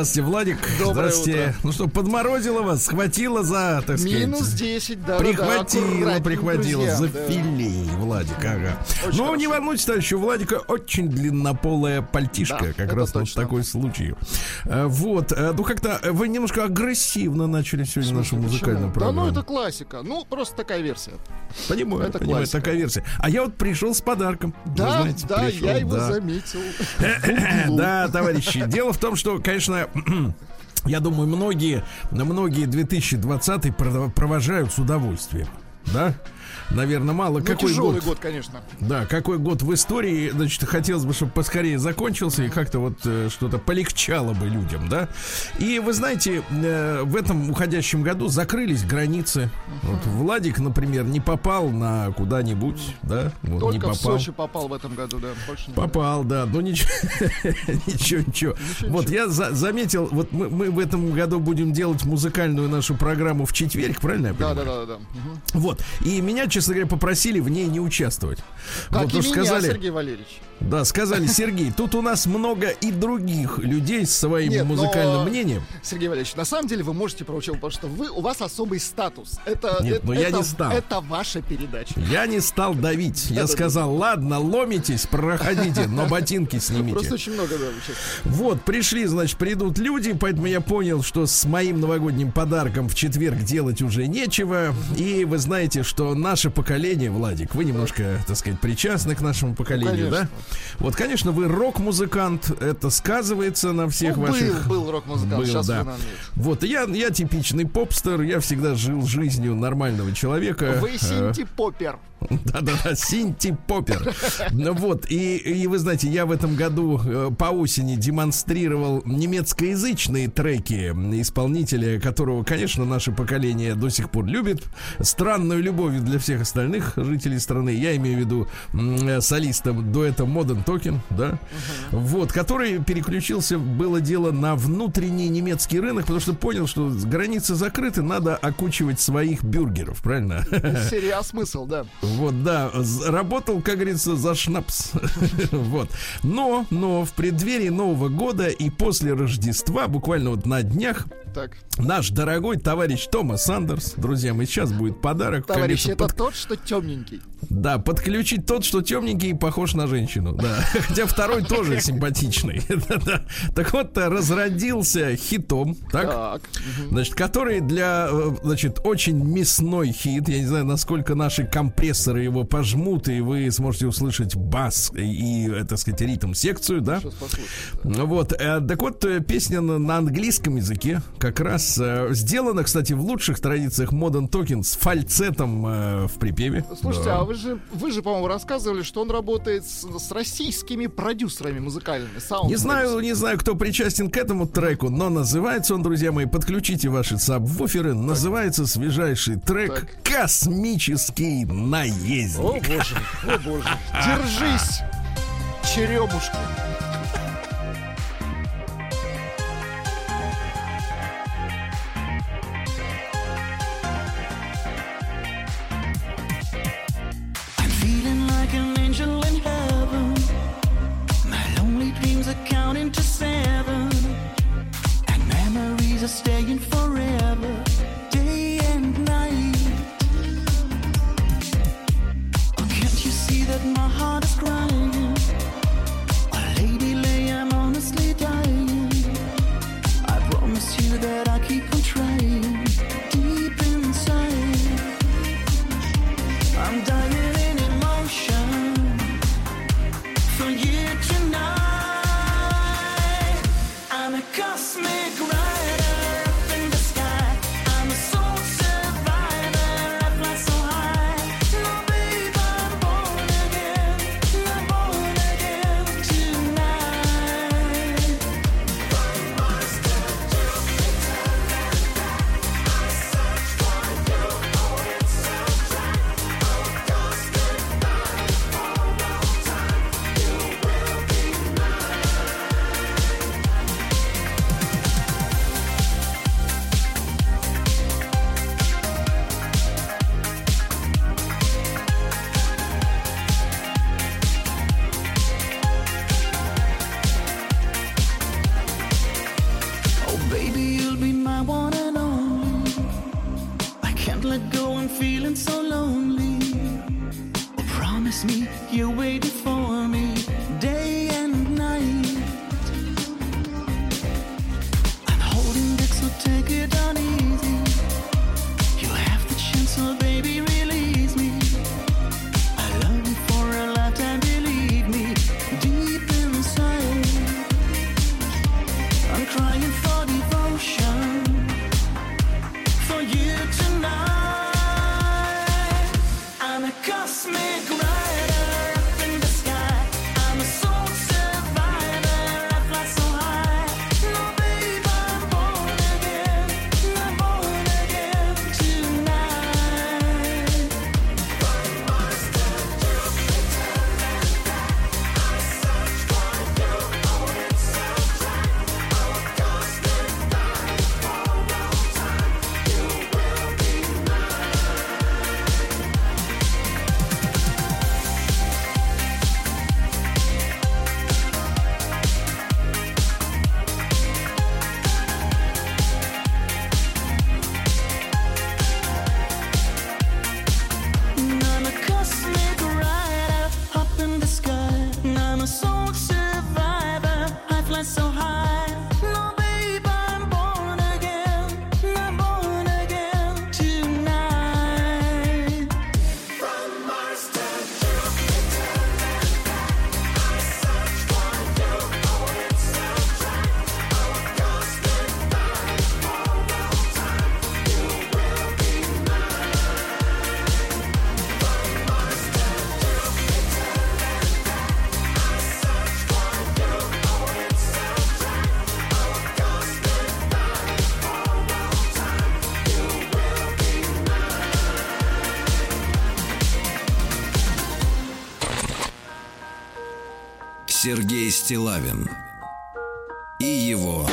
Здравствуйте, Владик. Доброе Здравствуйте. утро. Ну что, подморозило вас, схватило за, так сказать... Минус 10, да, Прихватило, да, прихватило друзья, за да. филей, Владик, ага. Очень Ну, хорошо. не волнуйтесь, товарищи, у Владика очень длиннополая пальтишка, Да, как раз вот точно. такой случай. А, Вот, а, ну как-то э, вы немножко агрессивно начали сегодня нашу музыкальную Да программу. ну это классика. Ну, просто такая версия. Понимаю, это понимаю, классика. такая версия. А я вот пришел с подарком. Вы Да, знаете, да, пришел, я его да. заметил. Да, товарищи, дело в том, что, конечно, я думаю, многие, многие 2020 пров- провожают с удовольствием. Да? Наверное, мало. Ну, какой тяжелый год? год, конечно. Да, какой год в истории, значит, хотелось бы, чтобы поскорее закончился и как-то вот э, что-то полегчало бы людям, да. И вы знаете, э, в этом уходящем году закрылись границы. Вот Владик, например, не попал на куда-нибудь, да, вот не Только в попал. Сочи попал в этом году, да. Больше не Попал, да. Ну ничего, ничего, ничего. Вот я за- заметил, вот мы, в этом году будем делать музыкальную нашу программу в четверг, правильно я Да, понимаю? да, да, да. Мгм. Вот. И меня, честно говоря, попросили в ней не участвовать. Как вот и меня, сказали, Сергей Валерьевич. да, сказали, Сергей, тут у нас много и других людей с своим Нет, но- музыкальным мнением. Сергей Валерьевич, на самом деле вы можете проучить, потому что вы, у вас особый статус. Это, Нет, это, но я это- не стал. Это ваша передача. Я не стал давить. Я сказал, ладно, ломитесь, проходите, но ботинки снимите. Просто очень много, да. Вот, пришли, значит, придут люди, поэтому я понял, что с моим новогодним подарком в четверг делать уже нечего. И вы знаете, что наше поколение, Владик, вы немножко, так сказать, причастны к нашему поколению, конечно. да? Вот, конечно, вы рок-музыкант, это сказывается на всех Ну, ваших... был, был рок-музыкант, Был, сейчас да. Вот, я, я типичный попстер, я всегда жил жизнью нормального человека. Вы Э, синти-поппер. да-да-да, Синти Поппер. Ну Вот, и, и вы знаете, я в этом году э, по осени демонстрировал немецкоязычные треки исполнителя, которого, конечно, наше поколение до сих пор любит. Странную любовью для всех остальных жителей страны. Я имею в виду э, солиста дуэта Modern Token, да? Вот, который переключился, было дело, на внутренний немецкий рынок, потому что понял, что границы закрыты, надо окучивать своих бюргеров, правильно? Серия «А смысл, да. Вот, да, работал, как говорится, за шнапс. Вот. Но, но в преддверии Нового года и после Рождества, буквально вот на днях, Так, наш дорогой товарищ Томас Сандерс, друзья, мы сейчас будет подарок. товарищ, говорится, это под- тот, что темненький. Да, подключить тот, что темненький и похож на женщину. Да. Хотя второй тоже симпатичный. Так вот, э, разродился хитом, так? Значит, который для, э, значит, очень мясной хит. Я не знаю, насколько наши компрессоры его пожмут, и вы сможете услышать бас и, так сказать, ритм-секцию, да? Ну Вот, э, так вот, песня на, английском языке как раз сделана, кстати, в лучших традициях Modern Talking с фальцетом в припеве. Слушайте, а вы же, вы же, по-моему, рассказывали, что он работает с, с российскими продюсерами музыкальными. Не знаю, не знаю, кто причастен к этому треку, но называется он, друзья мои, подключите ваши сабвуферы, называется свежайший трек Так. «Космический наездник». О боже, о боже. Держись, черемушка. Seven. And memories are staying forever, Сергей Стилавин и его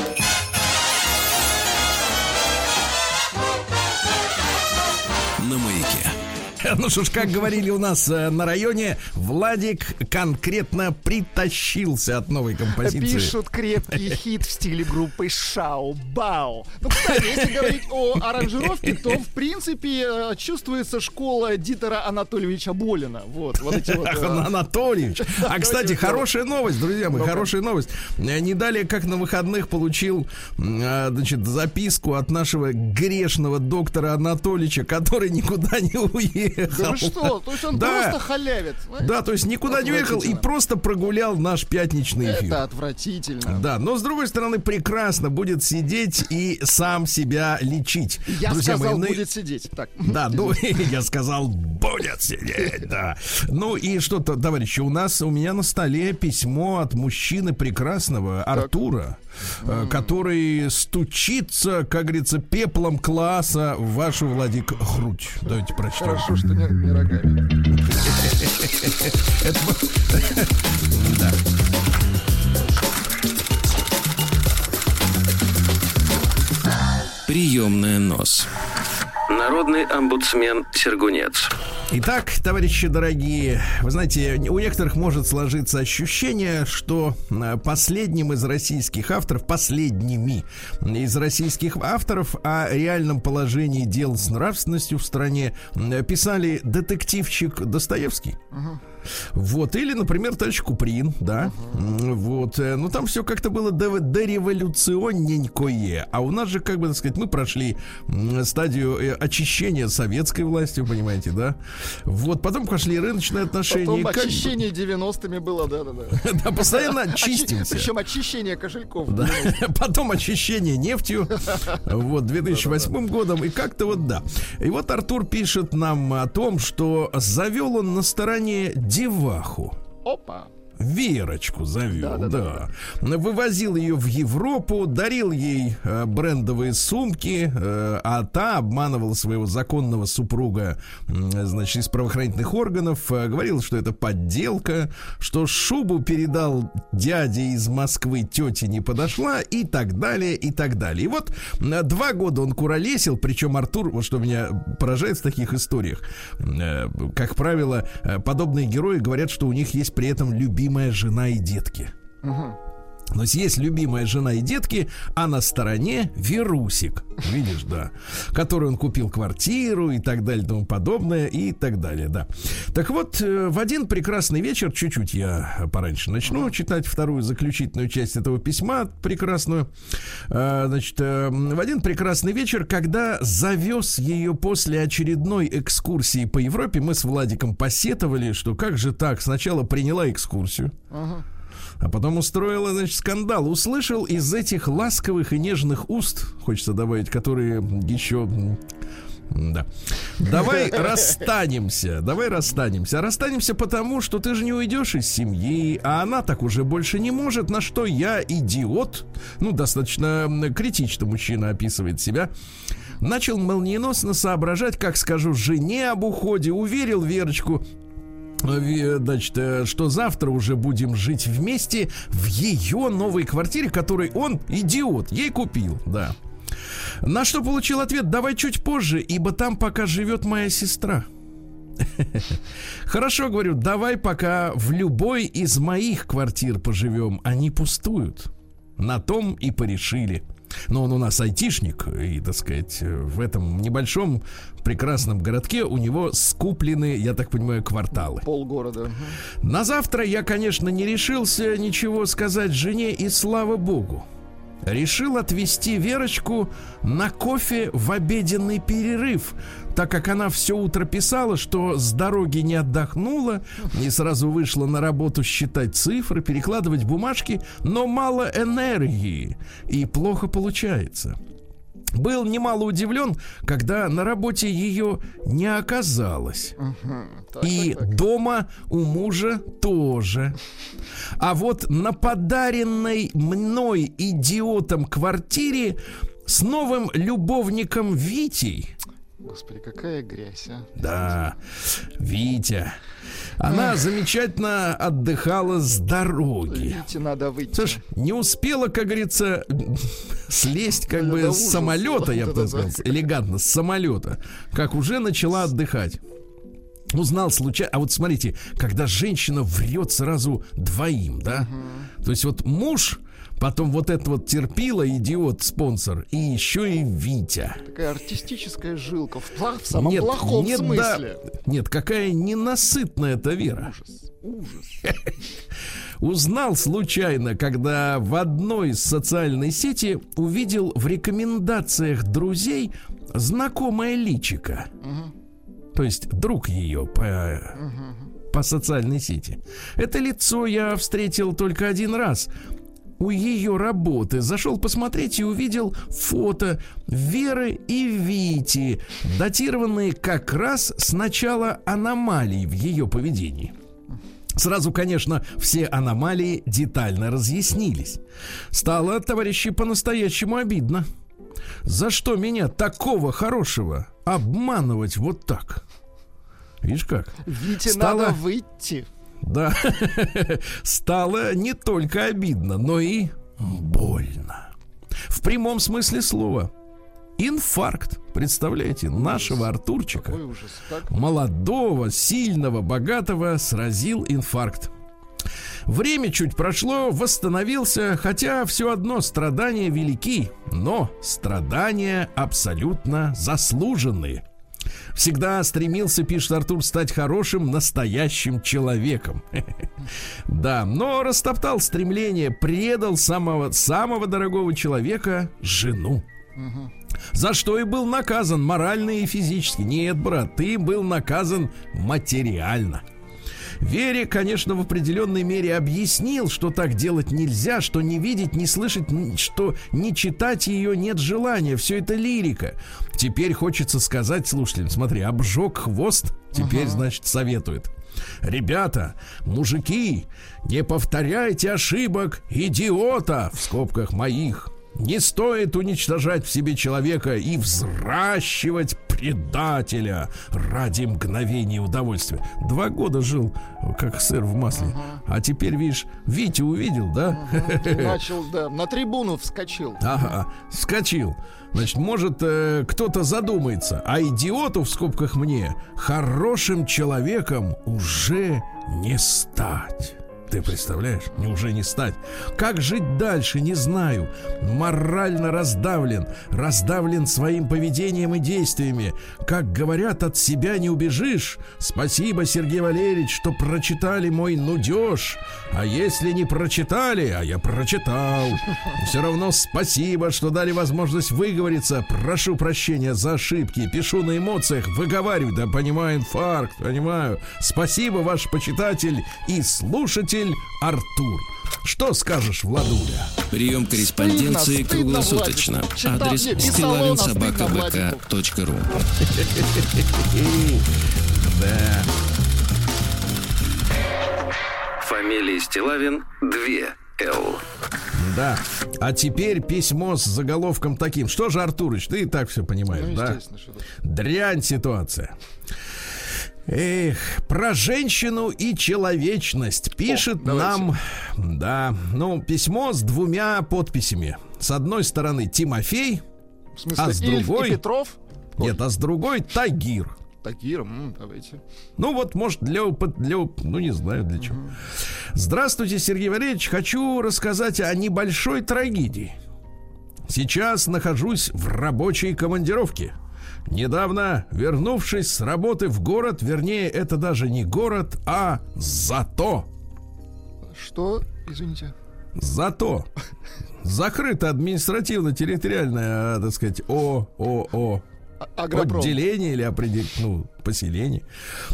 на маяке. Ну что ж, как говорили у нас э, на районе, Владик конкретно притащился от новой композиции. Пишут крепкий хит в стиле группы Шау Бау. Ну, кстати, если говорить о аранжировке, то, в принципе, э, чувствуется школа Дитера Анатольевича Болина. Вот, вот эти вот... Э, Анатольевич. А, кстати, хорошая новость, друзья мои, хорошая новость. Э, Не далее, как на выходных получил, значит, записку от нашего грешного доктора Анатольевича, который никуда не уехал. Да что? То есть он просто халявит. Да, то есть никуда не уехал и просто прогулял наш пятничный эфир. Это отвратительно. Да, но с другой стороны, прекрасно будет сидеть и сам себя лечить. Я Друзья сказал, мои, ну- будет сидеть. Так. Да, ну, я сказал, будет сидеть, да. Ну и что-то, товарищи, у нас, у меня на столе письмо от мужчины прекрасного, Артура, э, который стучится, как говорится, пеплом класса в вашу, Владик, грудь. Давайте прочтем. Хорошо, что не, не рогами. Это Да. Приемная нос. Народный омбудсмен Сергунец. Итак, товарищи дорогие, вы знаете, у некоторых может сложиться ощущение, что э, последним из российских авторов, последними из российских авторов о реальном положении дел с нравственностью в стране э, писали детективчик Достоевский. Вот, или, например, товарищ Куприн, да. М, Вот, э, ну там все как-то было до- дореволюционненькое. А у нас же, как бы так сказать, мы прошли стадию э, очищения советской власти, понимаете, да? Вот, потом пошли рыночные отношения. Потом очищение 90-ми было, да-да-да. Да, постоянно чистимся. Причем очищение кошельков. Да. Потом очищение нефтью. Вот, 2008 годом. И как-то вот да. И вот Артур пишет нам о том, что завел он на стороне деваху. Опа. Верочку завел, да, Да, Вывозил ее в Европу, дарил ей э, брендовые сумки, э, а та обманывала своего законного супруга, м, значит, из правоохранительных органов, э, говорил, что это подделка, что шубу передал дяде из Москвы, тете не подошла и так далее, и так далее. И вот э, два года он куролесил, причем Артур, вот что меня поражает в таких историях, э, как правило, э, подобные герои говорят, что у них есть при этом любимая жена и детки. То есть есть любимая жена и детки, а на стороне Верусик, видишь, да, который он купил квартиру и так далее, тому подобное, и так далее, да. Так вот, э, в один прекрасный вечер, чуть-чуть я пораньше начну читать вторую заключительную часть этого письма прекрасную. Э, Значит, э, в один прекрасный вечер, когда завез ее после очередной экскурсии по Европе, мы с Владиком посетовали, что как же так, сначала приняла экскурсию, а потом устроила, значит, скандал. Услышал из этих ласковых и нежных уст, хочется добавить, которые еще... Да. Давай расстанемся. Давай расстанемся. А расстанемся потому, что ты же не уйдешь из семьи, а она так уже больше не может. На что я, идиот, ну, достаточно критично мужчина описывает себя, начал молниеносно соображать, как скажу жене об уходе, уверил Верочку, Значит, э, что завтра уже будем жить вместе в ее новой квартире, которой он, идиот, ей купил, да. На что получил ответ, давай чуть позже, ибо там пока живет моя сестра. Хорошо, говорю, давай пока в любой из моих квартир поживем, они пустуют. На том и порешили. Но он у нас айтишник, и, так сказать, в этом небольшом прекрасном городке у него скуплены, я так понимаю, кварталы. Полгорода. На завтра я, конечно, не решился ничего сказать жене, и слава богу. Решил отвезти Верочку на кофе в обеденный перерыв, так как она все утро писала, что с дороги не отдохнула и сразу вышла на работу считать цифры, перекладывать бумажки, но мало энергии и плохо получается. Был немало удивлен, когда на работе ее не оказалось. Так, И так, так. дома у мужа тоже. А вот на подаренной мной идиотом квартире с новым любовником Витей Господи, какая грязь, а. Да, Витя. Она замечательно отдыхала с дороги. Видите, надо выйти. Слышь, не успела, как говорится, слезть как бы с самолета, я бы так сказал, элегантно, с самолета, как уже начала отдыхать. Узнал случайно. А вот смотрите, когда женщина врет сразу двоим, да? То есть вот муж, потом вот этот вот терпила, идиот, спонсор, и еще и Витя. Такая артистическая жилка. В, пла- в самом нет, плохом нет, смысле. да. нет, какая ненасытная эта вера. Ужас, ужас. Узнал случайно, когда в одной из социальной сети увидел в рекомендациях друзей знакомое личико. То есть друг ее по, по социальной сети. Это лицо я встретил только один раз. У ее работы зашел посмотреть и увидел фото Веры и Вити, датированные как раз с начала аномалий в ее поведении. Сразу, конечно, все аномалии детально разъяснились. Стало, товарищи, по-настоящему обидно. За что меня такого хорошего обманывать вот так? Видишь как? Вите Стало- надо выйти. Да, стало не только обидно, но и больно. В прямом смысле слова. Инфаркт, представляете, нашего Артурчика, молодого, сильного, богатого, сразил инфаркт. Время чуть прошло, восстановился, хотя все одно страдания велики, но страдания абсолютно заслуженные. Всегда стремился, пишет Артур, стать хорошим, настоящим человеком. Да, но растоптал стремление, предал самого, самого дорогого человека, жену. За что и был наказан морально и физически. Нет, брат, ты был наказан материально. Вере, конечно, в определенной мере объяснил, что так делать нельзя, что не видеть, не слышать, что не читать ее нет желания. Все это лирика. Теперь хочется сказать слушателям, смотри, обжег хвост, теперь, значит, советует. Ребята, мужики, не повторяйте ошибок идиота в скобках моих. Не стоит уничтожать в себе человека и взращивать предателя ради мгновения удовольствия. Два года жил, как сыр в масле. А теперь, видишь, Витя увидел, да? начал, да, на трибуну вскочил. Ага, вскочил. Значит, может, э, кто-то задумается, а идиоту, в скобках мне, хорошим человеком уже не стать. Ты представляешь? Неужели не стать? Как жить дальше, не знаю. Морально раздавлен. Раздавлен своим поведением и действиями. Как говорят, от себя не убежишь. Спасибо, Сергей Валерьевич, что прочитали мой нудеж. А если не прочитали, а я прочитал. Все равно спасибо, что дали возможность выговориться. Прошу прощения за ошибки. Пишу на эмоциях, выговариваю. Да понимаю, инфаркт, понимаю. Спасибо, ваш почитатель и слушатель Артур. Что скажешь, Владуля? Прием корреспонденции Стыдно, стыдно, круглосуточно. Читал, Адрес стыдно стилавинсобакабк.ру Да. Фамилия Стилавин 2 Л. Да. А теперь письмо с заголовком таким. Что же, Артурыч, ты и так все понимаешь, Ну, да? Дрянь ситуация. Эх, про женщину и человечность пишет давайте. нам, да, ну, письмо с двумя подписями. С одной стороны Тимофей, В смысле, А с другой? и Петров? нет, а с другой Тагир. Тагир, м, давайте. Ну вот, может, для для, ну не знаю для чего. Здравствуйте, Сергей Валерьевич. Хочу рассказать о небольшой трагедии. Сейчас нахожусь в рабочей командировке. Недавно, вернувшись с работы в город, вернее, это даже не город, а зато. Что, извините? Зато. Закрыто административно-территориальное, а, так сказать, ООО. А- Агропром. Отделение или определение, ну, поселение.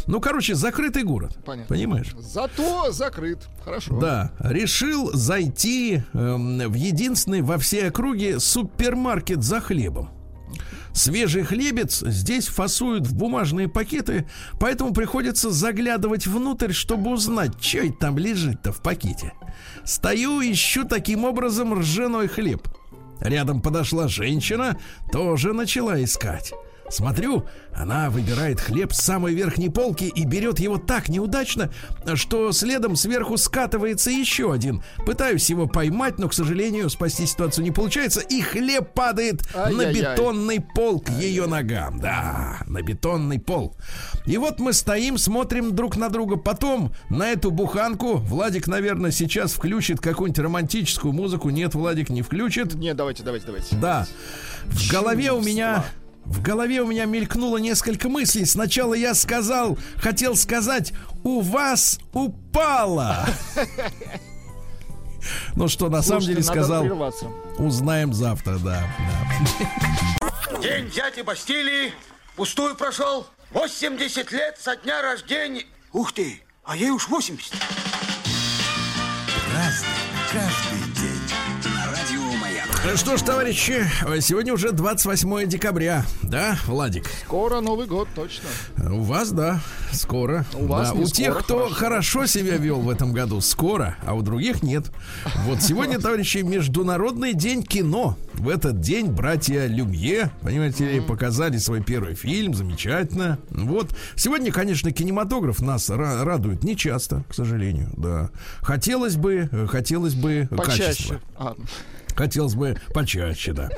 Ну, короче, закрытый город. Понятно. Понимаешь? Зато закрыт. Хорошо. Да, решил зайти эм, в единственный во всей округе супермаркет за хлебом. Свежий хлебец здесь фасуют в бумажные пакеты, поэтому приходится заглядывать внутрь, чтобы узнать, что это там лежит-то в пакете. Стою, ищу таким образом ржаной хлеб. Рядом подошла женщина, тоже начала искать. Смотрю, она выбирает хлеб с самой верхней полки и берет его так неудачно, что следом сверху скатывается еще один. Пытаюсь его поймать, но, к сожалению, спасти ситуацию не получается, и хлеб падает на Ай-яй-яй. бетонный пол к ее ногам. Да, на бетонный пол. И вот мы стоим, смотрим друг на друга. Потом на эту буханку Владик, наверное, сейчас включит какую-нибудь романтическую музыку. Нет, Владик не включит. Не, давайте, давайте, давайте. Да. В голове у меня... В голове у меня мелькнуло несколько мыслей. Сначала я сказал, хотел сказать, у вас упало. Ну что, на самом деле сказал, узнаем завтра, да. День дяди Бастилии пустую прошел. 80 лет со дня рождения. Ух ты, а ей уж 80. Ну Что ж, товарищи, сегодня уже 28 декабря, да, Владик? Скоро Новый год, точно. У вас, да, скоро. У вас Да, у тех, скоро, кто хорошо. хорошо себя вел в этом году, скоро, а у других нет. Вот сегодня, товарищи, Международный день кино. В этот день братья Люмье, понимаете ли, показали свой первый фильм, замечательно. Вот. Сегодня, конечно, кинематограф нас ра- радует не часто, к сожалению, да. Хотелось бы, э, хотелось бы. Почаще. А, Хотелось бы почаще, да.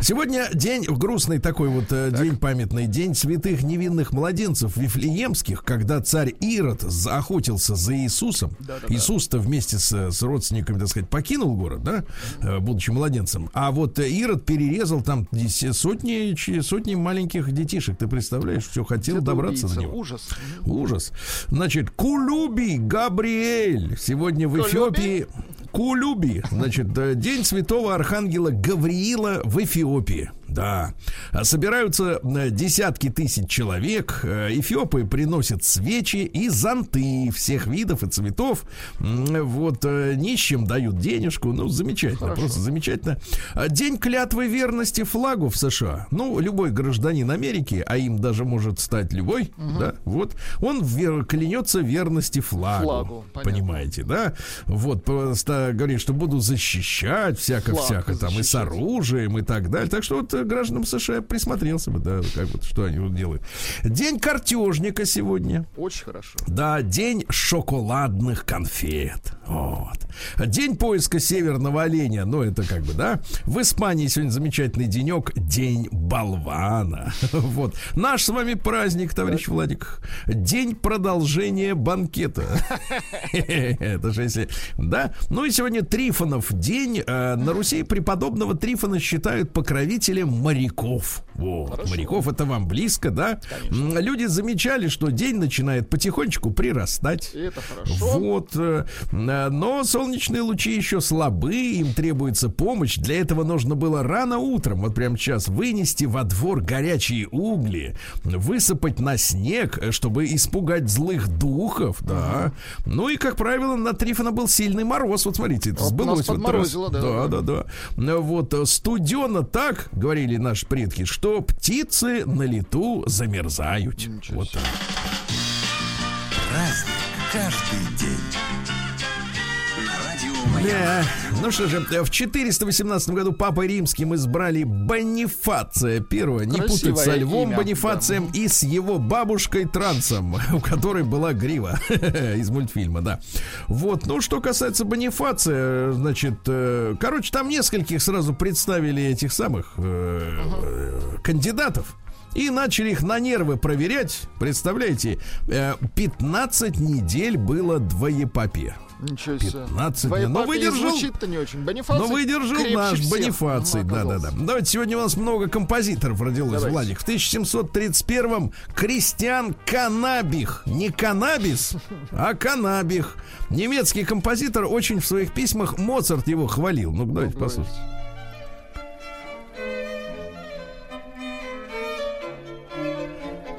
Сегодня день грустный такой вот э, день памятный, день святых невинных младенцев Вифлеемских, когда царь Ирод за- охотился за Иисусом. Иисус-то вместе с, с родственниками, так сказать, покинул город, да, э, будучи младенцем. А вот Ирод перерезал там сотни, сотни маленьких детишек. Ты представляешь, все хотел где-то добраться убийца. до него. Ужас. Ужас. Значит, Кулюби Габриэль сегодня в Эфиопии. Кулюби, значит, э, день святого архангела Гавриила в Эфиопии. Да. Собираются э, десятки тысяч человек. Э, Эфиопы приносят свечи и зонты всех видов и цветов. Вот э, нищим дают денежку. Ну, замечательно, просто замечательно. День клятвы верности флагу в США. Ну, любой гражданин Америки, а им даже может стать любой, да, вот, он вер- клянется верности флагу. Флагу, понятно. понимаете, да? Вот, просто говорит, что буду защищать всяко-всяко, там, и с оружием, и так далее. Так что вот гражданам США я присмотрелся бы, да, как вот, что они вот делают. День картежника сегодня. Очень хорошо. Да, день шоколадных конфет. Вот. День поиска северного оленя. Ну, это как бы, да. В Испании сегодня замечательный денек. День болвана. Вот. Наш с вами праздник, товарищ Владик. День продолжения банкета. Это же если... Да. Ну и сегодня Трифонов день. Э, На Руси преподобного Трифона считают покровителем моряков. Вот. Моряков это вам близко, да? М, Люди замечали, что день начинает потихонечку прирастать. И это хорошо. Вот, э, э, но солнечные лучи еще слабы, им требуется помощь. Для этого нужно было рано утром, вот прямо сейчас, вынести во двор горячие угли, высыпать на снег, э, чтобы испугать злых духов, да. Ну и, как правило, на Трифона был сильный мороз. Вот смотрите, это Вот сбылось нас подморозило, раз. да, да, да, да. Вот студено так, говорили наши предки, что птицы на лету замерзают. Ничего Вот так. Каждый день. Да. Ну что же, в 418 году Папой Римским избрали Бонифация первого. Не путать со Львом имя, Бонифацием и с его бабушкой Трансом, у которой была грива из мультфильма, да. Вот, ну что касается Бонифация, значит, э, короче, там нескольких сразу представили этих самых э, э, кандидатов. И начали их на нервы проверять. Представляете, э, 15 недель было двоепапие. Ничего себе. 15 Твоя дней. Но выдержал- не очень. Бонифаций Но выдержал крепче наш всех Бонифаций. Да, да, да. оказался. Давайте сегодня у нас много композиторов родилось, Давайте. Владик. В 1731-м Кристиан Канабих. Не Канабис, а Канабих. Немецкий композитор очень в своих письмах Моцарт его хвалил. Ну, давайте говорите. послушайте.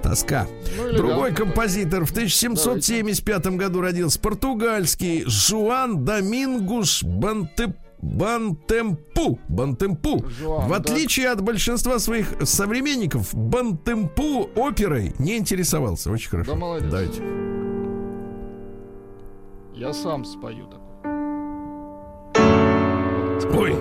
Тоска. Ну, Другой да. композитор в 1775 году родился португальский Жуан Домингус Банте Бантемпу. Бантемпу. Жуан, В да. отличие от большинства своих современников, Бантемпу оперой не интересовался. Очень хорошо. Да молодец. Давайте. Я сам спою такой. Ой.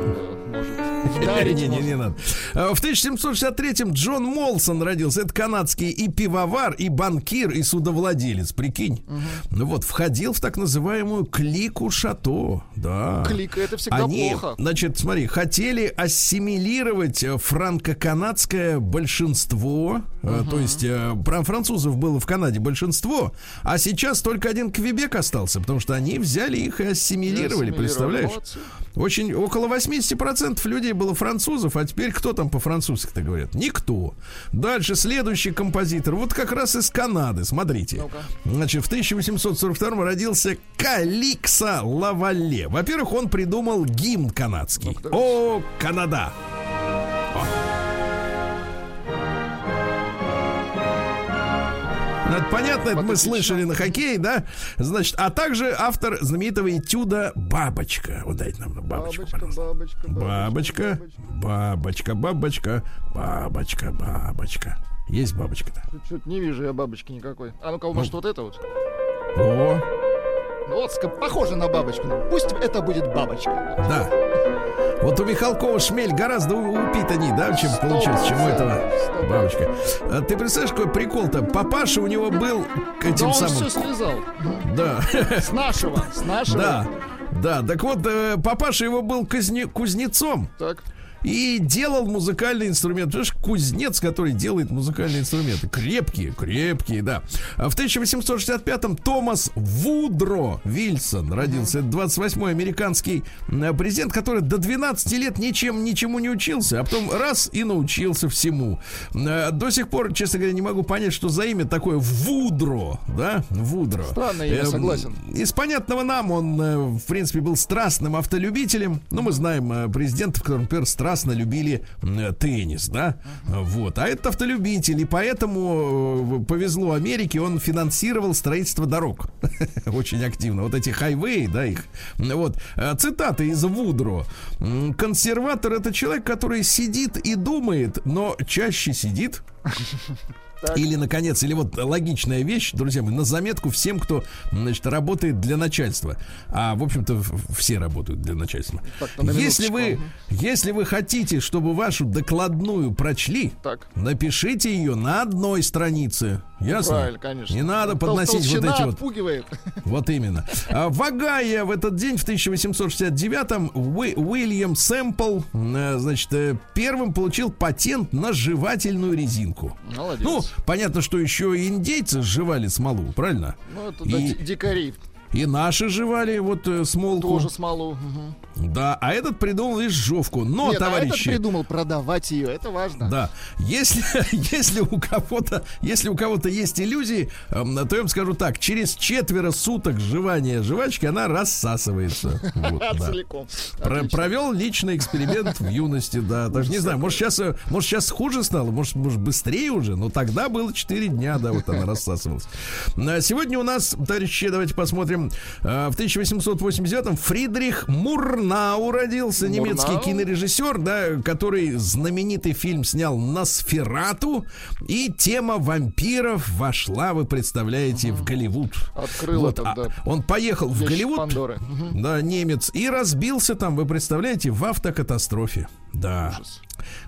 Дарить Не, не, не надо. А, В 1763-м Джон Молсон родился. Это канадский и пивовар, и банкир, и судовладелец. Прикинь. Ну вот, входил в так называемую клику шато. Да. Клика это всегда Они, плохо. значит, смотри, хотели ассимилировать э, франко-канадское большинство. Э, То есть э, про французов было в Канаде большинство, а сейчас только один Квебек остался, потому что они взяли их и ассимилировали, представляешь? Молодцы. Очень около 80% людей было французов, а теперь кто там по-французски-то говорят? Никто. Дальше следующий композитор, вот как раз из Канады, смотрите. Ну-ка. Значит, в 1842 родился Каликса Лавале. Во-первых, он придумал гимн канадский. О, Канада! Ну, это понятно, это мы слышали на хоккее, да? Значит, а также автор знаменитого этюда «Бабочка». Вот дайте нам бабочку, Бабочка, пожалуйста. бабочка, Бабочка, бабочка, бабочка, бабочка, бабочка. Есть бабочка-то? Чуть-чуть не вижу я бабочки никакой. А ну-ка, может, вот это вот? О, Ну, Вот, похоже на бабочку. Ну, Пусть это будет бабочка. да. Вот у Михалкова шмель гораздо у- упитанней, да, чем получается, чем у этого бабочка. А ты представляешь, какой прикол-то? Папаша у него был к Да этим он самым... все слезал. Да. С нашего, с нашего. Да, да, так вот, э, папаша его был казне- кузнецом Так. И делал музыкальный инструмент. Понимаешь, кузнец, который делает музыкальные инструменты. Крепкие, крепкие, да. А в 1865-м Томас Вудро Вильсон родился. Это 28-й американский э, президент, который до 12 лет ничем, ничему не учился, а потом раз и научился всему. Э, До сих пор, честно говоря, не могу понять, что за имя такое Вудро, да? Вудро. Странное имя, Эм, согласен. Из понятного нам он, э, в принципе, был страстным автолюбителем. Ну, мы знаем президентов, которые, например, страстно любили м, теннис, да? Вот. А этот автолюбитель, и поэтому э, повезло Америке, он финансировал строительство дорог. Очень активно. Вот эти хайвеи, да, их. Вот. Э, Цитата из Вудро. Консерватор это человек, который сидит и думает, но чаще сидит, или, наконец, или вот логичная вещь, друзья мои, на заметку всем, кто, значит, работает для начальства. А, в общем-то, все работают для начальства. На Если вы, если вы хотите, чтобы вашу докладную прочли, Так. напишите ее на одной странице. Ясно? Правильно, конечно. Не надо Тол- подносить вот толщина эти вот отпугивает. вот именно. А в Огайо в этот день, в 1869-м, Уи- Уильям Сэмпл, э, значит, э, первым получил патент на жевательную резинку. Молодец. Ну, понятно, что еще и индейцы жевали смолу, правильно? Ну, это и- ди- дикари. И наши жевали вот э, смолку. Тоже смолу. Мгм. Да, а этот придумал лишь жевку. Но, Нет, а этот товарищи... придумал продавать ее. Это важно. Да, если, если у кого-то, если у кого-то есть иллюзии, эм, то я вам скажу так: через четверо суток жевания жвачки она рассасывается. Вот, да. Целиком. Про- провел личный эксперимент в юности, да. Даже не знаю, может сейчас, э, может сейчас хуже стало, может, может быстрее уже, но тогда было 4 дня, да, вот она рассасывалась. А Сегодня у нас, товарищи, давайте посмотрим. Э, В 1889-м Фридрих Мурнау родился, немецкий Мурнау? кинорежиссер, да, который знаменитый фильм снял «Носферату», и тема вампиров вошла, вы представляете, в Голливуд. Открыл Вот, этот, а Он поехал в Голливуд, Пандоры. Мгм. да, немец. И разбился там, вы представляете, в автокатастрофе. Да.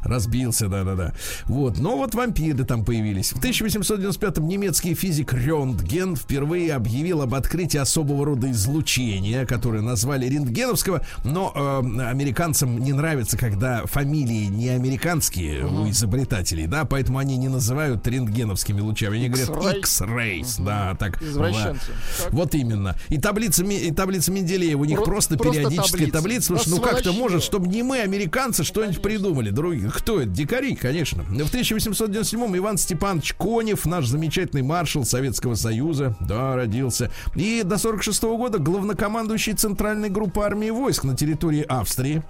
Разбился, да-да-да. Вот, но вот вампиры там появились. В 1895-м немецкий физик Рентген впервые объявил об открытии особого рода излучения, которое назвали рентгеновского, но э, американцам не нравится, когда фамилии не американские у изобретателей, да, поэтому они не называют рентгеновскими лучами, они говорят X-ray. X-rays, да, так. Извращенцы. да. Так. Вот именно. И таблица, и таблица Менделеева, у них Про- просто, просто периодические таблицы. таблицы, потому что ну как-то может, чтобы не мы, американцы, что-нибудь придумали. Другие. Кто это? Дикари, конечно. В 1897-м Иван Степанович Конев, наш замечательный маршал Советского Союза, да, родился. И до 46 года главнокомандующий Центральной группы армии войск на территории Австрии.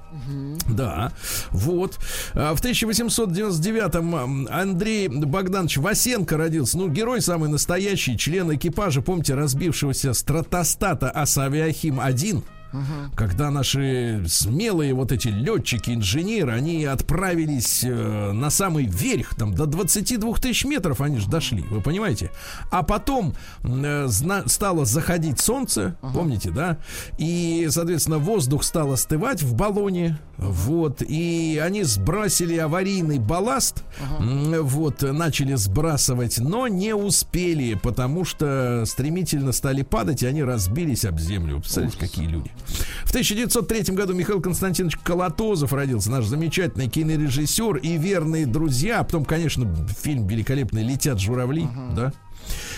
Да, вот. А В 1899-м м, Андрей Богданович Васенко родился. Ну, герой самый настоящий, член экипажа, помните, разбившегося стратостата Асавиахим-1. Когда наши смелые вот эти летчики, инженеры, они отправились э, на самый верх, там до 22 тысяч метров они же дошли, вы понимаете? А потом э, стало заходить солнце, помните, да? И, соответственно, воздух стал остывать в баллоне, вот, и они сбросили аварийный балласт, м, вот, начали сбрасывать, но не успели, потому что стремительно стали падать, и они разбились об землю. Представляете, какие люди. В 1903 году Михаил Константинович Колотозов родился, наш замечательный кинорежиссер и верные друзья. А потом, конечно, фильм великолепный «Летят журавли», да?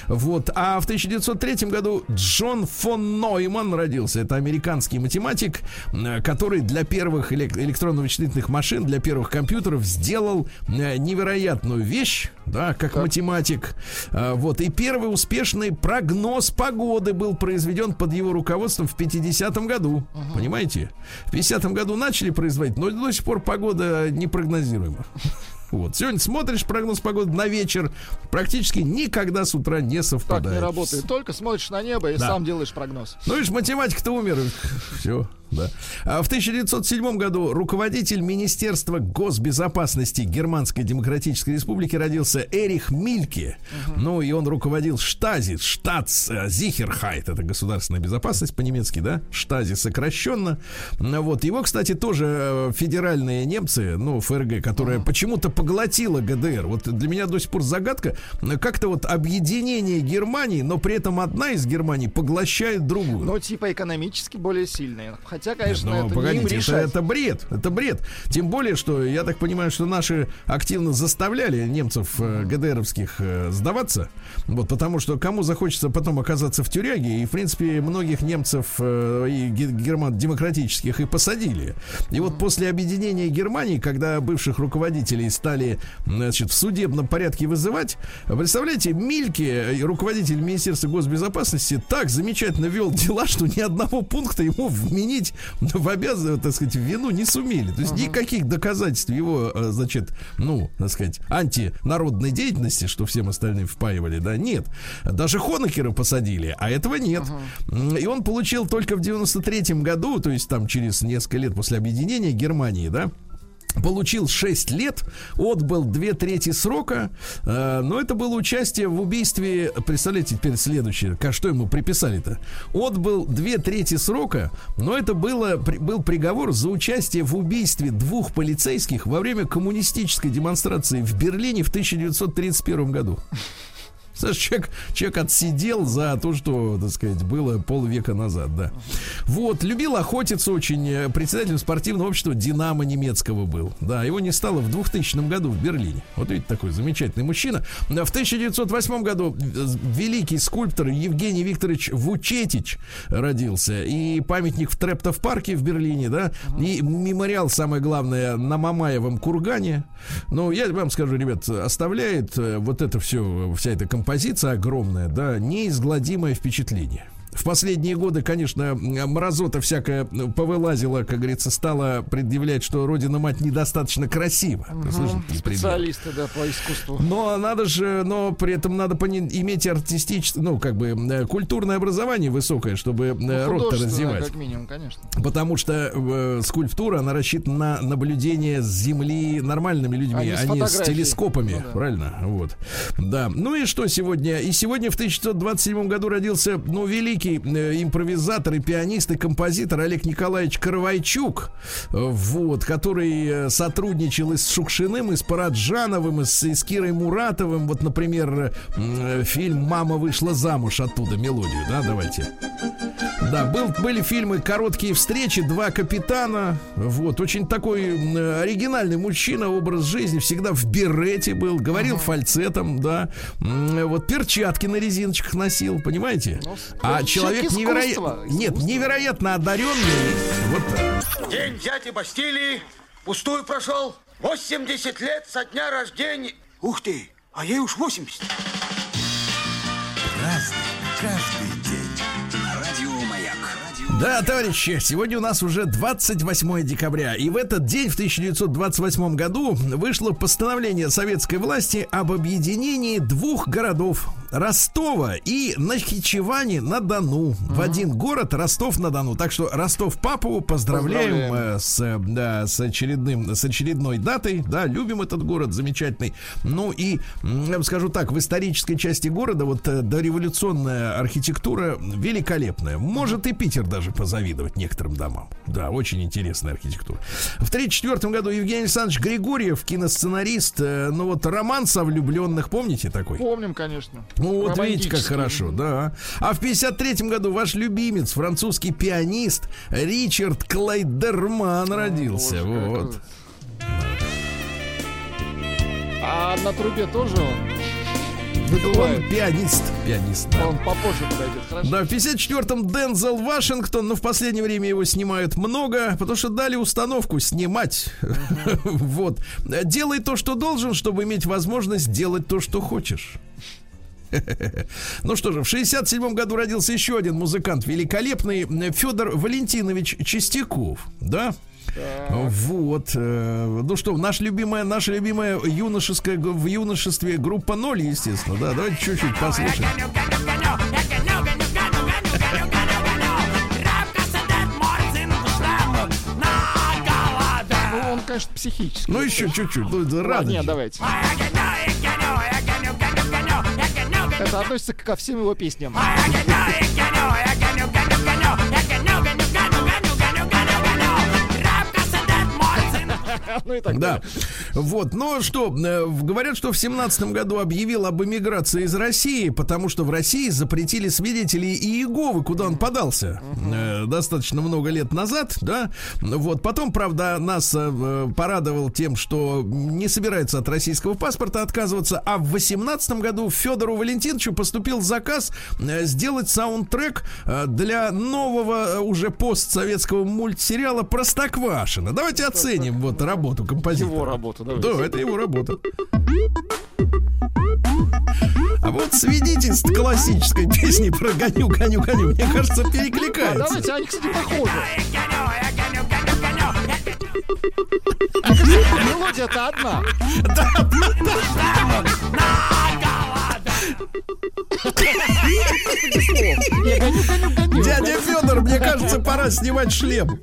Вот. А в 1903 году Джон фон Нойман родился. Это американский математик, который для первых элек- электронно-вычислительных машин, для первых компьютеров сделал э, невероятную вещь, да, как математик. А, Вот. И первый успешный прогноз погоды был произведен под его руководством в 50-м году. Понимаете? В 50-м году начали производить, но до сих пор погода непрогнозируема. Вот. Сегодня смотришь прогноз погоды на вечер, практически никогда с утра не Так совпадает. не работает. Только смотришь на небо и Да. сам делаешь прогноз. Ну, видишь, математик-то умер. Все, да. А в 1907 году руководитель Министерства госбезопасности Германской Демократической Республики родился Эрих Мильке. Ну, и он руководил Штази, Штатс э, Зихерхайт. Это государственная безопасность по-немецки, да? Штази сокращенно. Ну, Вот. Его, кстати, тоже э, федеральные немцы, ну, ФРГ, которая почему-то поглотила ГДР. Вот для меня до сих пор загадка, как-то вот объединение Германии, но при этом одна из Германий поглощает другую. Ну, типа экономически более сильные. Хотя, конечно, Ну, это не им погодите, это, решать. это бред, это бред. Тем более, что я так понимаю, что наши активно заставляли немцев э, ГДРовских э, сдаваться, вот потому что кому захочется потом оказаться в тюряге, и в принципе многих немцев э, и ге- герман демократических и посадили. И вот после объединения Германии, когда бывших руководителей стали, значит, в судебном порядке вызывать, представляете, Мильке, э, руководитель Министерства госбезопасности, так замечательно вел дела, что ни одного пункта ему вменить в обязанность, так сказать, в вину не сумели. То есть никаких доказательств его, э, значит, ну, так сказать, антинародной деятельности, что всем остальным впаивали, да, нет. Даже Хонекера посадили, а этого нет. М, И он получил только в 93-м году, то есть там через несколько лет после объединения Германии, да, Получил 6 лет, отбыл две трети срока, э, но это было участие в убийстве, представляете, теперь следующее, что ему приписали-то? Отбыл две трети срока, но это было, при- был приговор за участие в убийстве двух полицейских во время коммунистической демонстрации в Берлине в 1931 году. Знаешь, человек, человек отсидел за то, что, так сказать, было полвека назад, да. Вот, любил охотиться очень. э, Председателем спортивного общества «Динамо» немецкого был. Да, его не стало в 2000 году в Берлине. Вот видите, такой замечательный мужчина. В 1908 году э, великий скульптор Евгений Викторович Вучетич родился. И памятник в Трептов-парке в Берлине, да. И мемориал, самое главное, на Мамаевом кургане. Ну, я вам скажу, ребят, оставляет э, вот это все, вся эта композиция огромная, да, неизгладимое впечатление. В последние годы, конечно, мразота всякая ну, повылазила, как говорится, стала предъявлять, что Родина-мать недостаточно красива. Такие предъявы? Специалисты, да, по искусству. Но надо же, но при этом надо пони- иметь артистическое, ну, как бы, э, культурное образование высокое, чтобы э, рот Художественное, раздевать. как минимум, конечно. Потому что э, скульптура, она рассчитана на наблюдение с Земли нормальными людьми, А не а с не с телескопами. Ну да. Правильно? Вот. Да. Ну и что сегодня? И сегодня в 1927 году родился, ну, великий э, импровизатор и пианист и композитор Олег Николаевич Каравайчук, э, вот, который э, сотрудничал и с Шукшиным, и с Параджановым, и с, и с Кирой Муратовым. Вот, например, фильм «Мама вышла замуж» оттуда, мелодию, да, давайте. Да, был, были фильмы «Короткие встречи», «Два капитана». Вот, очень такой оригинальный мужчина, образ жизни. Всегда в берете был, говорил фальцетом, да. Вот перчатки на резиночках носил, понимаете? Ну, А человек невероятно... Нет, невероятно одаренный. Вот так. День дяди Бастилии пустую прошел. 80 лет со дня рождения. Ух ты, а ей уж 80. Разный, каждый день. Радио Маяк. Да, товарищи, сегодня у нас уже 28 декабря, и в этот день, в 1928 году, вышло постановление советской власти об объединении двух городов Ростова и Нахичевани на Дону. В один город Ростов-на-Дону. Так что Ростов Папу поздравляем, Поздравляем. э, с, э, да, с очередным, с очередной датой. Да, любим этот город, замечательный. Ну и, я вам скажу так, в исторической части города вот э, дореволюционная архитектура великолепная. Может и Питер даже позавидовать некоторым домам. Да, очень интересная архитектура. В 1934 году Евгений Александрович Григорьев, киносценарист, ну вот роман со влюбленных, помните такой? Помним, конечно. Ну вот видите, как хорошо, да. А в 53 году ваш любимец, французский пианист Ричард Клайдерман родился. Боже, вот. А на трубе тоже он Он выдувает. пианист. Пианист, да. Он попозже подойдет, хорошо? Да, в 54-м Дензел Вашингтон, но в последнее время его снимают много, потому что дали установку снимать. Вот. Делай то, что должен, чтобы иметь возможность делать то, что хочешь. Ну что же, в 67 году родился еще один музыкант великолепный Федор Валентинович Чистяков, да? Вот. э, Ну что, наша любимая, наша любимая юношеская в юношестве группа ноль, естественно, да. Давайте чуть-чуть послушаем. Ну, он, конечно, психический. Ну еще чуть-чуть. Ну, рано. нет, давайте. Это относится ко всем его песням. Ну и так Да. далее. Вот. Но что, э, говорят, что в семнадцатом году объявил об эмиграции из России, потому что в России запретили свидетелей Иеговы, куда он подался э, достаточно много лет назад, да. Вот. Потом, правда, нас э, порадовал тем, что не собирается от российского паспорта отказываться, а в восемнадцатом году Федору Валентиновичу поступил заказ сделать саундтрек для нового уже постсоветского мультсериала Простоквашино. Давайте оценим вот работу композитора. Его работу, давайте. Да, это его работа. А вот свидетельств классической песни про гоню, гоню, гоню, мне кажется, А перекликается. давайте, они, кстати, похожи. Мелодия-то одна. Я гоню, гоню, гоню. Дядя Федор, мне кажется, пора снимать шлем.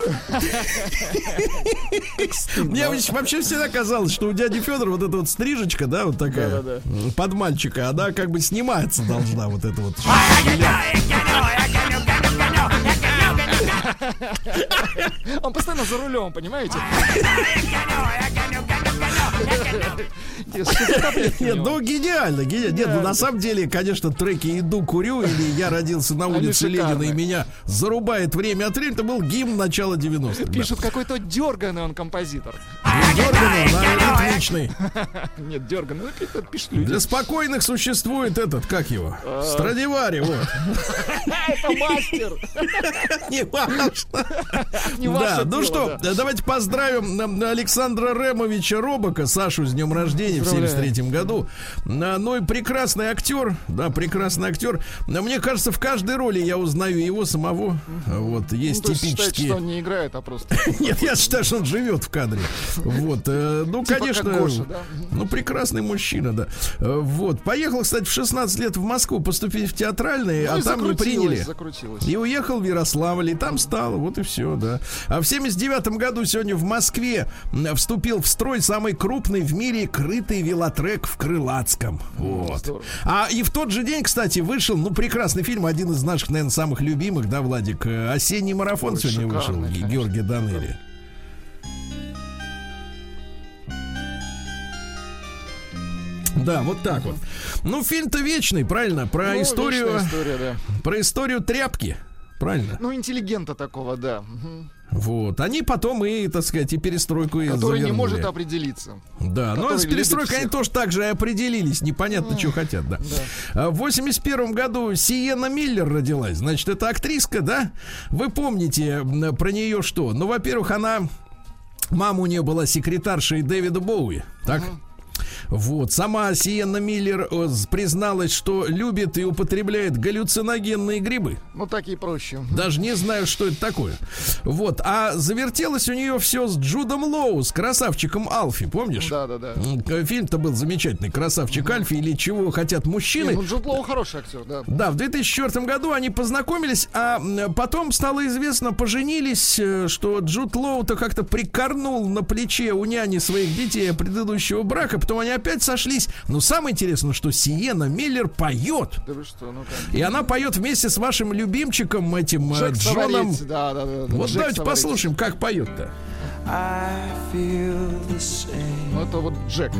Мне вообще всегда казалось, что у дяди Федора вот эта вот стрижечка, да, вот такая, под мальчика, она как бы сниматься должна, вот это вот. Он постоянно за рулем, понимаете? Нет, ну гениально, гениально. Нет, ну на самом деле, конечно, треки «Иду курю» или «Я родился на улице Ленина» и меня зарубает время от времени, это был гимн начала 90-х. да. Пишут, какой-то дерганый он композитор. Дерганый, на ритмичный. Нет, дерганый. Ну, это пишут люди. Для спокойных существует этот, как его? Страдивари, вот. Это мастер. Не важно. Не Да, ваше ну дело, что, да. давайте поздравим Александра Ремовича Робока, Сашу с днем рождения в Поздравляю. 73 году. А, Ну и прекрасный актер, да, прекрасный актер. Мне кажется, в каждой роли я узнаю его самого. Вот, Ну, есть типические... что он не играет, а просто... Нет, я считаю, что он живет в кадре. Вот, э, ну, Типа конечно, да? ну, прекрасный мужчина, да. Э, Вот, поехал, кстати, в 16 лет в Москву поступить в театральные, Ну а там не приняли. И уехал в Ярославль, и там стал, вот и все, да. А в 79 году сегодня в Москве вступил в строй самый крупный в мире крытый велотрек в Крылатском. Вот. здорово. А и в тот же день, кстати, вышел, ну, прекрасный фильм, один из наших, наверное, самых любимых, да, Владик, э, «Осенний марафон» Ой, сегодня вышел, шикарный, Ге- конечно. Георгия Данели. Да, вот так вот. Ну, фильм-то вечный, правильно? Про Ну, историю, история, да. про историю тряпки. Правильно? Ну, интеллигента такого, да. Вот. Они потом и, так сказать, и перестройку Который не завернули. может определиться. Да, ну а который с перестройкой они тоже так же и определились. Непонятно, что хотят, да. А В 81 году Сиена Миллер родилась. Значит, это актриска, да? Вы помните про нее что? Ну, во-первых, она... Мама у нее была секретаршей Дэвида Боуи. Так? Вот. Сама Сиенна Миллер э, призналась, что любит и употребляет галлюциногенные грибы. Ну, такие проще. Даже не знаю, что это такое. Вот. А завертелось у нее все с Джудом Лоу, с красавчиком Алфи, помнишь? Да-да-да. М, к- Фильм-то был замечательный. Красавчик Альфи или чего хотят мужчины. Ну, Джуд Лоу хороший актер, да. Да, в 2004 году они познакомились, а потом стало известно, поженились, э, что Джуд Лоу-то как-то прикорнул на плече у няни своих детей предыдущего брака, потом они опять сошлись. Но самое интересное, что Сиена Миллер поет. Да вы что, ну-ка. И она поет вместе с вашим любимчиком, этим э, Джек Джоном. Саварец, да, да, да. Вот Джек давайте Саварец. послушаем, как поет-то. Ну, это вот Джек.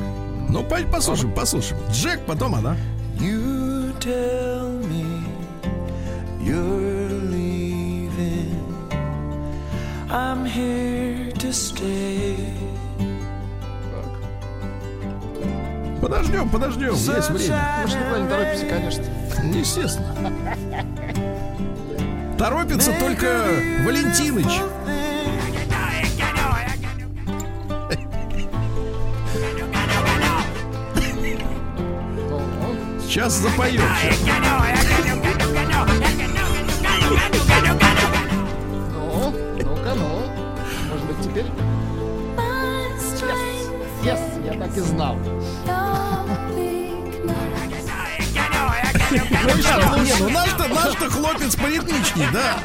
Ну, по- послушаем, послушаем. Джек, потом она. You tell me you're leaving. I'm here to stay. Подождем, подождем, есть время. Мы же никуда не торопимся, конечно. Естественно. Торопится только Валентиныч. Сейчас запоет. Ну, ну-ка, ну. Может быть, теперь? Yes, я так и знал. Ребята, не, ну наш-то, наш-то хлопец поритмичней, да?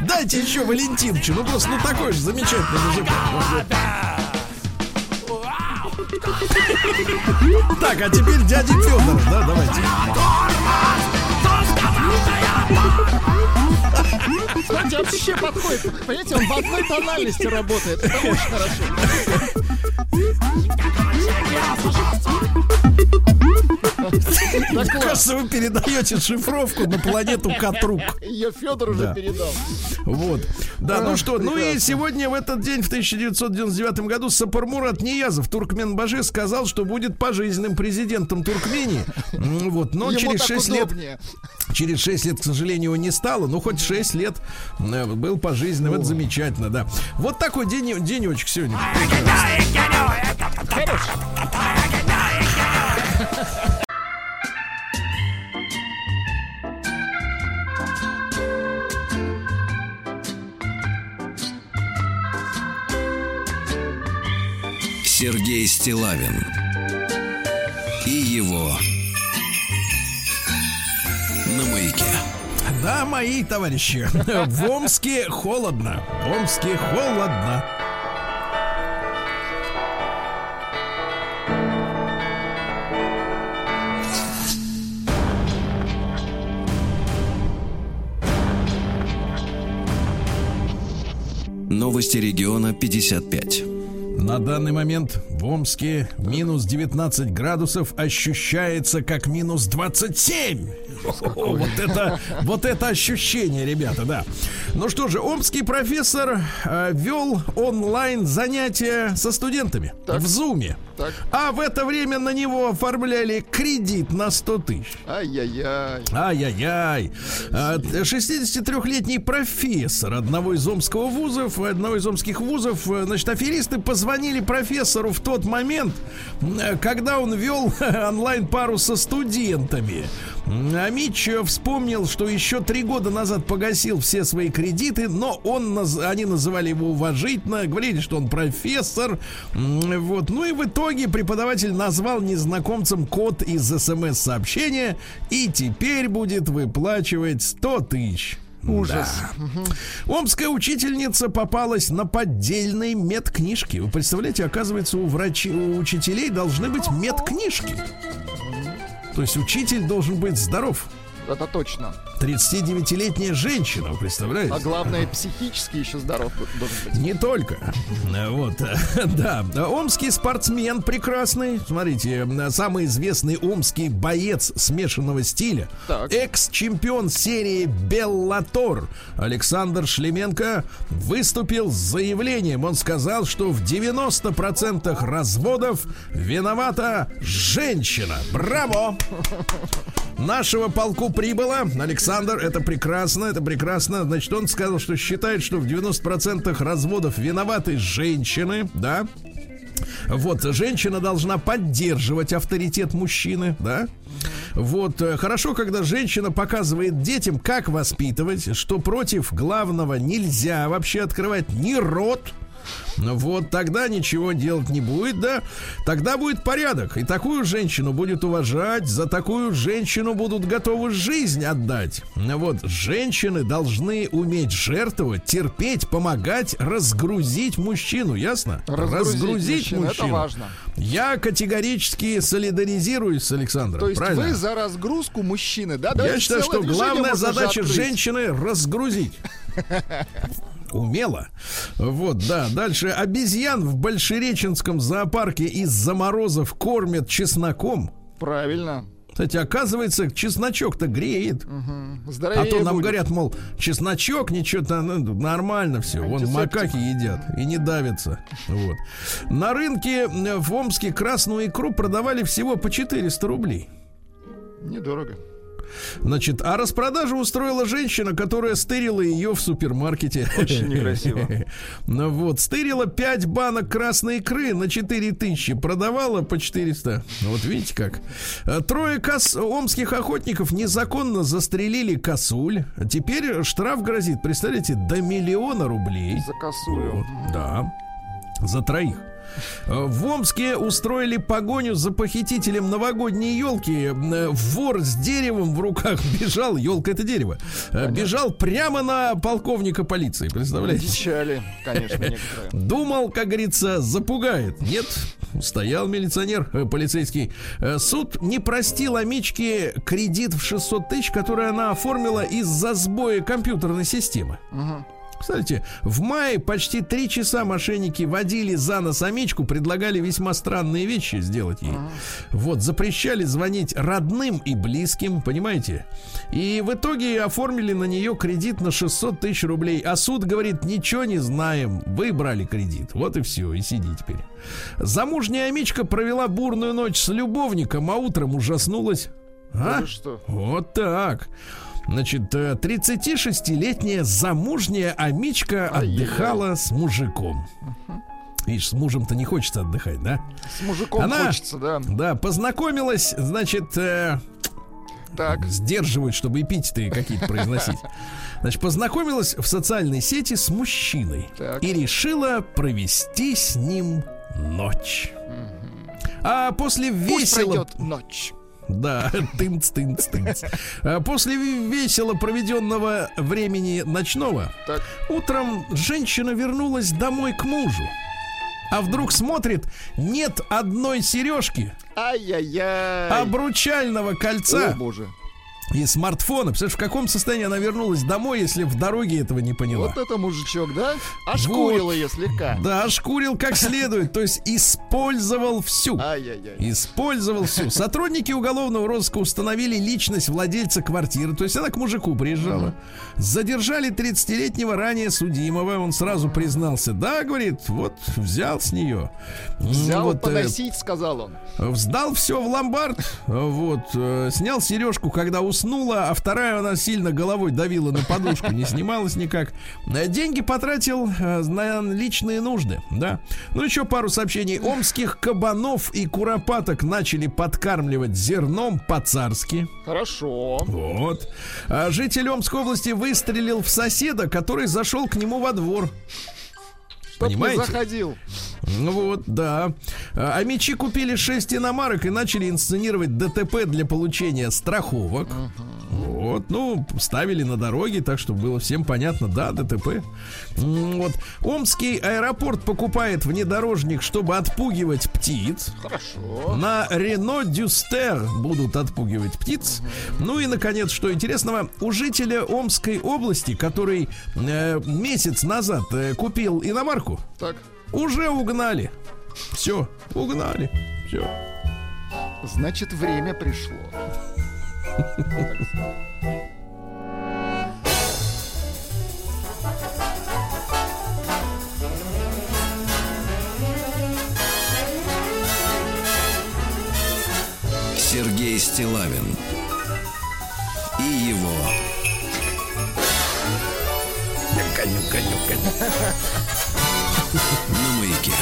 Дайте еще Валентинчу, ну просто, ну такой же замечательный музыкант. Так, а теперь дядя Федор, да, давайте. Кстати, вообще подходит. Понимаете, он в одной тональности работает. Это очень хорошо. Так вот, Кажется, вы передаете шифровку на планету Катрук. ее Федор уже Да. передал. Вот. Да, ну что, ну и сегодня в этот день, в 1999 году, Сапармурат Ниязов, Туркменбаши, сказал, что будет пожизненным президентом Туркмении. М, Вот, но Ему через так 6 лет, через 6 лет, к сожалению, его не стало, но хоть 6 лет э, был пожизненным, это замечательно, да. Вот такой день, денечек сегодня. Сергей Стилавин и его на маяке. Да, мои товарищи, в Омске холодно. В Омске холодно. Новости региона 55. На данный момент в Омске минус 19 градусов ощущается как минус 27. О, вот это, вот это ощущение, ребята, да. Ну что же, омский профессор э, вел онлайн занятия со студентами в Зуме. Так. А в это время на него оформляли кредит на 100 тысяч. Ай-яй-яй. Ай-яй-яй. А, 63-летний профессор одного из омского вузов, одного из омских вузов, э, значит, аферисты позвонили профессору в тот момент, э, когда он вел онлайн-пару со студентами. А Митч вспомнил, что еще три года назад погасил все свои кредиты, но он, они называли его уважительно, говорили, что он профессор. Вот. Ну и в итоге преподаватель назвал незнакомцам код из смс-сообщения и теперь будет выплачивать 100 тысяч. Ужас. Да. Омская учительница попалась на поддельной медкнижки. Вы представляете, оказывается, у врачей, у учителей должны быть медкнижки. То есть учитель должен быть здоров. Это точно. 39-летняя женщина, представляете? А главное, психически еще здоров должен быть. Не только. Э, Вот, да. Омский спортсмен прекрасный. Смотрите, самый известный омский боец смешанного стиля. Экс-чемпион серии Беллатор Александр Шлеменко выступил с заявлением. Он сказал, что в 90% разводов виновата женщина. Браво! Нашего полку прибыло. Александр, это прекрасно, это прекрасно. Значит, он сказал, что считает, что в 90% разводов виноваты женщины, да? Вот, женщина должна поддерживать авторитет мужчины, да? Вот, э, хорошо, когда женщина показывает детям, как воспитывать, что против главного нельзя вообще открывать ни рот, вот тогда ничего делать не будет, да? Тогда будет порядок. И такую женщину будет уважать, за такую женщину будут готовы жизнь отдать. Вот женщины должны уметь жертвовать, терпеть, помогать, разгрузить мужчину, ясно? Разгрузить мужчину, это важно. Я категорически солидаризируюсь с Александром. То есть правильно? вы за разгрузку мужчины, да? Я Давайте считаю, целое что главная задача женщины разгрузить. Умело. Вот, да. Дальше. Обезьян в Большереченском зоопарке из-за морозов кормят чесноком. Правильно. Кстати, оказывается, чесночок-то греет. Здоровее А то нам будет. говорят, мол, чесночок, ничего-то ну, нормально все. Вон макаки едят и не давятся. Вот. На рынке э, в Омске красную икру продавали всего по 400 рублей. Недорого. Значит, а распродажу устроила женщина, которая стырила ее в супермаркете. Очень некрасиво. Ну вот, стырила 5 банок красной икры на 4 тысячи, продавала по 400. Ну Вот видите как. А, Трое кос- омских охотников незаконно застрелили косуль. Теперь штраф грозит, представляете, до миллиона рублей. За косулю. Да. За троих. В Омске устроили погоню за похитителем новогодней елки. Вор с деревом в руках бежал, елка это дерево, э, бежал прямо на полковника полиции, представляете? Дичали, конечно, некоторые. Думал, как говорится, запугает. Нет, стоял милиционер э, полицейский. Э, Суд не простил Амичке кредит в 600 тысяч, который она оформила из-за сбоя компьютерной системы. Кстати, в мае почти три часа мошенники водили за нос Амичку, предлагали весьма странные вещи сделать ей. Вот, запрещали звонить родным и близким, понимаете? И в итоге оформили на нее кредит на 600 тысяч рублей. А суд говорит, ничего не знаем, вы брали кредит. Вот и все, и сиди теперь. Замужняя Амичка провела бурную ночь с любовником, а утром ужаснулась. А? Вы что? Вот так. Значит, э, 36-летняя замужняя Амичка отдыхала с мужиком. Видишь, с мужем-то не хочется отдыхать, да? С мужиком Она- хочется, да. Да, познакомилась, значит, э, Так. сдерживают, чтобы эпитеты какие-то произносить. Значит, познакомилась в социальной сети с мужчиной Так. и решила провести с ним ночь. А после Пусть весело... пройдет ночь. Да, тынц, тынц, тынц. А После ве- весело проведенного времени ночного, Так. утром женщина вернулась домой к мужу. А вдруг смотрит, нет одной сережки, Ай-яй-яй. обручального О, кольца боже. И смартфона. Представляешь, в каком состоянии она вернулась домой, если в дороге этого не поняла? Вот это мужичок, да? Ошкурил ее слегка. Да, ошкурил как следует, то есть использовал всю. Ай-яй-яй. Использовал всю. Сотрудники уголовного розыска установили личность владельца квартиры. То есть она к мужику приезжала. Задержали 30-летнего ранее судимого. Он сразу признался. Да, говорит, вот взял с нее. Взял вот, э, поносить, сказал он. Сдал все в ломбард, вот, э, снял сережку, когда уснула, а вторая она сильно головой давила на подушку, не снималась никак. Э, Деньги потратил э, на личные нужды, да. Ну, еще пару сообщений. Омских кабанов и куропаток начали подкармливать зерном по-царски. Хорошо. Вот. А житель Омской области выстрелил в соседа, который зашел к нему во двор. Чтоб не Понимаете? заходил. Ну вот, да. А а мечи купили 6 иномарок и начали инсценировать ДТП для получения страховок. Вот, ну, ставили на дороге, так чтобы было всем понятно, да, ДТП. Вот. Омский аэропорт покупает внедорожник, чтобы отпугивать птиц. Хорошо. На Рено Дюстер будут отпугивать птиц. Ну и, наконец, что интересного, у жителя Омской области, который э, месяц назад э, купил иномарку, Так. уже угнали. Все, угнали. Все. Значит, время пришло. Сергей Стилавин и его Коню, коню, коню. На маяке.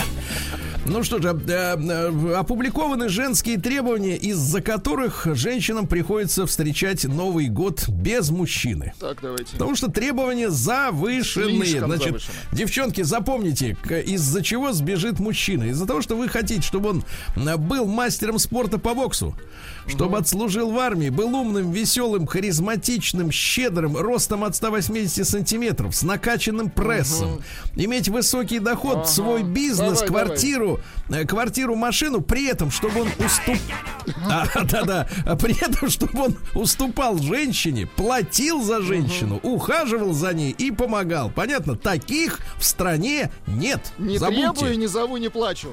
Ну что же, э, э, опубликованы женские требования, из-за которых женщинам приходится встречать Новый год без мужчины. Так, давайте. Потому что требования завышенные. Слишком Значит, завышены. девчонки, запомните, из-за чего сбежит мужчина. Из-за того, что вы хотите, чтобы он э, был мастером спорта по боксу, чтобы отслужил в армии, был умным, веселым, харизматичным, щедрым, ростом от 180 сантиметров, с накачанным прессом, иметь высокий доход, свой бизнес, квартиру, э, квартиру, машину, при этом, чтобы он уступ... А, да-да, а при этом, чтобы он уступал женщине, платил за женщину, ухаживал за ней и помогал. Понятно? Таких в стране нет. Не Забудьте. требую, не зову, не плачу.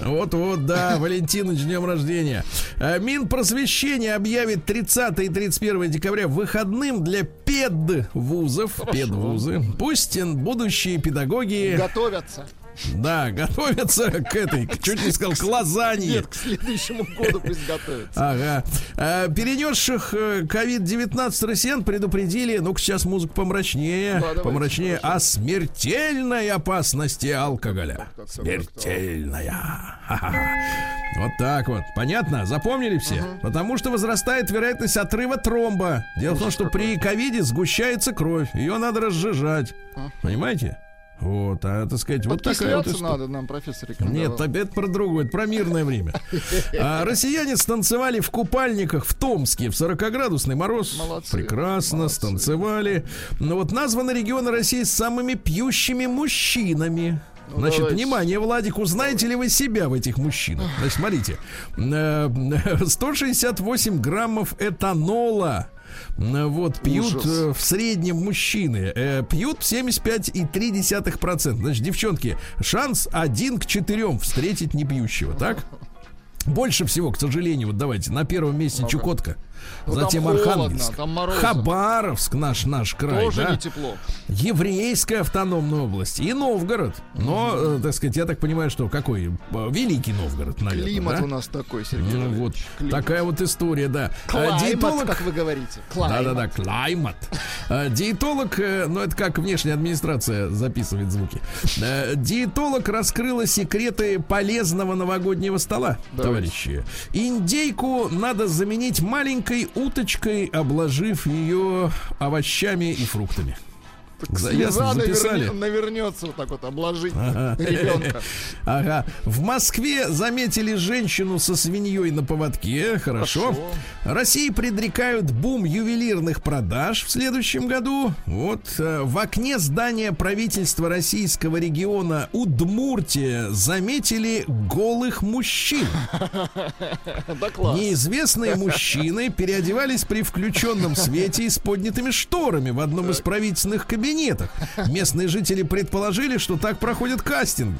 Вот-вот, да, Валентиныч, днем рождения. Э, Минпросвещение объявит 30 и 31 декабря выходным для педвузов. Педвузы. Пусть будущие педагоги, Готовятся. Да, готовятся к этой, к- чуть не сказал, к лазанье. Нет, к следующему году пусть готовятся. Ага. А, перенесших э, COVID-19 россиян предупредили, ну-ка сейчас музыку помрачнее, Да, помрачнее, о смертельной опасности алкоголя. Так, так, так, Смертельная. Вот так вот. Понятно? Запомнили все? Потому что возрастает вероятность отрыва тромба. Дело в том, что при ковиде сгущается кровь. Ее надо разжижать. Понимаете? Вот, а так сказать, вот такая вот история. надо нам, профессор. Нет, это про другое, это про мирное время. А россияне станцевали в купальниках в Томске в 40-градусный мороз. Молодцы, Прекрасно, молодцы. станцевали. Ну вот названы регионы России с самыми пьющими мужчинами. Ну, Значит, давайте. внимание, Владик, узнаете ли вы себя в этих мужчинах? Значит, смотрите. Э, 168 граммов этанола. Э, Вот, пьют Ужас. э, в среднем мужчины. э, Пьют 75,3%. Значит, девчонки, шанс 1 к 4 встретить непьющего, так? Больше всего, к сожалению, вот давайте, на первом месте Чукотка, Ну, там затем холодно, Архангельск, там морозно. Хабаровск, наш, наш край, Тоже да? не тепло. Еврейская автономная область и Новгород. Но, э, так сказать, я так понимаю, что какой? Э, Великий Новгород, наверное, Климат да? у нас такой, Сергей. Ну, вот. Климат. такая вот история, да. А, Клаймат, диетолог- как вы говорите. Да-да-да, клаймат. А, Диетолог, э, ну это как внешняя администрация записывает звуки. Э, Диетолог раскрыла секреты полезного новогоднего стола, Давайте. товарищи. Индейку надо заменить маленькой уточкой, обложив ее овощами и фруктами. Слеза наверне- навернется вот так вот обложить Ага. ребенка. Ага. В Москве заметили женщину со свиньей на поводке. Хорошо. Хорошо. России предрекают бум ювелирных продаж в следующем году. Вот э, в окне здания правительства российского региона Удмуртия заметили голых мужчин. Да класс. Неизвестные мужчины переодевались при включенном свете и с поднятыми шторами в одном из правительственных кабинетах. Местные жители предположили, что так проходят кастинги.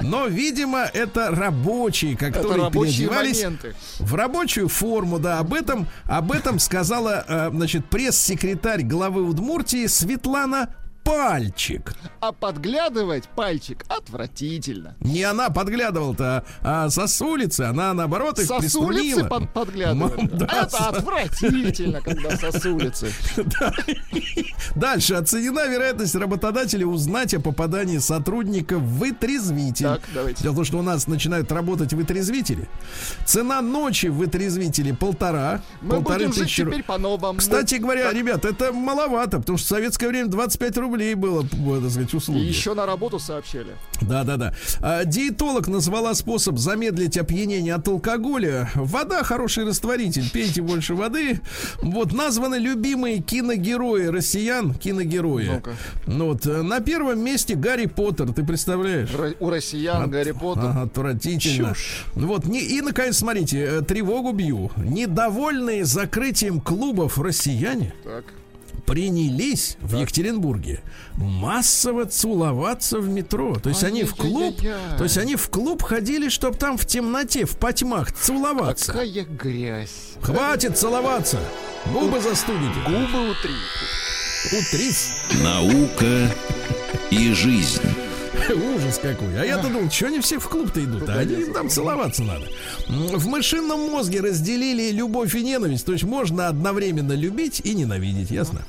Но, видимо, это рабочие, которые рабочие переодевались моменты. в рабочую форму, да, об этом, об этом сказала, э, значит, пресс-секретарь главы Удмуртии Светлана Пальчик. А подглядывать пальчик отвратительно. Не она подглядывала-то, а со с улицы она, наоборот, их Со с приструнила. улицы под, подглядывать. М, да, Это со- отвратительно, когда со с улицы. Да. Дальше оценена вероятность работодателя узнать о попадании сотрудника в вытрезвитель. Так, давайте. Дело в том, что у нас начинают работать вытрезвители. Цена ночи в вытрезвителе полтора. Мы полторы будем жить тысячи теперь по-новому. Кстати говоря, ребят, это маловато, потому что в советское время 25 рублей было, э, так сказать, И услуги. еще на работу сообщали. Да, да, да. А, диетолог назвала способ замедлить опьянение от алкоголя. Вода хороший растворитель. Пейте больше воды. Вот названы любимые киногерои россиян. Киногерои. Ну вот э, на первом месте Гарри Поттер. Ты представляешь? Ро- У россиян От- Гарри Поттер. Ага, отвратительно. Чушь. Вот, не, и, наконец, смотрите, э, тревогу бью. Недовольные закрытием клубов россияне Так. Принялись в Екатеринбурге массово целоваться в метро. То есть они в клуб, Ай-яй-яй-яй. то есть они в клуб ходили, чтобы там в темноте, в потьмах целоваться. Какая грязь. Хватит целоваться. Губы застудите. Губы утри. Утрись. Наука и жизнь. Ужас какой. А я-то думал, что они все в клуб-то идут, а они там целоваться надо. В мышином мозге разделили любовь и ненависть. То есть можно одновременно любить и ненавидеть, ясно?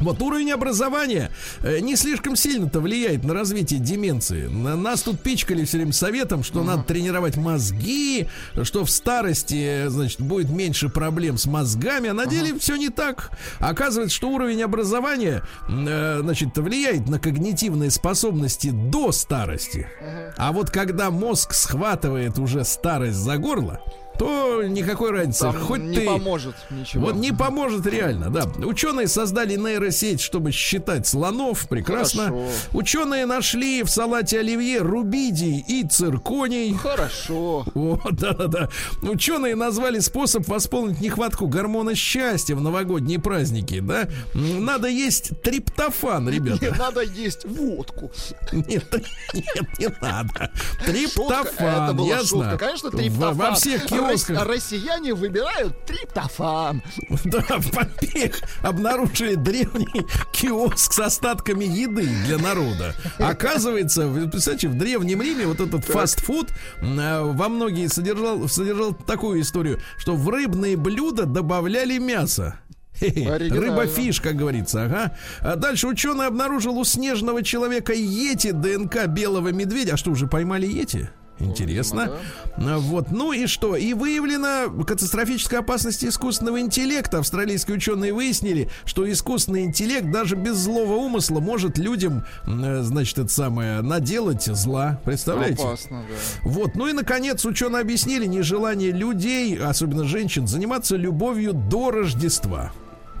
Вот уровень образования э, не слишком сильно-то влияет на развитие деменции. На- нас тут пичкали все время советом, что надо тренировать мозги, что в старости, э, значит, будет меньше проблем с мозгами. А на деле все не так. Оказывается, что уровень образования, э, значит, влияет на когнитивные способности до старости. А вот когда мозг схватывает уже старость за горло, то никакой разницы. Там Хоть не ты поможет ничего. вот не поможет реально, да. Ученые создали нейросеть, чтобы считать слонов. Прекрасно. Хорошо. Ученые нашли в салате оливье рубидий и цирконий. Хорошо. О, да-да-да. Ученые назвали способ восполнить нехватку гормона счастья в новогодние праздники, да? Надо есть триптофан, Не ребята. надо есть водку. Нет, нет, не надо. Шутка, Триптофан, это была ясно. шутка. Конечно, Во- триптофан. Во всех Рос- киосках. Россияне выбирают триптофан. Да, в Помпеях обнаружили древний киоск с остатками еды для народа. Оказывается, вы представляете, в Древнем Риме вот этот фастфуд э, во многие содержал, содержал такую историю, что в рыбные блюда добавляли мясо. Оригинально. Рыба-фиш, как говорится, ага. А дальше ученый обнаружил у снежного человека Йети ДНК белого медведя. А что, уже поймали Йети? Интересно. А, Вот, ну и что? И выявлена катастрофическая опасность искусственного интеллекта. Австралийские ученые выяснили, что искусственный интеллект даже без злого умысла может людям, э, значит, это самое, наделать зла. Представляете? Опасно, да. Вот, ну и наконец ученые объяснили нежелание людей, особенно женщин, заниматься любовью до Рождества.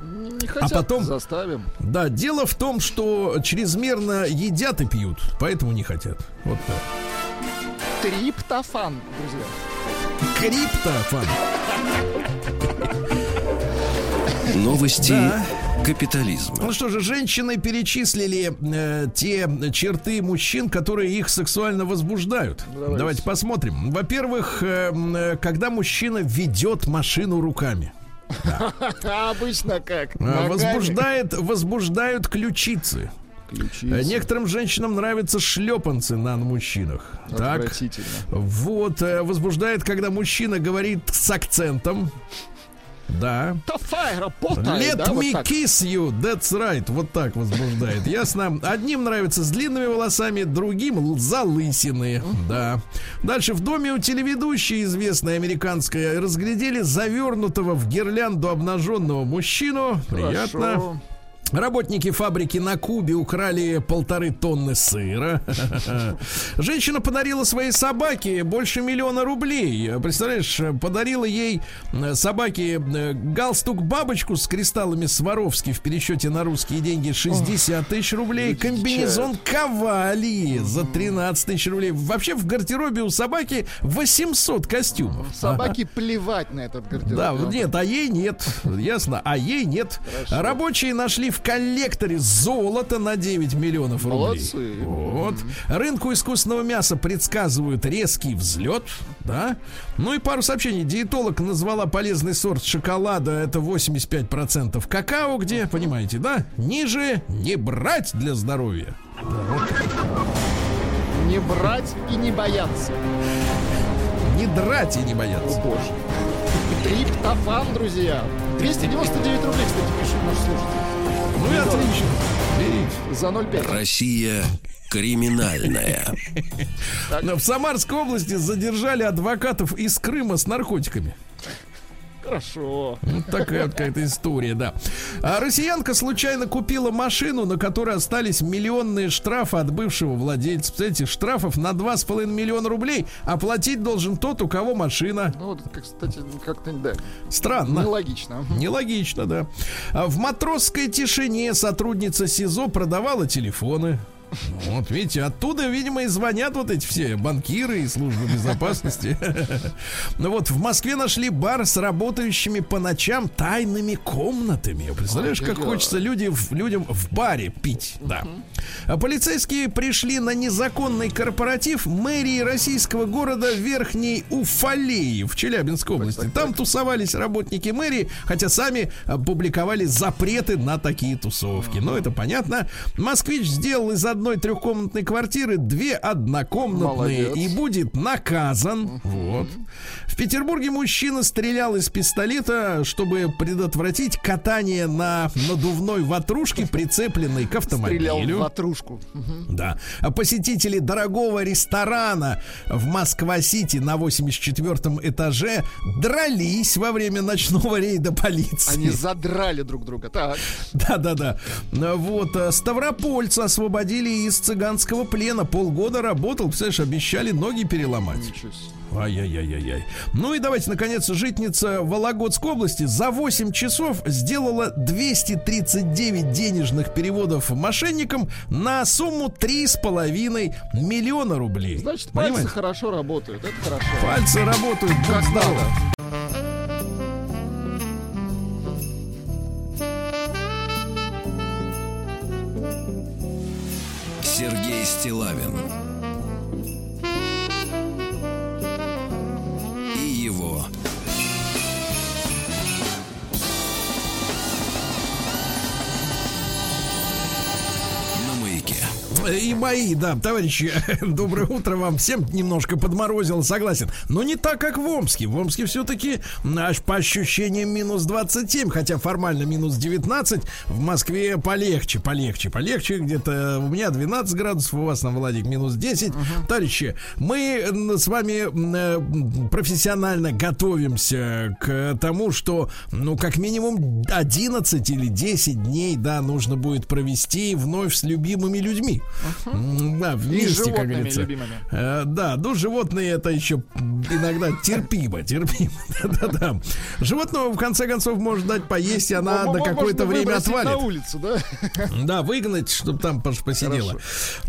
Не хотят, потом- заставим. Да, дело в том, что чрезмерно едят и пьют, поэтому не хотят. Вот так. Триптофан, друзья. Криптофан. Новости Да. капитализма. Ну что же, женщины перечислили э, те черты мужчин, которые их сексуально возбуждают. Давайте. Давайте, посмотрим. Во-первых, э, э, когда мужчина ведет машину руками. А обычно как? Э, Ногами? возбуждает, возбуждают ключицы. Ключицы. Э, Некоторым женщинам нравятся шлепанцы на мужчинах. Так. Вот, э, возбуждает, когда мужчина говорит с акцентом. Да. Работай, Let да, me вот kiss you, that's right. Вот так возбуждает. Ясно. Одним нравится с длинными волосами, другим л- залысины. Да. Дальше в доме у телеведущей известной американской разглядели завернутого в гирлянду обнаженного мужчину. Приятно. Хорошо. Работники фабрики на Кубе украли полторы тонны сыра. Женщина подарила своей собаке больше миллиона рублей. Представляешь, подарила ей э, собаке э, галстук-бабочку с кристаллами Сваровски в пересчете на русские деньги 60 тысяч рублей. Комбинезон Кавали за 13 тысяч рублей. Вообще в гардеробе у собаки 800 костюмов. Собаке плевать на этот гардероб. Да, нет, а ей нет. Ясно, а ей нет. Рабочие нашли в коллекторе золото на 9 миллионов рублей. Молодцы. Вот. Рынку искусственного мяса предсказывают резкий взлет. Да. Ну и пару сообщений. Диетолог назвала полезный сорт шоколада. Это 85% какао, где, понимаете, да? Ниже не брать для здоровья. Не брать и не бояться. Не драть и не О, бояться. боже. Триптофан, друзья. 299 рублей, кстати, пишет наш слушатель. Ну и отлично. Берите. За 0,5. Россия криминальная. Но в Самарской области задержали адвокатов из Крыма с наркотиками. Хорошо. Вот такая вот какая-то история, да. А россиянка случайно купила машину, на которой остались миллионные штрафы от бывшего владельца. Представляете, штрафов на 2,5 миллиона рублей, а платить должен тот, у кого машина. Ну, вот, кстати, как-то, да, Странно. нелогично. Нелогично, да. А в матросской тишине сотрудница СИЗО продавала телефоны. Вот, видите, оттуда, видимо, и звонят вот эти все банкиры и службы безопасности. Ну вот, в Москве нашли бар с работающими по ночам тайными комнатами. Представляешь, как хочется люди, людям в баре пить, да. А полицейские пришли на незаконный корпоратив мэрии российского города Верхней Уфалеи в Челябинской области. Там тусовались работники мэрии, хотя сами публиковали запреты на такие тусовки. Но это понятно. Москвич сделал из одной одной трехкомнатной квартиры две однокомнатные Молодец. и будет наказан. Вот. В Петербурге мужчина стрелял из пистолета, чтобы предотвратить катание на надувной ватрушке, прицепленной к Стрелял в автомобилю. ватрушку. Да. А посетители дорогого ресторана в Москва-Сити на 84-м этаже дрались во время ночного рейда полиции. Они задрали друг друга. Так. Да-да-да. Вот. а, Ставропольца освободили из цыганского плена. Полгода работал. Представляешь, обещали ноги переломать. Ничего себе. Ай-яй-яй-яй. Ну и давайте, наконец, житница Вологодской области за 8 часов сделала 239 денежных переводов мошенникам на сумму 3,5 миллиона рублей. Значит, пальцы Понимаете? хорошо работают. Это хорошо. Пальцы работают, Как надо. Стилавин И мои, да, товарищи, доброе утро вам всем. Немножко подморозил, согласен. Но не так, как в Омске. В Омске все-таки аж по ощущениям минус 27, хотя формально минус 19. В Москве полегче, полегче, полегче. Где-то у меня 12 градусов, у вас на Владик минус 10. Товарищи, мы с вами э, профессионально готовимся к тому, что, ну, как минимум 11 или 10 дней, да, нужно будет провести вновь с любимыми людьми. М, Да, вместе, как говорится. любимыми. Э, Да, ну животные это еще иногда терпимо, терпимо. Да-да-да. Животного в конце концов может дать поесть, и она до какое-то время отвалит. на улицу, да? Да, выгнать, чтобы там посидела.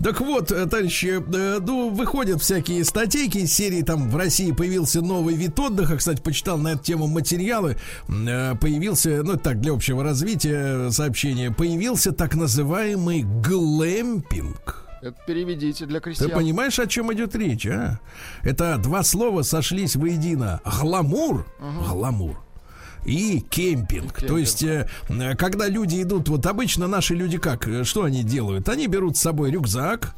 Так вот, э, товарищи, э, ну, выходят всякие статейки из серии, там в России появился новый вид отдыха, кстати, почитал на эту тему материалы, Э, появился, ну, так, для общего развития сообщения, появился так называемый глэмпинг. Это переведите для Ты крестьян. понимаешь, о чем идет речь, а? Это два слова сошлись воедино. Гламур, гламур. И кемпинг. То есть, э, э, когда люди идут, вот обычно наши люди как, э, что они делают? Они берут с собой рюкзак,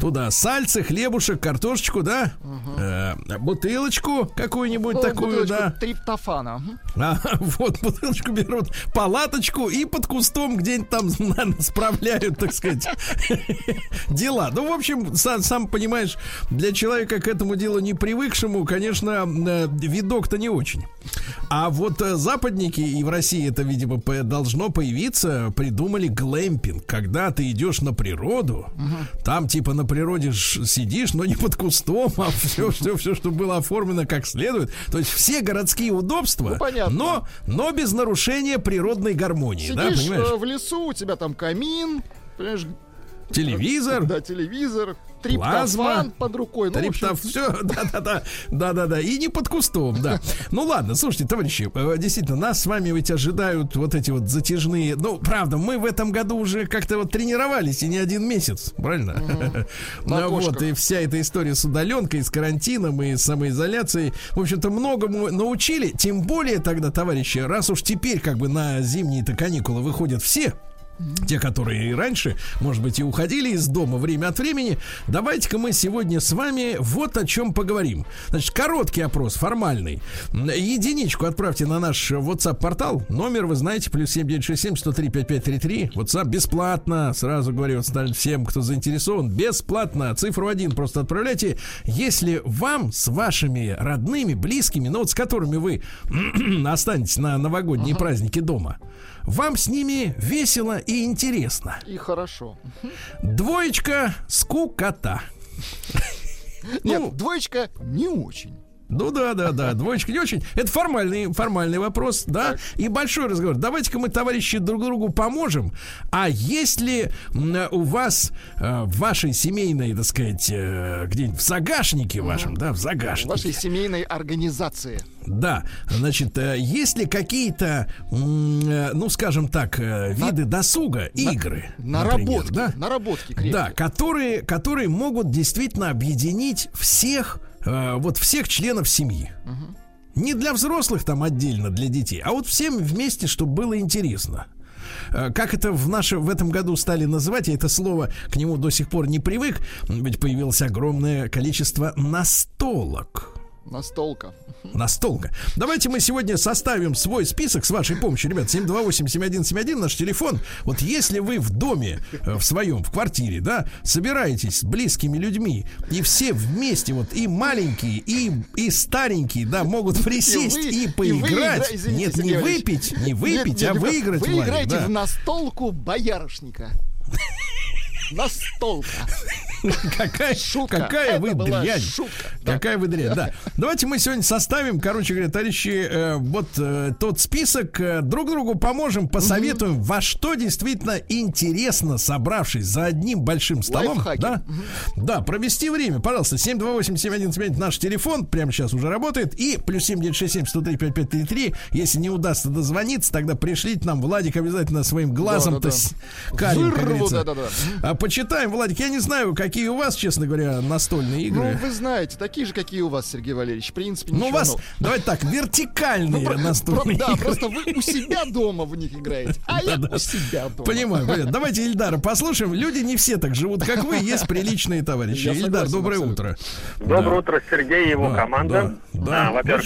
туда сальцы, хлебушек, картошечку, да, Э, бутылочку какую-нибудь Ну, такую, бутылочку да. Триптофана. А, вот бутылочку берут, палаточку и под кустом где-нибудь там наверно, справляют, так сказать, дела. Ну, в общем, сам, сам понимаешь, для человека к этому делу не привыкшему, конечно, видок-то не очень. А вот западники, и в России это, видимо, должно появиться, придумали глэмпинг, когда ты идешь на природу, там типа на природе сидишь, но не под кустом, а все, все, все, что было оформлено как следует. То есть все городские удобства, Ну, понятно. но, но без нарушения природной гармонии, да, Сидишь понимаешь? э, в лесу, у тебя там камин, понимаешь, Телевизор, да, телевизор, триптофан под рукой. Ну, Триптоф, все, да-да-да, да-да-да, и не под кустом, да. Ну ладно, слушайте, товарищи, э, действительно, нас с вами ведь ожидают вот эти вот затяжные, ну, правда, мы в этом году уже как-то вот тренировались, и не один месяц, правильно? На Ну вот, и вся эта история с удаленкой, с карантином и самоизоляцией, в общем-то, многому научили, тем более тогда, товарищи, раз уж теперь как бы на зимние-то каникулы выходят все, те, которые и раньше, может быть, и уходили из дома время от времени, давайте-ка мы сегодня с вами вот о чем поговорим. Значит, короткий опрос, формальный. Единичку отправьте на наш WhatsApp-портал. Номер, вы знаете, плюс 7967-103-5533. WhatsApp бесплатно. Сразу говорю всем, кто заинтересован, бесплатно. Цифру один просто отправляйте. Если вам с вашими родными, близкими, ну вот с которыми вы останетесь на новогодние праздники дома, вам с ними весело и интересно. И хорошо. Двоечка скукота. Нет, Ну, двоечка не очень. Ну да, да, да, двоечка не очень. Это формальный, формальный вопрос, да, и большой разговор. Давайте-ка мы, товарищи, друг другу поможем. А если у вас э, в вашей семейной, так сказать, э, где-нибудь в загашнике вашем, да, в В загашнике, вашей семейной организации. Да, значит, э, есть ли какие-то, ну, скажем так, виды досуга, игры, например, Наработки. да? Наработки крепкие. Да, которые, которые могут действительно объединить всех, э, вот всех членов семьи. Не для взрослых там отдельно, для детей, а вот всем вместе, чтобы было интересно. э, как это в наше в этом году стали называть, я это слово к нему до сих пор не привык, ведь появилось огромное количество настолок. Настолка. Настолка. Давайте мы сегодня составим свой список с вашей помощью, ребят. 728-7171 наш телефон. Вот если вы в доме, э, в своем, в квартире, да, собираетесь с близкими людьми, и все вместе, вот и маленькие, и, и старенькие, да, могут присесть вы- и, и вы поиграть. извините, Нет, не выпить, не Нет, выпить, нет, а ребят, выиграть. Вы играете в настолку боярышника. Настолка. Какая, Шутка. какая Это вы дрянь. шутка. Да. Какая вы дрянь, да. Давайте мы сегодня составим, короче говоря, товарищи, э, вот э, тот список, э, друг другу поможем, посоветуем, во что действительно интересно, собравшись за одним большим столом, Лайфхаки. да, да, провести время. Пожалуйста, 728-7175 наш телефон, прямо сейчас уже работает, и плюс 7967-103-5533, если не удастся дозвониться, тогда пришлите нам, Владик обязательно своим глазом-то Да-да-да. с- карим, как Вырву, говорится. да-да-да. А почитаем, Владик, я не знаю, какие у вас, честно говоря, настольные Ну, игры. вы знаете, такие же, какие у вас, Сергей Валерьевич. В принципе, Ну, у ничего вас, нового. давайте так, вертикальные Про- настольные про- Да, игры. просто вы у себя дома в них играете, а я у себя дома. Понимаю, понятно. Давайте Ильдара послушаем. Люди не все так живут, как вы, есть приличные товарищи. Я Ильдар, согласен, доброе абсолютно. утро. Доброе Да. утро, Сергей и его Да, команда. Да, да. Во-первых,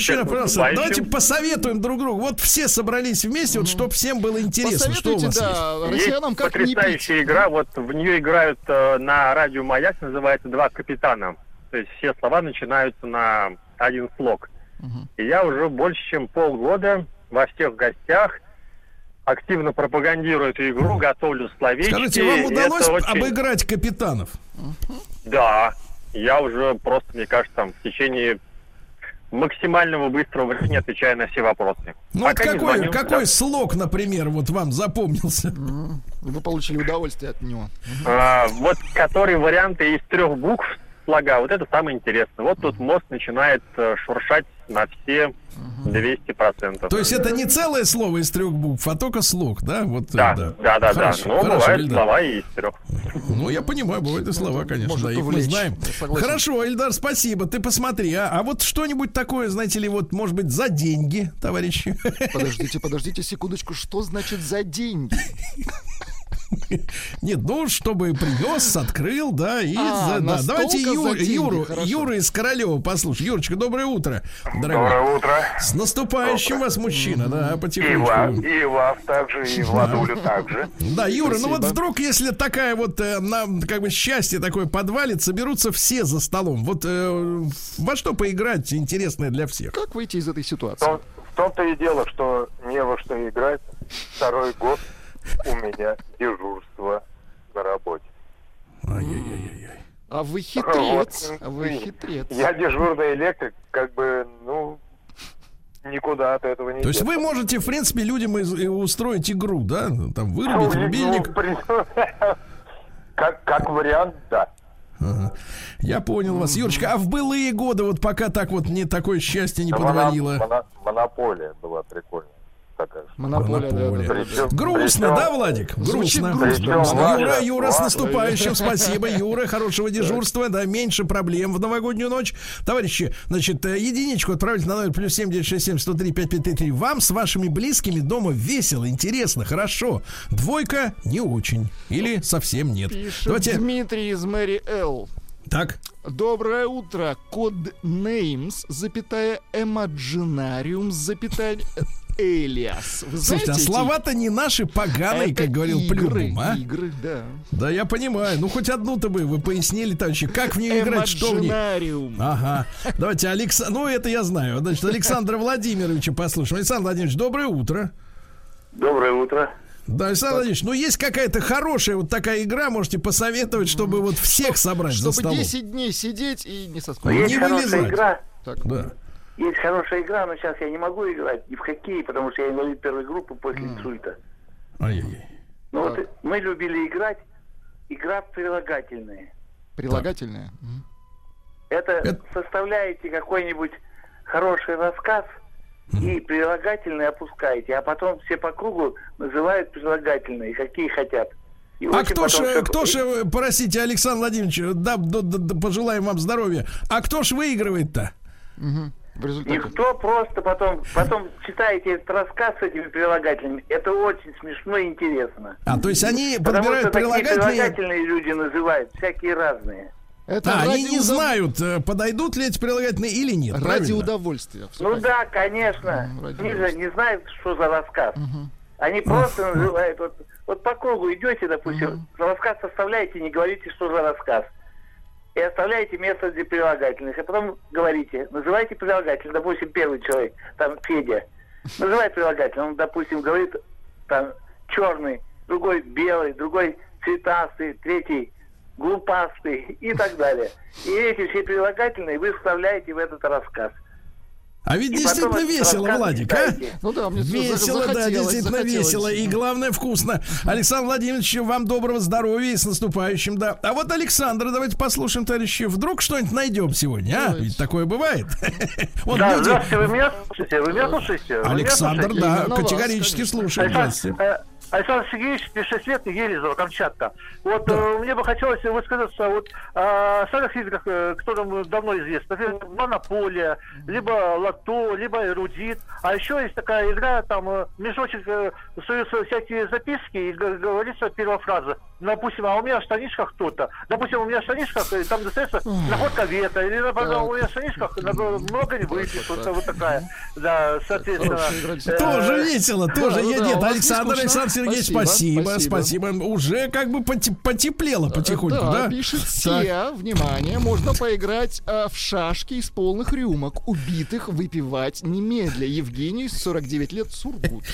давайте посоветуем друг другу. Вот все собрались вместе, вот чтобы всем было интересно, что у Посоветуйте, вас есть. да, Есть россиянам как потрясающая игра, вот в нее играют э, на радио «Маяк», называется «Два капитана». То есть все слова начинаются на один слог. И я уже больше, чем полгода во всех гостях активно пропагандирую эту игру, готовлю словечки. Скажите, вам удалось очень- обыграть капитанов? Да, я уже просто, мне кажется, там в течение максимального быстрого времени отвечаю на все вопросы. Ну вот Пока какой, звоню, какой да. слог, например, вот вам запомнился? Вы получили удовольствие от него. А, вот который варианты из трех букв слога, вот это самое интересное. Вот тут мозг начинает э, шуршать на все 200%. То есть это не целое слово из трех букв, а только слог, да? Вот, э, Да, да, да, да. Хорошо, Но хорошо, бывают Ильдар. слова и из трех. Ну, я понимаю, бывают и слова, конечно, может да, их мы знаем. Хорошо, Эльдар, спасибо. Ты посмотри, а, а вот что-нибудь такое, знаете ли, вот, может быть, за деньги, товарищи. Подождите, подождите секундочку, что значит за деньги? Нет, ну, чтобы принес, открыл, да, и... А, за- да. Давайте за Ю- деньги, Юру, хорошо. Юра из Королева послушай. Юрочка, доброе утро, дорогой. утро. С наступающим вас, мужчина, да, И вас, потихонечку. и вас также, и Владулю также. Да, Юра, ну вот Спасибо. вдруг, если такая вот э, нам как бы счастье такое подвалит, соберутся все за столом. Вот э, во что поиграть интересное для всех? Как выйти из этой ситуации? в том-то и дело, что не во что играть. Второй год у меня дежурство на работе. Ай-яй-яй-яй. А вы хитрец, Вот. а вы хитрец. Я дежурный электрик, как бы, ну, никуда от этого не То есть вы можете, в принципе, людям из- устроить игру, да? Там Ну, вырубить ну, рубильник. принципе, Как, как вариант, да. Ага. Я понял вас, Юрочка. А в былые годы, вот пока так вот не такое счастье не Моно- подвалило. моно- Монополия была прикольная. Такая. Монополия, да, Монополия. да, да. Причем- Грустно, причем- да, Владик? Звучит Грустно. грустно. Причем Грустно. важно, Юра, Юра, с важно. наступающим. Спасибо, Юра. Хорошего дежурства. Да, меньше проблем в новогоднюю ночь. Товарищи, значит, э, единичку отправить на номер плюс 7967 103 5533. Вам с вашими близкими дома весело, интересно, хорошо. Двойка не очень. Или совсем нет. Пишет Давайте. Дмитрий из Мэри Эл. Так. Доброе утро. Код Names, запятая Imaginarium, запятая Элиас. Вы Слушайте, а эти- слова-то не наши поганые, Это как говорил игры, а? Игры, да. Да, я понимаю. Ну, хоть одну-то бы вы пояснили, товарищи, как в нее играть, что в ней. Ага. Давайте, Алекс... Ну, это я знаю. Значит, Александра Владимировича послушаем. Александр Владимирович, доброе утро. Доброе утро. Да, Александр Владимирович, ну есть какая-то хорошая вот такая игра, можете посоветовать, чтобы вот всех собрать за Чтобы столом. 10 дней сидеть и не соскучиться. не вылезать. игра. Так. Да. Есть хорошая игра, но сейчас я не могу играть ни в хоккей, потому что я инвалид первой группы после инсульта. Ай-яй-яй. Но вот мы любили играть, игра прилагательные. Прилагательное. Мгм. Это, Это- составляете какой-нибудь хороший рассказ и прилагательные опускаете, а потом все по кругу называют прилагательные, какие хотят. И А кто потом ж, всё- кто ж, э, простите, Александр Владимирович, да, да, да, да, пожелаем вам здоровья. А кто ж выигрывает-то? В результате. Никто просто потом, потом читаете этот рассказ с этими прилагательными. Это очень смешно и интересно. А, то есть они Потому подбирают что такие прилагательные... прилагательные люди называют, всякие разные. Это А, они не удов- знают, э, подойдут ли эти прилагательные или нет. Ради правильно? удовольствия. Ну понятно. да, конечно. Ради Они же не знают, что за рассказ. Они просто называют, вот, вот по кругу идете, допустим, рассказ составляете, не говорите, что за рассказ. И оставляете место для прилагательных. А потом говорите, называйте прилагательный. Допустим, первый человек, там Федя, называет прилагательный. Он, допустим, говорит, там, черный, другой белый, другой цветастый, третий глупастый и так далее. И эти все прилагательные вы вставляете в этот рассказ. А ведь И действительно весело, Владик, а? Ну да, мне Весело, да, действительно захотелось. весело. И главное, вкусно. Александр Владимирович, вам доброго здоровья и с наступающим, да. А вот Александра, давайте послушаем, товарищи. Вдруг что-нибудь найдем сегодня, а? Ведь такое бывает. Вот Да, люди... здравствуйте, вы меня слушаете? Вы меня слушаете? Александр, да, Именно вас, категорически слушаем. Здравствуйте. Александр, Александр Сергеевич, 56 лет, Елизово, Камчатка. Вот э, мне бы хотелось высказаться вот о старых играх, э, кто нам давно известно. Например, Монополия, либо Лото, либо Эрудит. А еще есть такая игра, там э, мешочек э, суются всякие записки, и говорится первая фраза. Допустим, а у меня в штанишках кто-то. Допустим, у меня в штанишках э, там достается находка вета. Или, например, у меня в штанишках много не выпьешь. Вот, вот такая. Да, соответственно. Э, Тоже весело, тоже ну я да, нет. Александр. Александр Сергеевич, Спасибо, спасибо. Уже как бы поте- потеплело потихоньку, да? пишет. Сия. Внимание, можно поиграть э, в шашки из полных рюмок. Убитых выпивать немедля. Евгений, 49 лет, Сургут.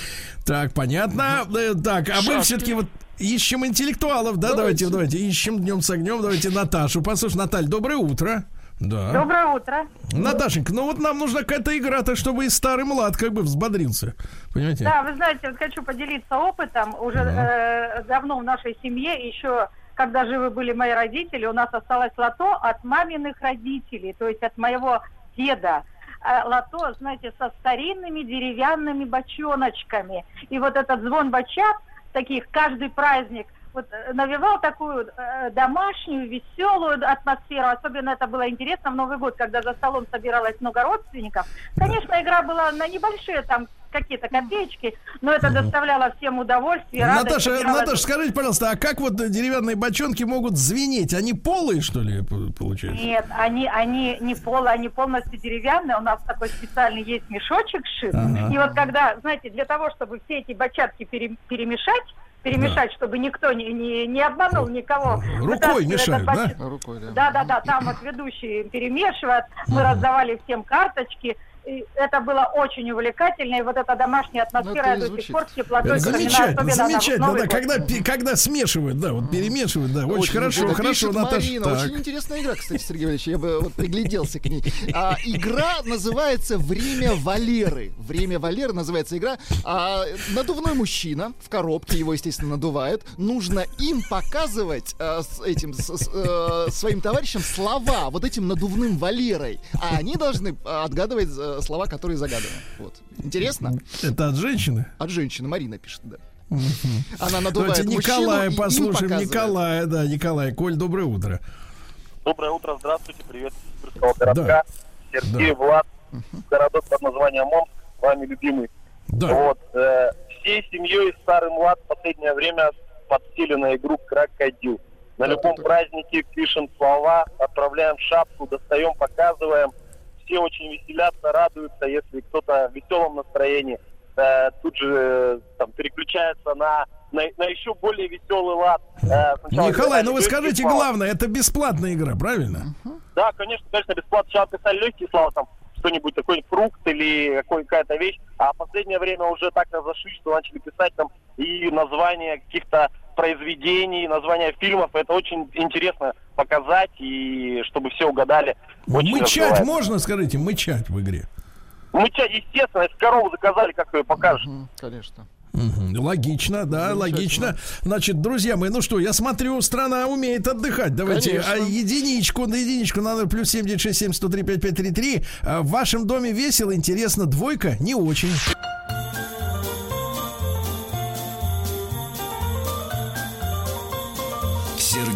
Так, понятно. Так, а мы все-таки вот ищем интеллектуалов, да? Давайте, Давайте. давайте, ищем днем с огнем. Давайте Наташу. Послушай, Наталь, доброе утро. Да. Доброе утро. Наташенька, ну вот нам нужна какая-то игра-то, чтобы и старый млад как бы взбодрился. Понимаете? Да, вы знаете, вот хочу поделиться опытом. Уже э, давно в нашей семье, еще когда живы были мои родители, у нас осталось лото от маминых родителей, то есть от моего деда. Э, Лото, знаете, со старинными деревянными бочоночками. И вот этот звон бочат, таких каждый праздник, вот э, навевал такую э, домашнюю, веселую атмосферу. Особенно это было интересно в Новый год, когда за столом собиралось много родственников. Конечно, игра была на небольшие там какие-то копеечки, но это доставляло всем удовольствие. радость, Наташа, Наташа, скажите, пожалуйста, а как вот деревянные бочонки могут звенеть? Они полые, что ли, получается? Нет, они, они не полые, они полностью деревянные. У нас такой специальный есть мешочек сшит. Ага. И вот когда, знаете, для того, чтобы все эти бочатки пере- перемешать, перемешать, чтобы никто не, не, не обманул никого. Рукой мешают, да? Рукой, да. Да, да, да, там вот ведущие перемешивают, мы раздавали всем карточки. И это было очень увлекательно, и вот эта домашняя атмосфера Ну, и до сих пор с теплотой замечательно, замечательно, да, когда, когда смешивают, да, вот перемешивают, да, очень, хорошо, неожиданно. хорошо, Пишет Наташа. Марина, так. очень интересная игра, кстати, Сергей Валерьевич, я бы вот пригляделся к ней. А, игра называется «Время Валеры». «Время Валеры» называется игра. А, надувной мужчина в коробке, его, естественно, надувают. Нужно им показывать а, с этим, с- с, э, своим товарищам слова вот этим надувным Валерой. А они должны а, отгадывать э, слова, которые загаданы. Вот. Интересно? Это от женщины? От женщины Марина пишет, да. Она надувает Давайте Николая послушаем. Николая, да, Николай. Коль, доброе утро. Доброе утро, здравствуйте, привет из городка. Да. Сергей, Влад, городок под названием Омск, вами любимый. Да. Вот, э, всей семьей Старый Млад в последнее время подсели на игру «Крокодил». На любом празднике пишем слова, отправляем шапку, достаем, показываем. Все очень веселятся, радуются, если кто-то в веселом настроении. э, тут же э, там переключается на, на, на еще более веселый лад. Э, Николай, ну вы скажите слова. главное, это бесплатная игра, правильно? Да, конечно, конечно, бесплатно. Сначала писали легкие слова, там, что-нибудь, такой фрукт или какая-то вещь. А в последнее время уже так разошлись, что начали писать там и названия каких-то произведений, названия фильмов. Это очень интересно показать, и чтобы все угадали. Очень Мычать можно, скажите, мычать в игре? Мычать, естественно, если корову заказали, как ее покажешь. Мгм, Конечно. Мгм, Логично, да, логично. Значит, друзья мои, ну что, я смотрю, страна умеет отдыхать. Давайте Конечно. а, единичку на единичку на номер плюс 7967 103 5533. А, В вашем доме весело, интересно, двойка не очень.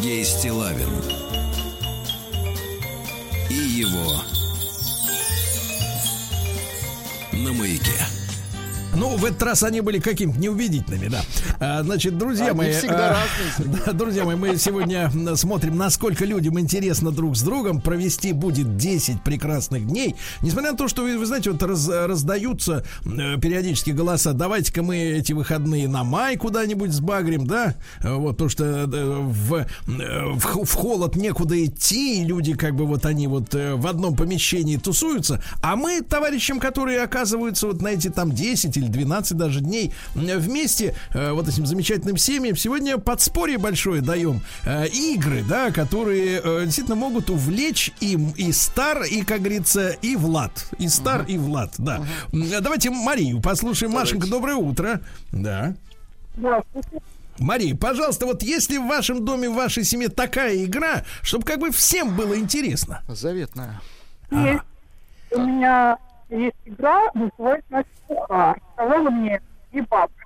Сергей Стилавин и его на маяке. Ну, в этот раз они были какими-то неубедительными, да. А, значит, друзья Они мои... всегда а, друзья мои, мы сегодня смотрим, насколько людям интересно друг с другом. Провести будет 10 прекрасных дней. Несмотря на то, что, вы, вы знаете, вот раз- раздаются э, периодически голоса, давайте-ка мы эти выходные на май куда-нибудь сбагрим, да? Вот, то, что э, в, э, в, в холод некуда идти, и люди как бы вот они вот э, в одном помещении тусуются. А мы товарищам, которые оказываются вот на эти там 10 или 12 даже дней э, вместе, э, вот этим замечательным семьям, сегодня подспорье большое даем. Э, Игры, да, которые действительно могут увлечь им и Стар, и, как говорится, и Влад. И Стар, и Влад, да. М, Давайте Марию послушаем. Машенька, доброе утро. Да. Мария, пожалуйста, вот если в вашем доме, в вашей семье такая игра, чтобы как бы всем было интересно. Заветная. Есть. У меня есть игра, называется «Пухар». Сказала мне и бабушка.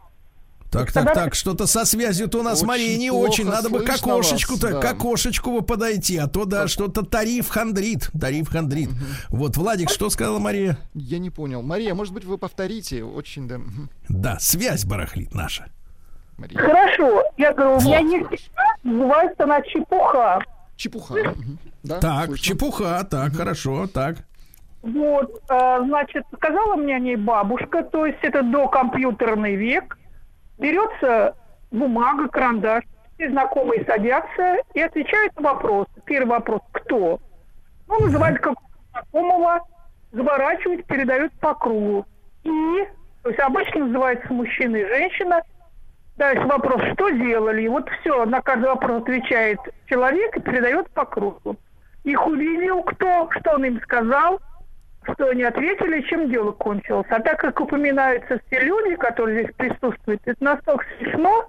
Так, так, так, что-то со связью-то у нас, Очень Мария, не очень. Надо бы к окошечку-то, вас, к да. окошечку бы подойти, а то, да, что-то тариф хандрит, тариф хандрит. Вот, Владик, что сказала Мария? Я не понял. Мария, может быть, вы повторите? Очень, да. Да, связь барахлит наша. Мария. Хорошо. Я говорю, у меня есть игра, называется она «Чепуха». Чепуха. мгм. Да, Так, слышно. чепуха, так, хорошо, так. Вот, э, значит, сказала мне о ней бабушка, то есть это докомпьютерный век. Берется бумага, карандаш, все знакомые садятся и отвечают на вопросы. Первый вопрос – кто? Ну, называют как знакомого, заворачивают, передают по кругу. И, то есть обычно называется мужчина и женщина. Дальше вопрос, что делали? И вот все, на каждый вопрос отвечает человек и передает по кругу. Их увидел кто, что он им сказал, что они ответили, чем дело кончилось. А так как упоминаются все люди, которые здесь присутствуют, это настолько смешно,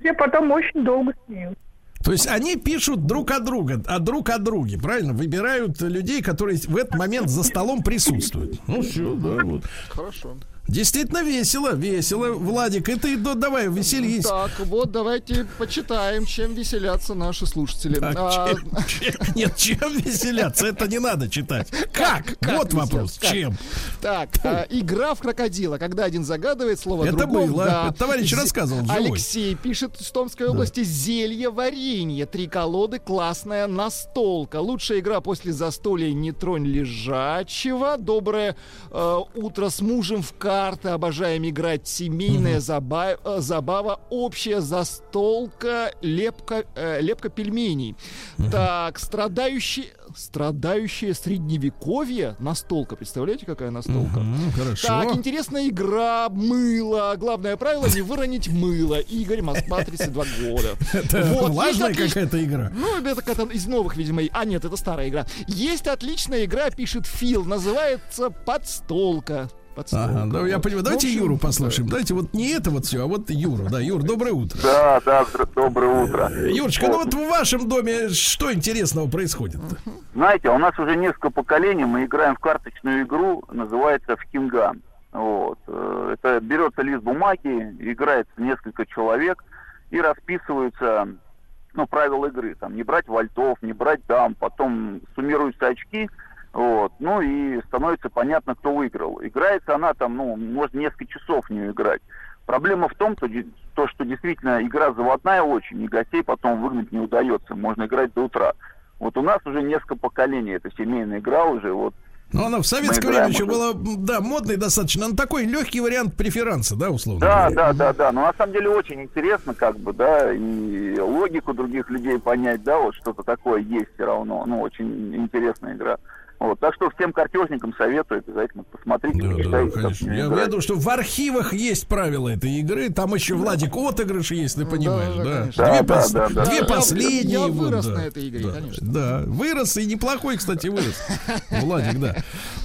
все потом очень долго смеются. То есть они пишут друг о друга, а друг о друге, правильно? Выбирают людей, которые в этот момент за столом присутствуют. Ну все, да, вот. Хорошо. Действительно весело, весело. Владик, и ты да, давай веселись. Так, вот давайте почитаем, чем веселятся наши слушатели. А А, чем- чем- нет, чем веселяться? Это не надо читать. Как? Как вот вопрос. Как? Чем? Так, а, игра в крокодила, когда один загадывает слово Это другому. было. да. Товарищ рассказывал, живой. Алексей пишет из Томской области зелье варенье. Три колоды, классная настолка. Лучшая игра после застолья не тронь лежачего. Доброе э, утро с мужем в карты. Обожаем играть. Семейная заба- э, забава. Общая застолка. Лепка, э, лепка пельменей. Так, страдающий... Страдающее средневековье настолка. Представляете, какая настолка? М, Хорошо. Так, интересная игра, мыло. Главное правило не выронить мыло. Игорь, Москва, 32 года. Это Вот, влажная есть отлич- какая-то игра. Ну, это какая-то из новых, видимо. А, нет, это старая игра. Есть отличная игра, пишет Фил. Называется «Подстолка». Подстолка. Ага, да, я Вот. понимаю. Давайте общем, Юру послушаем. Давайте вот не это вот все, а вот Юру. Да, Юр, доброе утро. Да, да, доброе утро. Юрочка, ну вот в вашем доме что интересного происходит? Знаете, у нас уже несколько поколений, мы играем в карточную игру, называется в Кинган. Вот. Э, Это берется лист бумаги, играется несколько человек и расписываются ну, правила игры. Там не брать вальтов, не брать дам, потом суммируются очки, вот, ну и становится понятно, кто выиграл. Играется она там, ну, может несколько часов в нее играть. Проблема в том, де- то, что действительно игра заводная очень, и гостей потом выгнать не удается. Можно играть до утра. Вот у нас уже несколько поколений, это семейная игра уже, вот Ну, она в советское время еще уже. была, да, модной достаточно. Ну, такой легкий вариант преферанса, да, условно Да, говоря. да, да, да. Но на самом деле очень интересно, как бы, да, и логику других людей понять, да, вот что-то такое есть все равно. Ну, очень интересная игра. Вот. Так что всем картежникам советую обязательно посмотрите, Да, да, почитайте, в конечно. Я, играть. я думаю, что в архивах есть правила этой игры. Там еще Владик отыгрыш, если понимаешь, да, да. конечно. Две, Да, пос- да, да, две да. Последние. я вот, вырос да. на этой игре, да, конечно. Да, вырос и неплохой, кстати, вырос. Владик, да.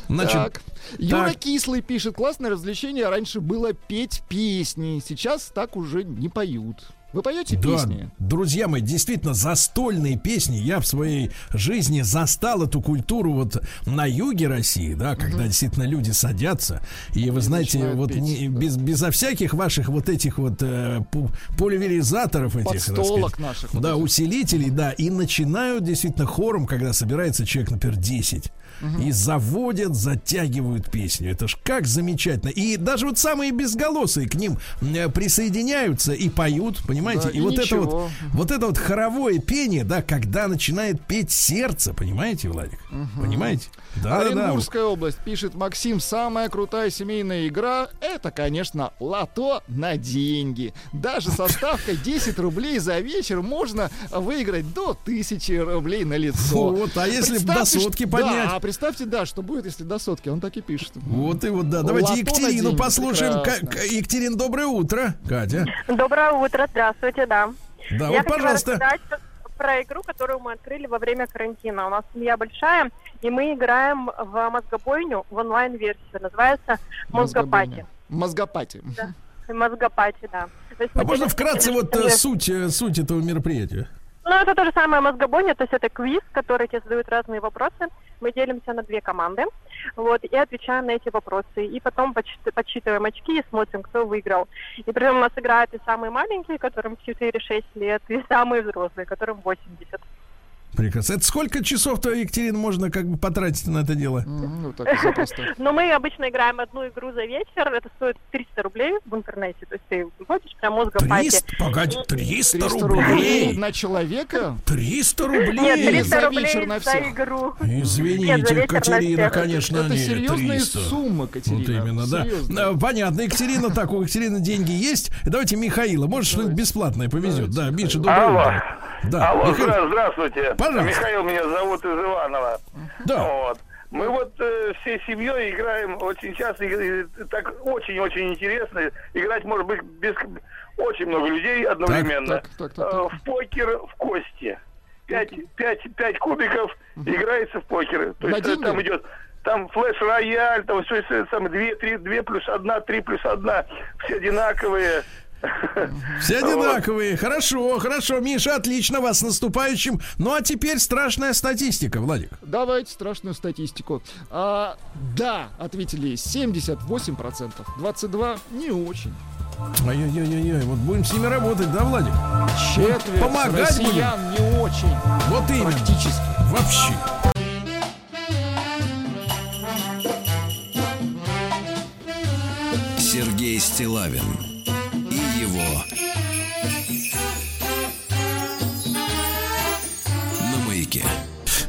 Значит, Так. Юра так. Кислый пишет, классное развлечение, раньше было петь песни, сейчас так уже не поют. Вы поете Да, песни? друзья мои, действительно, застольные песни. Я в своей жизни застал эту культуру вот на юге России, да, когда действительно люди садятся. И вы знаете, начинают вот петь, не- да. без, безо всяких ваших вот этих вот э, пу- пульверизаторов этих, Подстолок наших вот Да, этих. усилителей, да. И начинают действительно хором, когда собирается человек, например, 10. И заводят, затягивают песню. Это ж как замечательно. И даже вот самые безголосые к ним э, присоединяются и поют, понимаете? Да, и и вот это вот, вот это вот хоровое пение, да, когда начинает петь сердце, понимаете, Владик? Понимаете? Да, да, да. Оренбургская область пишет Максим, самая крутая семейная игра это, конечно, лото на деньги. Даже со ставкой 10 рублей за вечер можно выиграть до 1000 рублей на лицо. Вот, а если до сотки поднять? Да, а представьте, да, что будет, если до сотки. Он так и пишет. Вот и вот, да. Лото Давайте на Екатерину деньги. послушаем. Екатерин, доброе утро. Катя. Доброе утро, здравствуйте, да. Да, Я вот, хотела пожалуйста. рассказать про игру, которую мы открыли во время карантина. У нас семья большая, и мы играем в мозгобойню в онлайн-версию. Называется Мозгопати. Мозгопати. Да. Мозгопати, да. А можно вкратце вот э, суть, э, суть этого мероприятия? Ну, это то же самое мозгобойня, то есть это квиз, который тебе задают разные вопросы. Мы делимся на две команды, вот, и отвечаем на эти вопросы. И потом подсчит- подсчитываем очки и смотрим, кто выиграл. И причем у нас играют и самые маленькие, которым 4-6 лет, и самые взрослые, которым 80. Прекрасно. Это сколько часов-то, Екатерина, можно как бы потратить на это дело? Ну, так и запросто. Но мы обычно играем одну игру за вечер, это стоит 300 рублей в интернете, то есть ты вводишь прям мозгопати. 300, погоди, 300, 300 рублей? на человека? 300 рублей? Нет, Или 300 за рублей вечер на за всех? игру. Извините, Катерина, конечно, Это 300. суммы, Катерина. Вот именно, да. А, Понятно, Екатерина, так, у Екатерины деньги есть. Давайте Михаила, может, что-нибудь бесплатное повезет. Да, Миша, доброе Алло. утро. Да, Алло, здравствуйте. Пожалуйста. Михаил меня зовут из Иванова. Да. Вот. Мы вот э, всей семьей играем очень часто, и- и так очень-очень интересно. Играть может быть без очень много людей одновременно. Так, так, так, Э, так. В покер в кости. Пять, пять, пять кубиков играется в покер. То есть э, деньги? там идет там флеш-рояль, там все, все самое, две, три, две плюс одна, три плюс одна, все одинаковые. Все Вот. одинаковые. Хорошо, хорошо. Миша, отлично вас с наступающим. Ну а теперь страшная статистика, Владик. Давайте страшную статистику. А, да, ответили 78%. 22% не очень. Ай-яй-яй-яй, вот будем с ними работать, да, Владик? Четверть Помогать россиян не очень. Вот именно. Практически. Вообще. Сергей Стилавин его на маяке.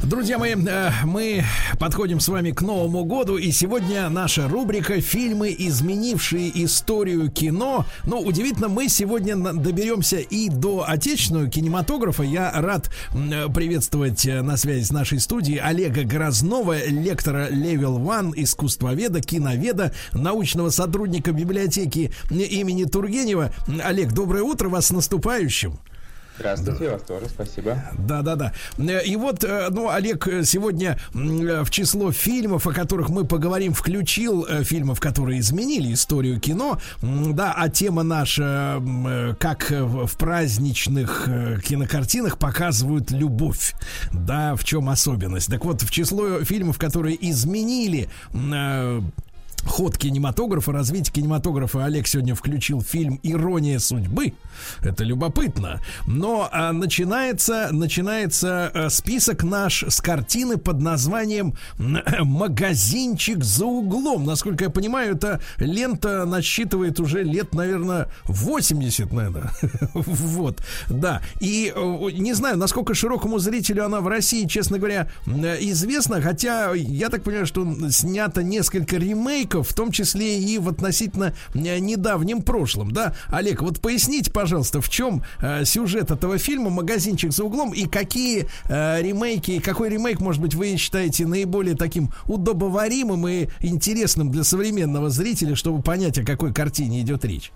Друзья мои, э, мы подходим с вами к Новому году, и сегодня наша рубрика «Фильмы, изменившие историю кино». Ну, удивительно, мы сегодня доберемся и до отечественного кинематографа. Я рад э, приветствовать э, на связи с нашей студией Олега Грознова, лектора Level One, искусствоведа, киноведа, научного сотрудника библиотеки имени Тургенева. Олег, доброе утро, вас с наступающим. Здравствуйте, вас тоже, спасибо. Да, да, да. И вот, э, ну, Олег э, сегодня э, в число фильмов, о которых мы поговорим, включил фильмов, которые изменили историю кино. Да, а тема наша, как в праздничных кинокартинах показывают любовь. Да, в чем особенность. Так вот, в число фильмов, которые изменили ход кинематографа, развитие кинематографа. Олег сегодня включил фильм «Ирония судьбы». Это любопытно. Но а, начинается, начинается а, список наш с картины под названием «Магазинчик за углом». Насколько я понимаю, эта лента насчитывает уже лет, наверное, 80, наверное. Вот, да. И э, не знаю, насколько широкому зрителю она в России, честно говоря, м, известна. Хотя я так понимаю, что снято несколько ремейков, в том числе и в относительно э, недавнем прошлом. Да, Олег, вот поясните, пожалуйста, в чем э, сюжет этого фильма «Магазинчик за углом» и какие э, ремейки, какой ремейк, может быть, вы считаете наиболее таким удобоваримым и интересным для современного зрителя, чтобы понять, о какой картине идет речь?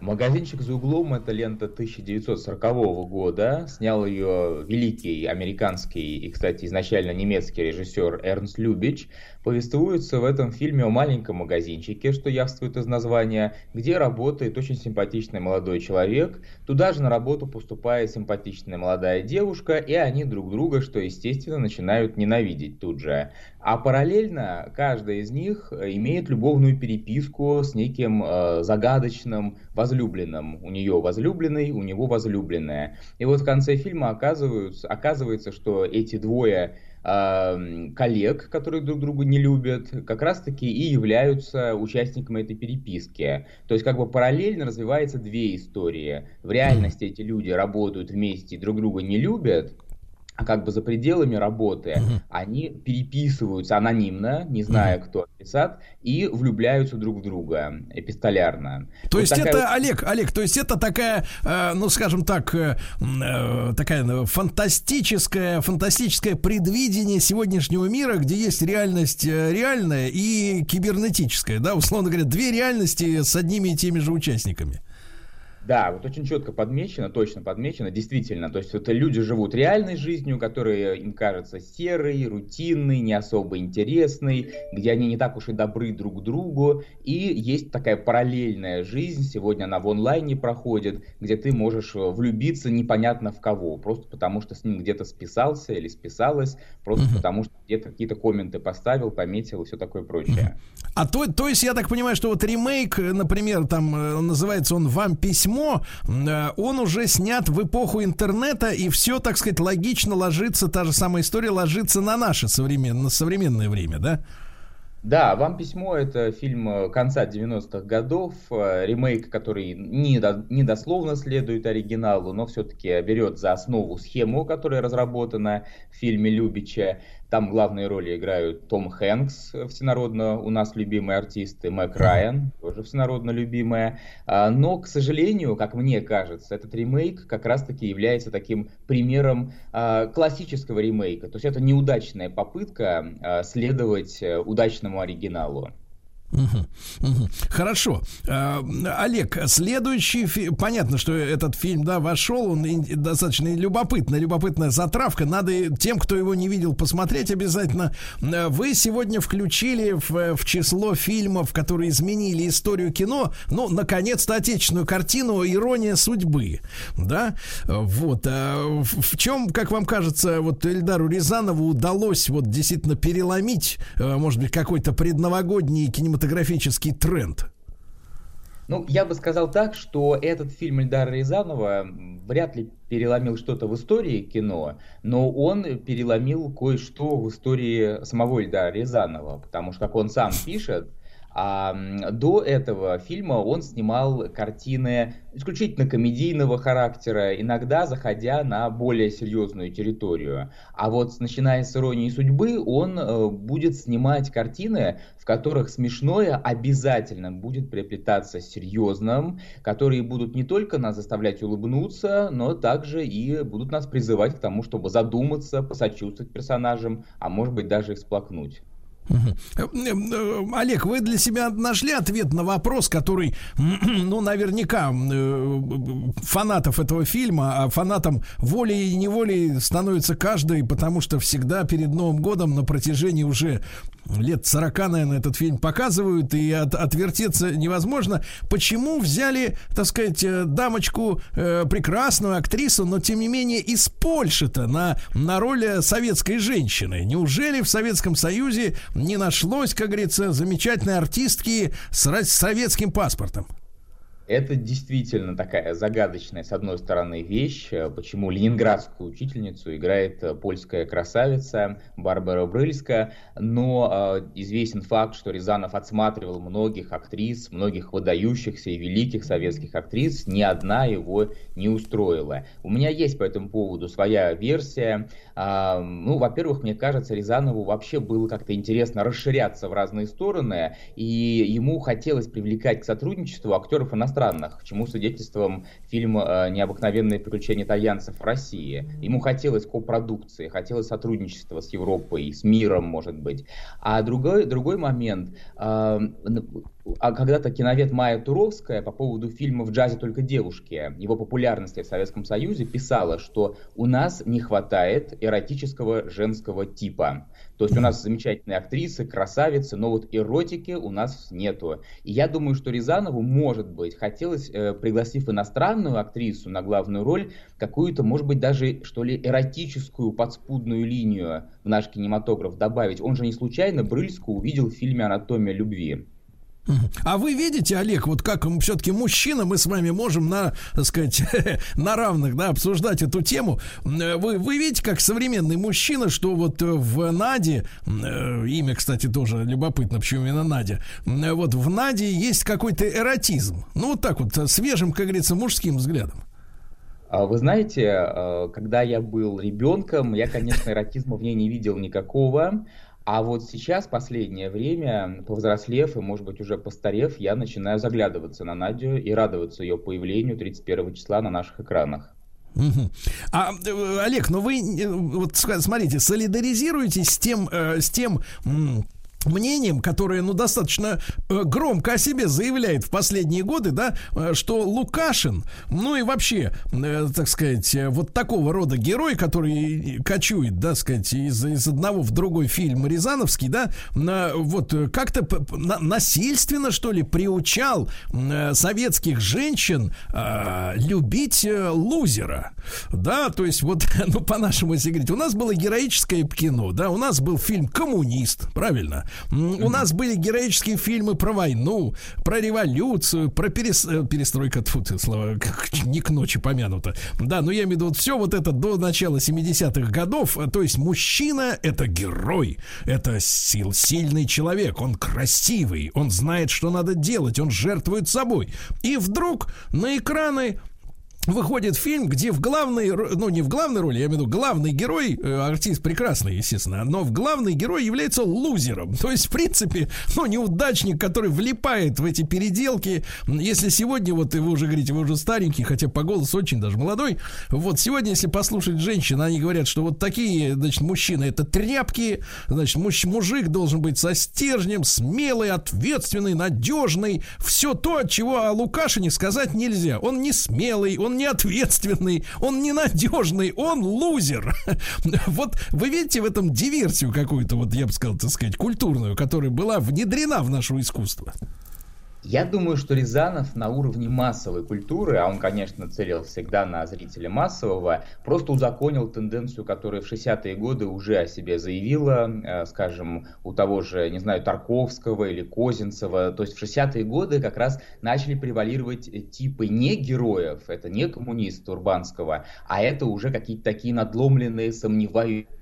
Магазинчик за углом это лента 1940 года. Снял ее великий американский и, кстати, изначально немецкий режиссер Эрнст Любич. Повествуется в этом фильме о маленьком магазинчике, что явствует из названия, где работает очень симпатичный молодой человек. Туда же на работу поступает симпатичная молодая девушка, и они друг друга, что естественно, начинают ненавидеть тут же. А параллельно каждая из них э, имеет любовную переписку с неким э, загадочным возлюбленным. У нее возлюбленный, у него возлюбленная. И вот в конце фильма оказываются, оказывается, что эти двое коллег, которые друг друга не любят, как раз-таки и являются участниками этой переписки. То есть как бы параллельно развивается две истории. В реальности эти люди работают вместе друг друга не любят, как бы за пределами работы mm-hmm. они переписываются анонимно, не зная, mm-hmm. кто адресат, и влюбляются друг в друга эпистолярно. То вот есть это, вот... Олег, Олег, то есть это такая, э, ну скажем так, э, э, такая ну, фантастическая, фантастическое предвидение сегодняшнего мира, где есть реальность э, реальная и кибернетическая, да, условно говоря, две реальности с одними и теми же участниками. Да, вот очень четко подмечено, точно подмечено, действительно. То есть это люди живут реальной жизнью, которая им кажется серой, рутинной, не особо интересной, где они не так уж и добры друг другу. И есть такая параллельная жизнь, сегодня она в онлайне проходит, где ты можешь э, влюбиться непонятно в кого, просто потому что с ним где-то списался или списалась, просто uh-huh. потому что где-то какие-то комменты поставил, пометил и все такое прочее. Uh-huh. А то, то есть я так понимаю, что вот ремейк, например, там э, называется он «Вам письмо», письмо, э, он уже снят в эпоху интернета, и все, так сказать, логично ложится, та же самая история ложится на наше современное, на современное время, да? Да, «Вам письмо» — это фильм э, конца 90-х годов, э, ремейк, который не, до, не дословно следует оригиналу, но все-таки берет за основу схему, которая разработана в фильме Любича. Там главные роли играют Том Хэнкс, всенародно у нас любимые артисты, Мэг Райан, тоже всенародно любимая. А, но, к сожалению, как мне кажется, этот ремейк как раз-таки является таким примером а, классического ремейка. То есть это неудачная попытка а, следовать э, удачному оригиналу. Хорошо. А, Олег, следующий фильм... Понятно, что этот фильм, да, вошел, он достаточно любопытная, любопытная затравка. Надо тем, кто его не видел, посмотреть обязательно. Вы сегодня включили в, в число фильмов, которые изменили историю кино, ну, наконец-то, отечественную картину «Ирония судьбы». Да? Вот. А в чем, как вам кажется, вот Эльдару Рязанову удалось вот действительно переломить, э, может быть, какой-то предновогодний кинематографический кинематографический тренд? Ну, я бы сказал так, что этот фильм Эльдара Рязанова вряд ли переломил что-то в истории кино, но он переломил кое-что в истории самого Эльдара Рязанова, потому что, как он сам пишет, а до этого фильма он снимал картины исключительно комедийного характера, иногда заходя на более серьезную территорию. А вот начиная с «Иронии судьбы» он э, будет снимать картины, в которых смешное обязательно будет приплетаться серьезным, которые будут не только нас заставлять улыбнуться, но также и будут нас призывать к тому, чтобы задуматься, посочувствовать персонажам, а может быть даже их всплакнуть. Олег, вы для себя нашли ответ на вопрос, который, ну, наверняка э, фанатов этого фильма, а фанатом волей и неволей становится каждый, потому что всегда перед Новым годом на протяжении уже лет 40, наверное, этот фильм показывают, и от, отвертеться невозможно. Почему взяли, так сказать, э, дамочку, э, прекрасную актрису, но тем не менее из Польши-то на, на роль советской женщины? Неужели в Советском Союзе не нашлось, как говорится, замечательной артистки с, советским паспортом? Это действительно такая загадочная, с одной стороны, вещь, э, почему ленинградскую учительницу играет э, польская красавица Барбара Брыльска, но э, известен факт, что Рязанов отсматривал многих актрис, многих выдающихся и великих советских актрис, ни одна его не устроила. У меня есть по этому поводу своя версия. Э, ну, во-первых, мне кажется, Рязанову вообще было как-то интересно расширяться в разные стороны, и ему хотелось привлекать к сотрудничеству актеров иностранных странах, чему свидетельством фильм э, «Необыкновенные приключения итальянцев в России». Ему хотелось копродукции, хотелось сотрудничества с Европой, с миром, может быть. А другой, другой момент, э, а когда-то киновед Майя Туровская по поводу фильма «В джазе только девушки», его популярности в Советском Союзе, писала, что у нас не хватает эротического женского типа. То есть у нас замечательные актрисы, красавицы, но вот эротики у нас нету. И я думаю, что Рязанову, может быть, хотелось, э, пригласив иностранную актрису на главную роль, какую-то, может быть, даже, что ли, эротическую подспудную линию в наш кинематограф добавить. Он же не случайно Брыльску увидел в фильме «Анатомия любви». А вы видите, Олег, вот как все-таки мужчина, мы с вами можем на, так сказать, на равных, да, обсуждать эту тему. Вы, вы видите, как современный мужчина, что вот в Наде, э, имя, кстати, тоже любопытно, почему именно Надя, вот в Наде есть какой-то эротизм. Ну, вот так вот, свежим, как говорится, мужским взглядом. А вы знаете, э, когда я был ребенком, я, конечно, эротизма в ней не видел никакого. А вот сейчас, последнее время, повзрослев и, может быть, уже постарев, я начинаю заглядываться на Надю и радоваться ее появлению 31 числа на наших экранах. А, э, Олег, ну вы, э, вот смотрите, солидаризируетесь с тем, э, с тем мнением, которое, ну, достаточно э, громко о себе заявляет в последние годы, да, э, что Лукашин, ну и вообще, э, так сказать, вот такого рода герой, который кочует, да, сказать, из, из одного в другой фильм Рязановский, да, вот как-то на, насильственно, что ли, приучал советских женщин любить лузера, да, то есть вот, ну, по-нашему, если говорить, у нас было героическое кино, да, у нас был фильм «Коммунист», правильно, у нас были героические фильмы про войну, про революцию, про перес... Э, перестройка, тут слова, не к ночи помянуто. Да, но я имею в виду вот все вот это до начала 70-х годов. То есть мужчина это герой, это сил, сильный человек, он красивый, он знает, что надо делать, он жертвует собой. И вдруг на экраны выходит фильм, где в главной, ну не в главной роли, я имею в виду главный герой, э, артист прекрасный, естественно, но в главный герой является лузером. То есть, в принципе, ну неудачник, который влипает в эти переделки. Если сегодня, вот вы уже говорите, вы уже старенький, хотя по голосу очень даже молодой, вот сегодня, если послушать женщин, они говорят, что вот такие, значит, мужчины это тряпки, значит, муж, мужик должен быть со стержнем, смелый, ответственный, надежный, все то, от чего о Лукашине сказать нельзя. Он не смелый, он неответственный, он ненадежный, он лузер. Вот вы видите в этом диверсию какую-то, вот я бы сказал, так сказать, культурную, которая была внедрена в наше искусство. Я думаю, что Рязанов на уровне массовой культуры, а он, конечно, целил всегда на зрителя массового, просто узаконил тенденцию, которая в 60-е годы уже о себе заявила, э, скажем, у того же, не знаю, Тарковского или Козинцева. То есть в 60-е годы как раз начали превалировать типы не героев, это не коммунист Урбанского, а это уже какие-то такие надломленные, сомневающиеся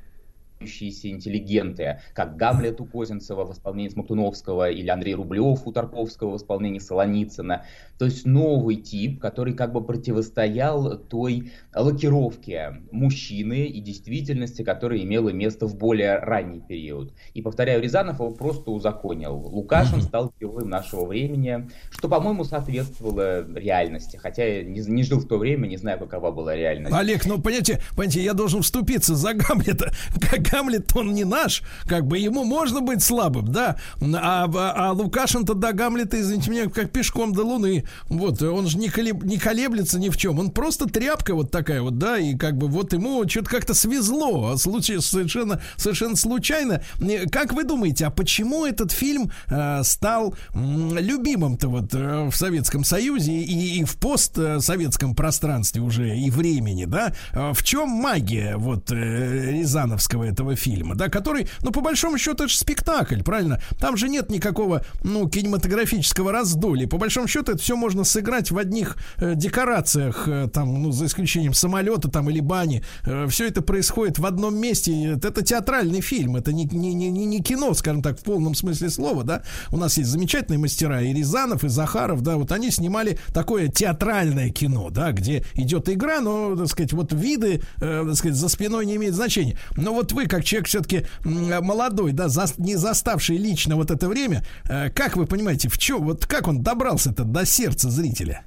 выдающиеся интеллигенты, как Гамлет у Козинцева в исполнении Смоктуновского или Андрей Рублев у Тарковского в исполнении Солоницына. То есть новый тип, который как бы противостоял той лакировке мужчины и действительности, которая имела место в более ранний период. И, повторяю, Рязанов его просто узаконил. Лукашин стал героем нашего времени, что, по-моему, соответствовало реальности. Хотя я не, не жил в то время, не знаю, какова была реальность. Олег, ну, понимаете, понимаете, я должен вступиться за Гамлета. Как Гамлет, он не наш, как бы ему можно быть слабым, да, а, а, а Лукашин-то до Гамлета, извините меня, как пешком до Луны, вот, он же не, колеб, не колеблется ни в чем, он просто тряпка вот такая вот, да, и как бы вот ему что-то как-то свезло, а случай совершенно, совершенно случайно. Как вы думаете, а почему этот фильм э, стал э, любимым-то вот э, в Советском Союзе и, и в постсоветском пространстве уже и времени, да? Э, в чем магия вот э, Рязановского этого фильма, да, который, ну, по большому счету, это же спектакль, правильно? Там же нет никакого, ну, кинематографического раздолья. По большому счету, это все можно сыграть в одних э, декорациях, э, там, ну, за исключением самолета там или бани. Э, все это происходит в одном месте. Это, это театральный фильм, это не, не, не, не кино, скажем так, в полном смысле слова, да. У нас есть замечательные мастера, и Рязанов, и Захаров, да, вот они снимали такое театральное кино, да, где идет игра, но, так сказать, вот виды, э, так сказать, за спиной не имеют значения. Но вот вы, как человек все-таки молодой, да, за, не заставший лично вот это время, э, как вы понимаете, в чем, вот как он добрался-то до сердца зрителя?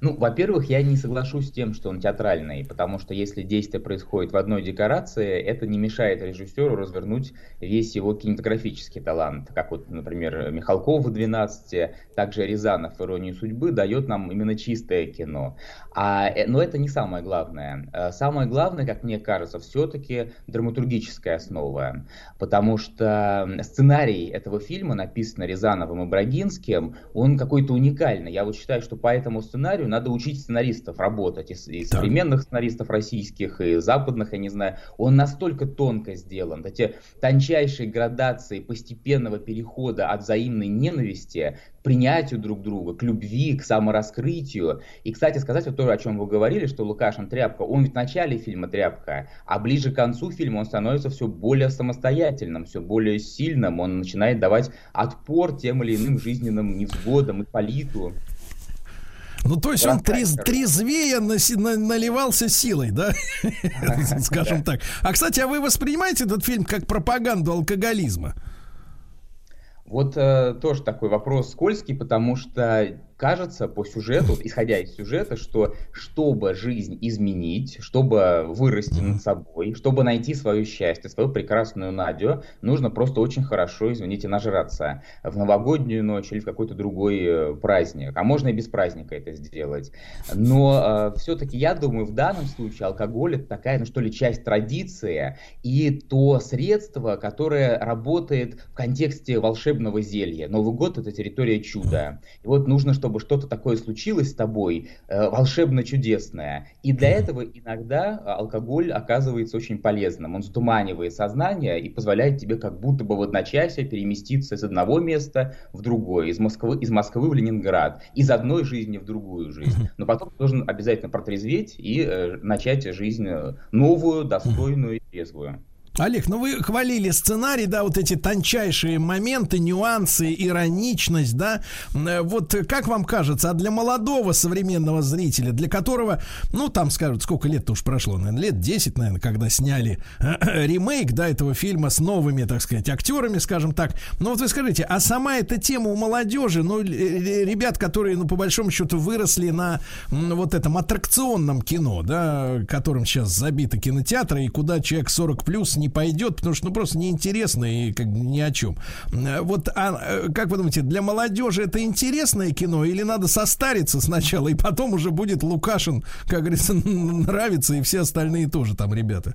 Ну, во-первых, я не соглашусь с тем, что он театральный, потому что если действие происходит в одной декорации, это не мешает режиссеру развернуть весь его кинематографический талант. Как вот, например, Михалков в «12», также Рязанов в «Иронии судьбы» дает нам именно чистое кино. А, э, но это не самое главное. Э, самое главное, как мне кажется, все-таки драматургическая основа, потому что сценарий этого фильма, написан Рязановым и Брагинским, он какой-то уникальный. Я вот считаю, что по этому сценарию надо учить сценаристов работать, и, и современных сценаристов российских, и западных, я не знаю. Он настолько тонко сделан, эти тончайшие градации постепенного перехода от взаимной ненависти принятию друг друга, к любви, к самораскрытию. И, кстати, сказать вот то, о чем вы говорили, что Лукашин тряпка, он ведь в начале фильма тряпка, а ближе к концу фильма он становится все более самостоятельным, все более сильным, он начинает давать отпор тем или иным жизненным невзгодам, ипполиту. Ну, то есть он трез, трезвее на, наливался силой, да? Скажем так. А, кстати, а вы воспринимаете этот фильм как пропаганду алкоголизма? Вот э, тоже такой вопрос скользкий, потому что кажется по сюжету, исходя из сюжета, что чтобы жизнь изменить, чтобы вырасти над собой, чтобы найти свое счастье, свою прекрасную Надю, нужно просто очень хорошо, извините, нажраться в новогоднюю ночь или в какой-то другой э, праздник. А можно и без праздника это сделать. Но э, все-таки я думаю, в данном случае алкоголь это такая, ну что ли, часть традиции и то средство, которое работает в контексте волшебного зелья. Новый год это территория чуда. И вот нужно, чтобы чтобы что-то такое случилось с тобой, э, волшебно-чудесное. И для этого иногда алкоголь оказывается очень полезным. Он затуманивает сознание и позволяет тебе как будто бы в одночасье переместиться из одного места в другое, из Москвы, из Москвы в Ленинград, из одной жизни в другую жизнь. Но потом ты должен обязательно протрезветь и э, начать жизнь новую, достойную и трезвую. Олег, ну вы хвалили сценарий, да, вот эти тончайшие моменты, нюансы, ироничность, да. Э, вот как вам кажется, а для молодого современного зрителя, для которого, ну, там скажут, сколько лет-то уж прошло, наверное, лет 10, наверное, когда сняли э, ремейк, да, этого фильма с новыми, так сказать, актерами, скажем так. Ну, вот вы скажите, а сама эта тема у молодежи, ну, ребят, которые, ну, по большому счету, выросли на вот этом аттракционном кино, да, которым сейчас забиты кинотеатры, и куда человек 40 плюс не пойдет, потому что ну просто неинтересно и как ни о чем. Вот, а э, как вы думаете, для молодежи это интересное кино или надо состариться сначала и потом уже будет Лукашин, как говорится, нравится и все остальные тоже там ребята?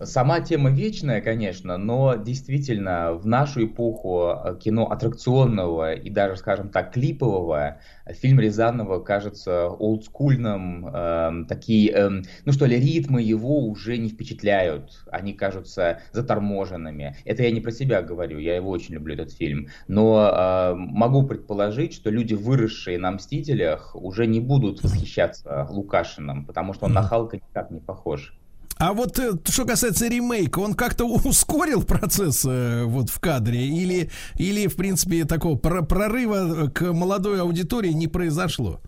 Сама тема вечная, конечно, но действительно в нашу эпоху э, кино аттракционного и даже, скажем так, клипового фильм Рязанова кажется олдскульным, э, такие, э, ну что ли, ритмы его уже не впечатляют, они кажутся заторможенными. Это я не про себя говорю, я его очень люблю, этот фильм, но э, могу предположить, что люди, выросшие на «Мстителях», уже не будут восхищаться Лукашиным, потому что он на Халка никак не похож. А вот э, что касается ремейка, он как-то ускорил процесс э, вот в кадре или, или в принципе, такого прорыва к молодой аудитории не произошло?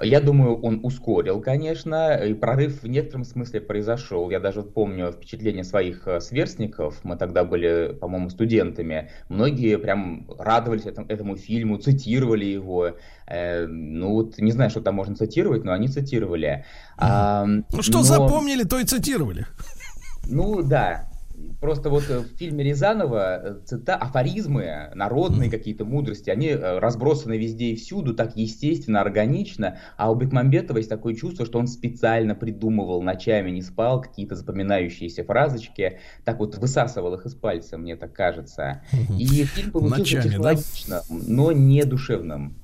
Я думаю, он ускорил, конечно, и прорыв в некотором смысле произошел. Я даже помню впечатление своих э, сверстников, мы тогда были, по-моему, студентами. Многие прям радовались этому, этому фильму, цитировали его. Э, ну вот, не знаю, что там можно цитировать, но они цитировали. А, ну что но... запомнили, то и цитировали. Ну да, Просто вот э, в фильме Рязанова э, цита, афоризмы, народные какие-то мудрости, они э, разбросаны везде и всюду, так естественно, органично, а у Бекмамбетова есть такое чувство, что он специально придумывал, ночами не спал, какие-то запоминающиеся фразочки, так вот высасывал их из пальца, мне так кажется. И фильм получился ночами, технологично, да? но не душевным.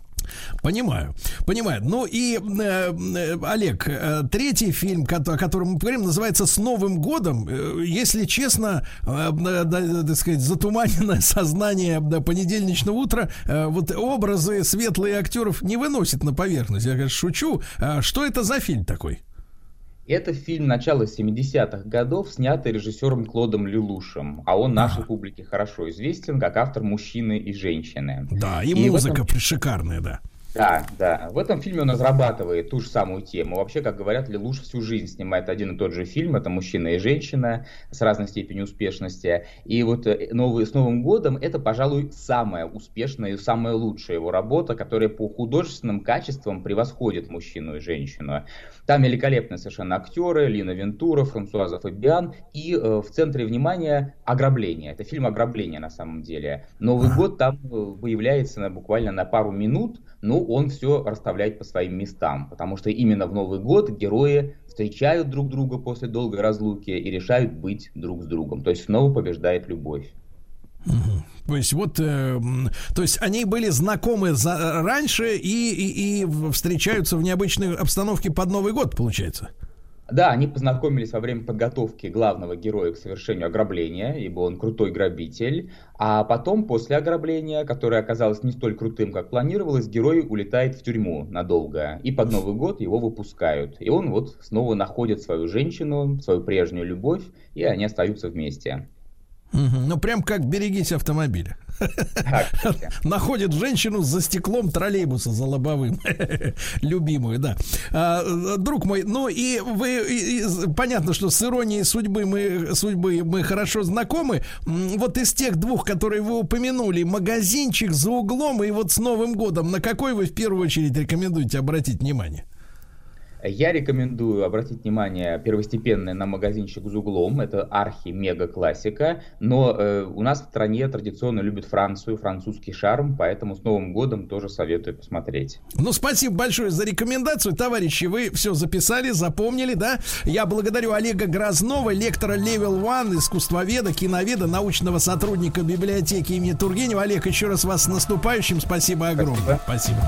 Понимаю, понимаю. Ну и, э, э, Олег, э, третий фильм, о котором мы поговорим, называется «С Новым годом». Э, если честно, э, э, так сказать, затуманенное сознание до понедельничного утра, э, вот образы светлые актеров не выносит на поверхность. Я, конечно, шучу. А что это за фильм такой? Это фильм начала 70-х годов, снятый режиссером Клодом Лелушем, а он нашей ага. публике хорошо известен как автор «Мужчины и женщины». Да, и, и музыка этом... шикарная, да. Да, да. В этом фильме он разрабатывает ту же самую тему. Вообще, как говорят, Лелуш всю жизнь снимает один и тот же фильм. Это «Мужчина и женщина» с разной степенью успешности. И вот э, новый, с Новым годом это, пожалуй, самая успешная и самая лучшая его работа, которая по художественным качествам превосходит «Мужчину и женщину». Там великолепные совершенно актеры, Лина Вентура, Франсуаза Фабиан. И э, в центре внимания ограбление. Это фильм ограбление на самом деле. Новый год там э, появляется на, буквально на пару минут – ну, он все расставляет по своим местам, потому что именно в Новый год герои встречают друг друга после долгой разлуки и решают быть друг с другом. То есть снова побеждает любовь. То есть вот, э, то есть они были знакомы за, раньше и, и, и встречаются в необычной обстановке под Новый год, получается. Да, они познакомились во время подготовки главного героя к совершению ограбления, ибо он крутой грабитель. А потом, после ограбления, которое оказалось не столь крутым, как планировалось, герой улетает в тюрьму надолго. И под Новый год его выпускают. И он вот снова находит свою женщину, свою прежнюю любовь, и они остаются вместе. Ну, прям как берегись автомобиля. Находит женщину за стеклом троллейбуса за лобовым. Любимую, да. А, друг мой, ну и вы, и- и- понятно, что с иронией судьбы мы, судьбы мы хорошо знакомы. Вот из тех двух, которые вы упомянули, магазинчик за углом и вот с Новым годом, на какой вы в первую очередь рекомендуете обратить внимание? Я рекомендую обратить внимание первостепенное на магазинчик за углом. Это архи-мега-классика. Но э, у нас в стране традиционно любят Францию, французский шарм, поэтому с Новым годом тоже советую посмотреть. Ну, спасибо большое за рекомендацию, товарищи. Вы все записали, запомнили, да? Я благодарю Олега Грознова, лектора Level One, искусствоведа, киноведа, научного сотрудника библиотеки имени Тургенева. Олег, еще раз вас с наступающим. Спасибо огромное. Спасибо.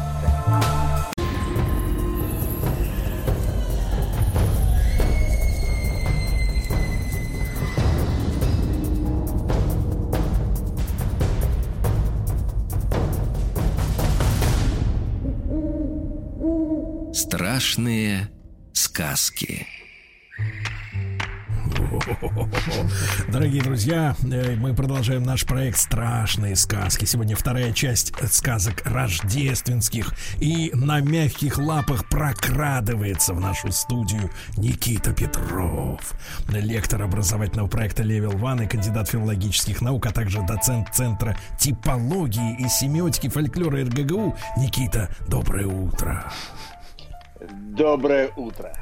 Страшные сказки. Дорогие друзья, э, мы продолжаем наш проект «Страшные сказки». Сегодня вторая часть сказок рождественских. И на мягких лапах прокрадывается в нашу студию Никита Петров, лектор образовательного проекта «Левел Ван» и кандидат филологических наук, а также доцент Центра типологии и семиотики фольклора РГГУ. Никита, доброе утро. Доброе утро.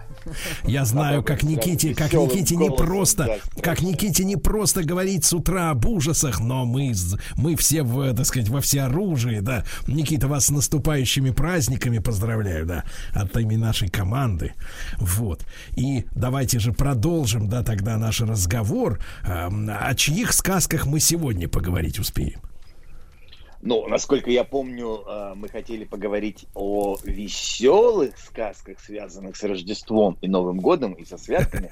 Я знаю, как Никите, как Никите не просто, как Никите не просто говорить с утра об ужасах, но мы, мы все, в, так сказать, во всеоружии, да. Никита, вас с наступающими праздниками поздравляю, да, от имени нашей команды. Вот. И давайте же продолжим, да, тогда наш разговор. О чьих сказках мы сегодня поговорить успеем? Ну, насколько я помню, э, мы хотели поговорить о веселых сказках, связанных с Рождеством и Новым годом, и со святками.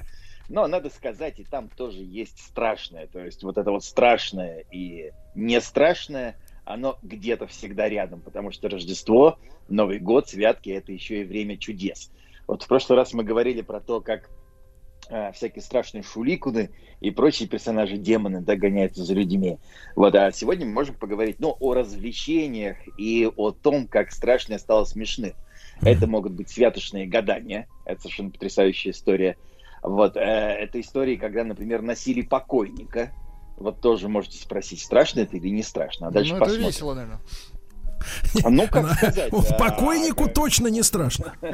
Но надо сказать, и там тоже есть страшное. То есть вот это вот страшное и не страшное, оно где-то всегда рядом, потому что Рождество, Новый год, святки – это еще и время чудес. Вот в прошлый раз мы говорили про то, как всякие страшные шуликуны и прочие персонажи демоны да, гоняются за людьми. Вот, а сегодня мы можем поговорить ну, о развлечениях и о том, как страшное стало смешным. Это могут быть святочные гадания. Это совершенно потрясающая история. Вот, э, это истории, когда, например, носили покойника. Вот тоже можете спросить, страшно это или не страшно. А дальше ну, это посмотрим. весело, наверное. А Ну, как сказать? А, покойнику точно не страшно.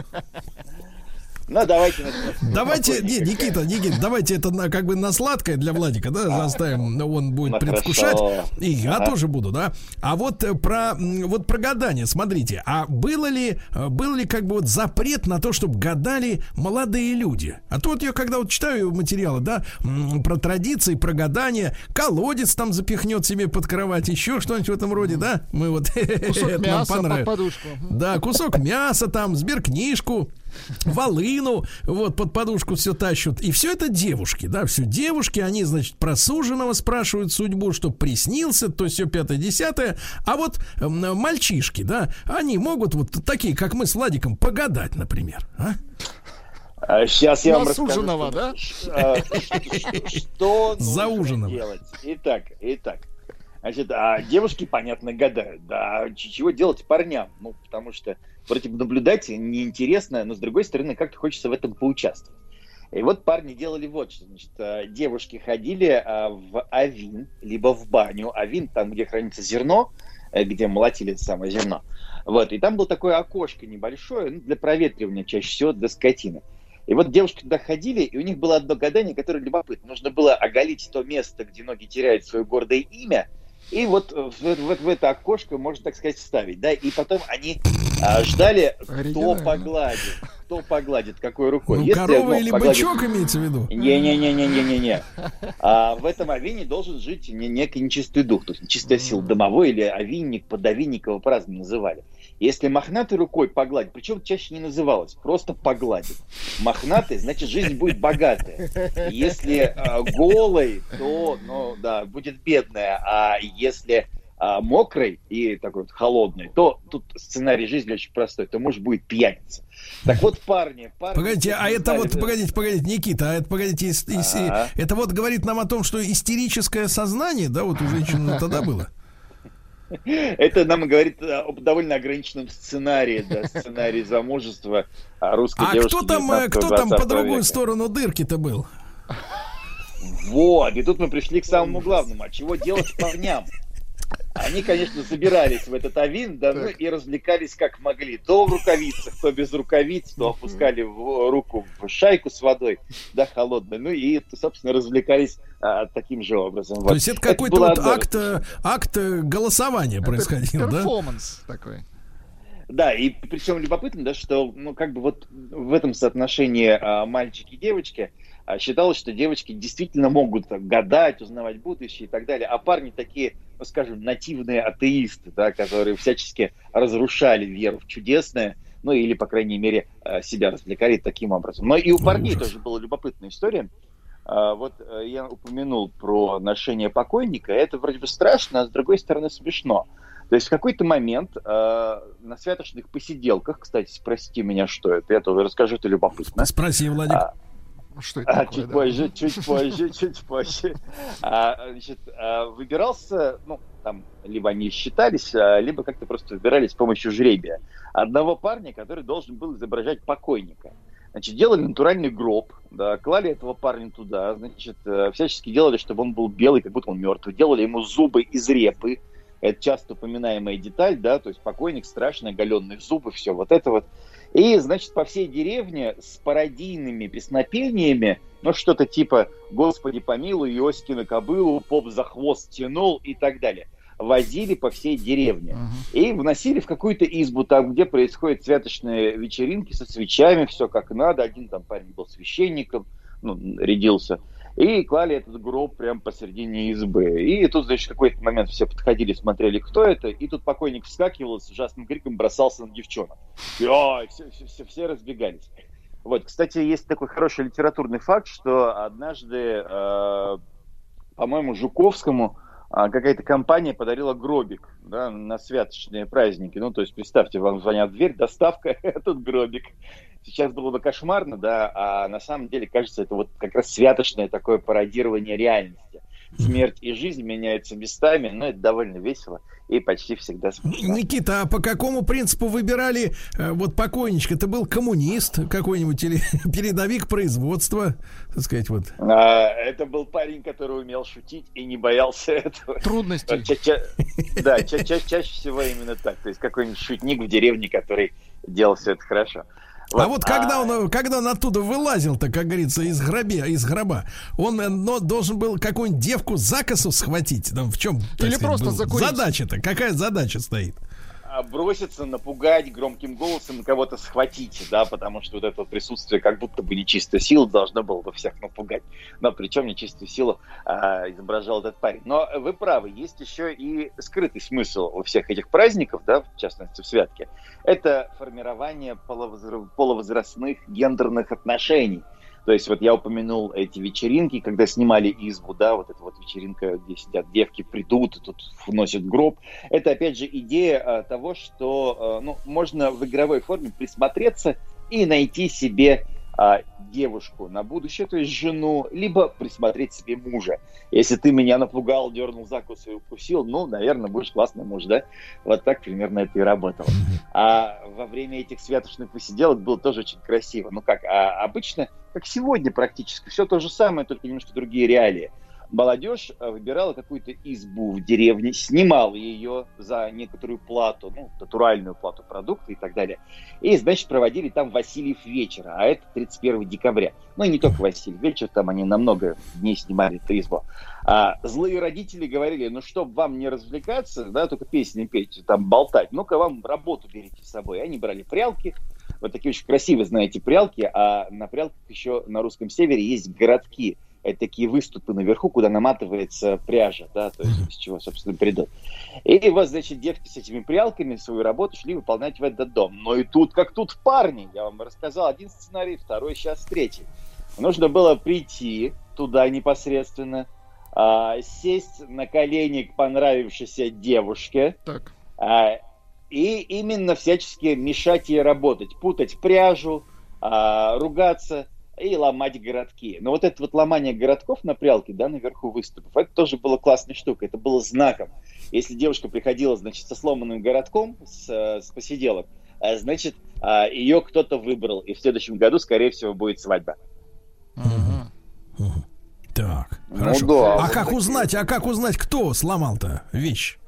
Ну, давайте начнем. Давайте, не, Никита, Никита, давайте это на, как бы на сладкое для Владика, да, заставим, но он будет Ну, предвкушать, хорошо. и я Ага. тоже буду, да. А вот э, про, вот про гадание, смотрите, а было ли, э, был ли как бы вот запрет на то, чтобы гадали молодые люди? А то вот я когда вот читаю материалы, да, про традиции, про гадание, колодец там запихнет себе под кровать, еще что-нибудь в этом роде, да? Мы вот Кусок это нам мяса под понравилось. подушку. Да, кусок мяса там, сберкнижку, волыну, вот под подушку все тащут. И все это девушки, да, все девушки, они, значит, про суженого спрашивают судьбу, что приснился, то все пятое-десятое. А вот м, мальчишки, да, они могут вот такие, как мы с Владиком, погадать, например. А? Сейчас я На вам расскажу, что- да? а, что За нужно ужином. делать. Итак, итак. Значит, а девушки, понятно, гадают. Да, ч- чего делать парням? Ну, потому что вроде бы наблюдать неинтересно, но с другой стороны, как-то хочется в этом поучаствовать. И вот парни делали вот что. Значит, а, девушки ходили а, в авин, либо в баню. Авин там, где хранится зерно, э, где молотили самое зерно. Вот, и там было такое окошко небольшое, ну, для проветривания чаще всего для скотины. И вот девушки туда ходили, и у них было одно гадание, которое любопытно. Нужно было оголить то место, где ноги теряют свое гордое имя, и вот в, в- в это окошко, можно так сказать, вставить. Да? И потом они а, ждали, кто погладит. кто погладит какой рукой. Ну, Если, корова или погладит- бычок имеется в виду? Не-не-не-не-не-не. А в этом авине должен жить не- некий нечистый дух, то есть нечистая сила, домовой или авинник, подавинник его по-разному называли. Если мохнатой рукой погладить, причем чаще не называлось, просто погладить. Мохнатой, значит, жизнь будет богатая. Если а, голой, то, ну, да, будет бедная. А если а, мокрой и такой вот холодной, то тут сценарий жизни очень простой. То муж будет пьяница. Так вот, парни, парни... Погодите, а это вот, знали- погодите, погодите, Никита, а это, погодите, ис- ис- это вот говорит нам о том, что истерическое сознание, да, вот у женщин тогда было. Это нам говорит об довольно ограниченном сценарии, да, сценарии замужества а, русской А девушки кто там, э, кто там по 19-20 другую века. сторону дырки-то был? Вот, и тут мы пришли к самому главному. А чего делать парням? Они, конечно, забирались в этот авин, да, ну и развлекались как могли. То в рукавицах, то без рукавиц, то опускали в руку в шайку с водой, да, холодной. Ну и, собственно, развлекались а, таким же образом. То Вот. есть это какой-то была вот одна- акт, э, акт э, голосования происходил, да? Перформанс такой. Да, и причем любопытно, да, что, ну, как бы вот в этом соотношении а, мальчики и девочки а, считалось, что девочки действительно могут гадать, узнавать будущее и так далее, а парни такие, ну, скажем, нативные атеисты, да, которые всячески разрушали веру в чудесное, ну, или, по крайней мере, а, себя развлекали таким образом. Но и у парней тоже была любопытная история. А, Вот э, я упомянул про ношение покойника. Это вроде бы страшно, а с другой стороны смешно. То есть в какой-то момент э, на святочных посиделках, кстати, спросите меня, что это, я тоже расскажу, это любопытно. Спроси, Владик. А, Что а, чуть позже, чуть позже, чуть позже. А, значит, а, выбирался, ну, там, либо они считались, а, либо как-то просто выбирались с помощью жребия. Одного парня, который должен был изображать покойника. Значит, делали натуральный гроб, да, клали этого парня туда, значит, э, всячески делали, чтобы он был белый, как будто он мертвый. Делали ему зубы из репы. Это часто упоминаемая деталь, да, то есть покойник страшный, оголенные зубы, все вот это вот. И, значит, по всей деревне с пародийными песнопениями, ну, что-то типа «Господи помилуй, Иоськина кобылу, поп за хвост тянул» и так далее. Возили по всей деревне. И вносили в какую-то избу, там, где происходят святочные вечеринки со свечами, все как надо. Один там парень был священником, ну, рядился. И клали этот гроб прямо посередине избы. И тут, значит, какой-то момент все подходили, смотрели, кто это. И тут покойник вскакивал с ужасным криком бросался на девчонок. И ой, все, все, все, все разбегались. Вот, кстати, есть такой хороший литературный факт, что однажды, э, по-моему, Жуковскому какая-то компания подарила гробик да, на святочные праздники. Ну, то есть, представьте, вам звонят в дверь, доставка, этот гробик. Сейчас было бы кошмарно, да, а на самом деле, кажется, это вот как раз святочное такое пародирование реальности. Смерть и жизнь меняются местами, но это довольно весело и почти всегда смешно. Никита, а по какому принципу выбирали э, вот покойничка? Это был коммунист какой-нибудь или передовик производства, так сказать, вот. А, это был парень, который умел шутить и не боялся этого. Трудностей. Ча- ча- Да, ча- ча- чаще всего именно так. То есть какой-нибудь шутник в деревне, который делал все это хорошо. А вот когда он, когда он оттуда вылазил-то, как говорится, из гробе, из гроба, он э, но, должен был какую-нибудь девку за косу схватить. Там в чем Или просто закурить. Задача-то, какая задача стоит? Броситься, напугать громким голосом, кого-то схватить, да, потому что вот это присутствие как будто бы нечистой силы должно было бы всех напугать. Но причем нечистую силу а, изображал этот парень. Но вы правы, есть еще и скрытый смысл у всех этих праздников, да, в частности в святке. Это формирование половозра- половозрастных гендерных отношений. То есть вот я упомянул эти вечеринки, когда снимали избу, да, вот эта вот вечеринка, где сидят девки, придут и тут вносят гроб. Это, опять же, идея а, того, что а, ну, можно в игровой форме присмотреться и найти себе а, девушку на будущее, то есть жену, либо присмотреть себе мужа. Если ты меня напугал, дернул за косу и укусил, ну, наверное, будешь классный муж, да? Вот так примерно это и работало. А во время этих святочных посиделок было тоже очень красиво. Ну как, а обычно, как сегодня практически, все то же самое, только немножко другие реалии. Молодежь э, выбирала какую-то избу в деревне, снимала ее за некоторую плату, ну, натуральную плату продукта и так далее. И, значит, проводили там Васильев вечер, а это 31 декабря. Ну и не только Васильев вечер, там они на много дней снимали эту избу. А злые родители говорили, ну, чтобы вам не развлекаться, да, только песни петь, там болтать, ну-ка вам работу берите с собой. Они брали прялки, вот такие очень красивые, знаете, прялки, а на прялках еще на русском севере есть городки. Это такие выступы наверху, куда наматывается пряжа, да, то есть из чего, собственно, придут. И вот, значит, девки с этими прялками свою работу шли выполнять в этот дом. Но и тут, как тут парни, я вам рассказал один сценарий, второй, сейчас третий. Нужно было прийти туда непосредственно, а, сесть на колени к понравившейся девушке, Так. а, и именно всячески мешать ей работать, путать пряжу, а, ругаться и ломать городки. Но вот это вот ломание городков на прялке, да, наверху выступов, это тоже было классной штукой, это было знаком. Если девушка приходила, значит, со сломанным городком, с, э, с посиделок, э, значит, а, ее кто-то выбрал, и в следующем году, скорее всего, будет свадьба. Так, Ну хорошо. да, а вот как такие. узнать, а как узнать, кто сломал-то вещь?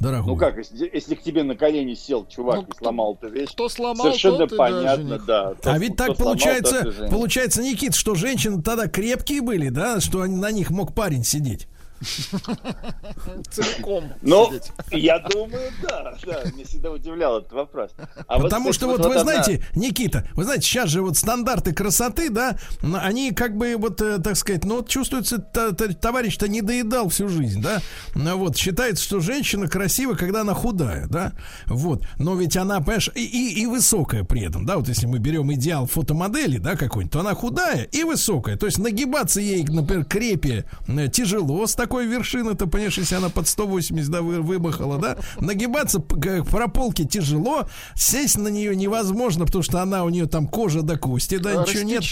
Дорогой. Ну как, если, если к тебе на колени сел чувак и сломал эту вещь, кто сломал, совершенно тот да, понятно, да. А Кто- ведь кто так сломал, получается, жених. получается, Никит, что женщины тогда крепкие были, да, что они, на них мог парень сидеть. Целиком Ну, я думаю, да, да, меня всегда удивлял этот вопрос. А Потому что вот, вы знаете, Никита, вы знаете, сейчас же вот стандарты красоты, да, они как бы вот, э, так сказать, ну вот чувствуется, товарищ-то не доедал всю жизнь, да, Ну вот, считается, что женщина красива, когда она худая, да, вот, но ведь она, понимаешь, и, и, и высокая при этом, да, вот если мы берем идеал фотомодели, да, какой-нибудь, то она худая и высокая, то есть нагибаться ей, например, к репе э, тяжело с такой вершины-то, понимаешь, если она под 180, да, вы- вымахала, да, нагибаться п- к прополке тяжело, сесть на нее невозможно, потому что она у нее там кожа до кости, да, ничего нет.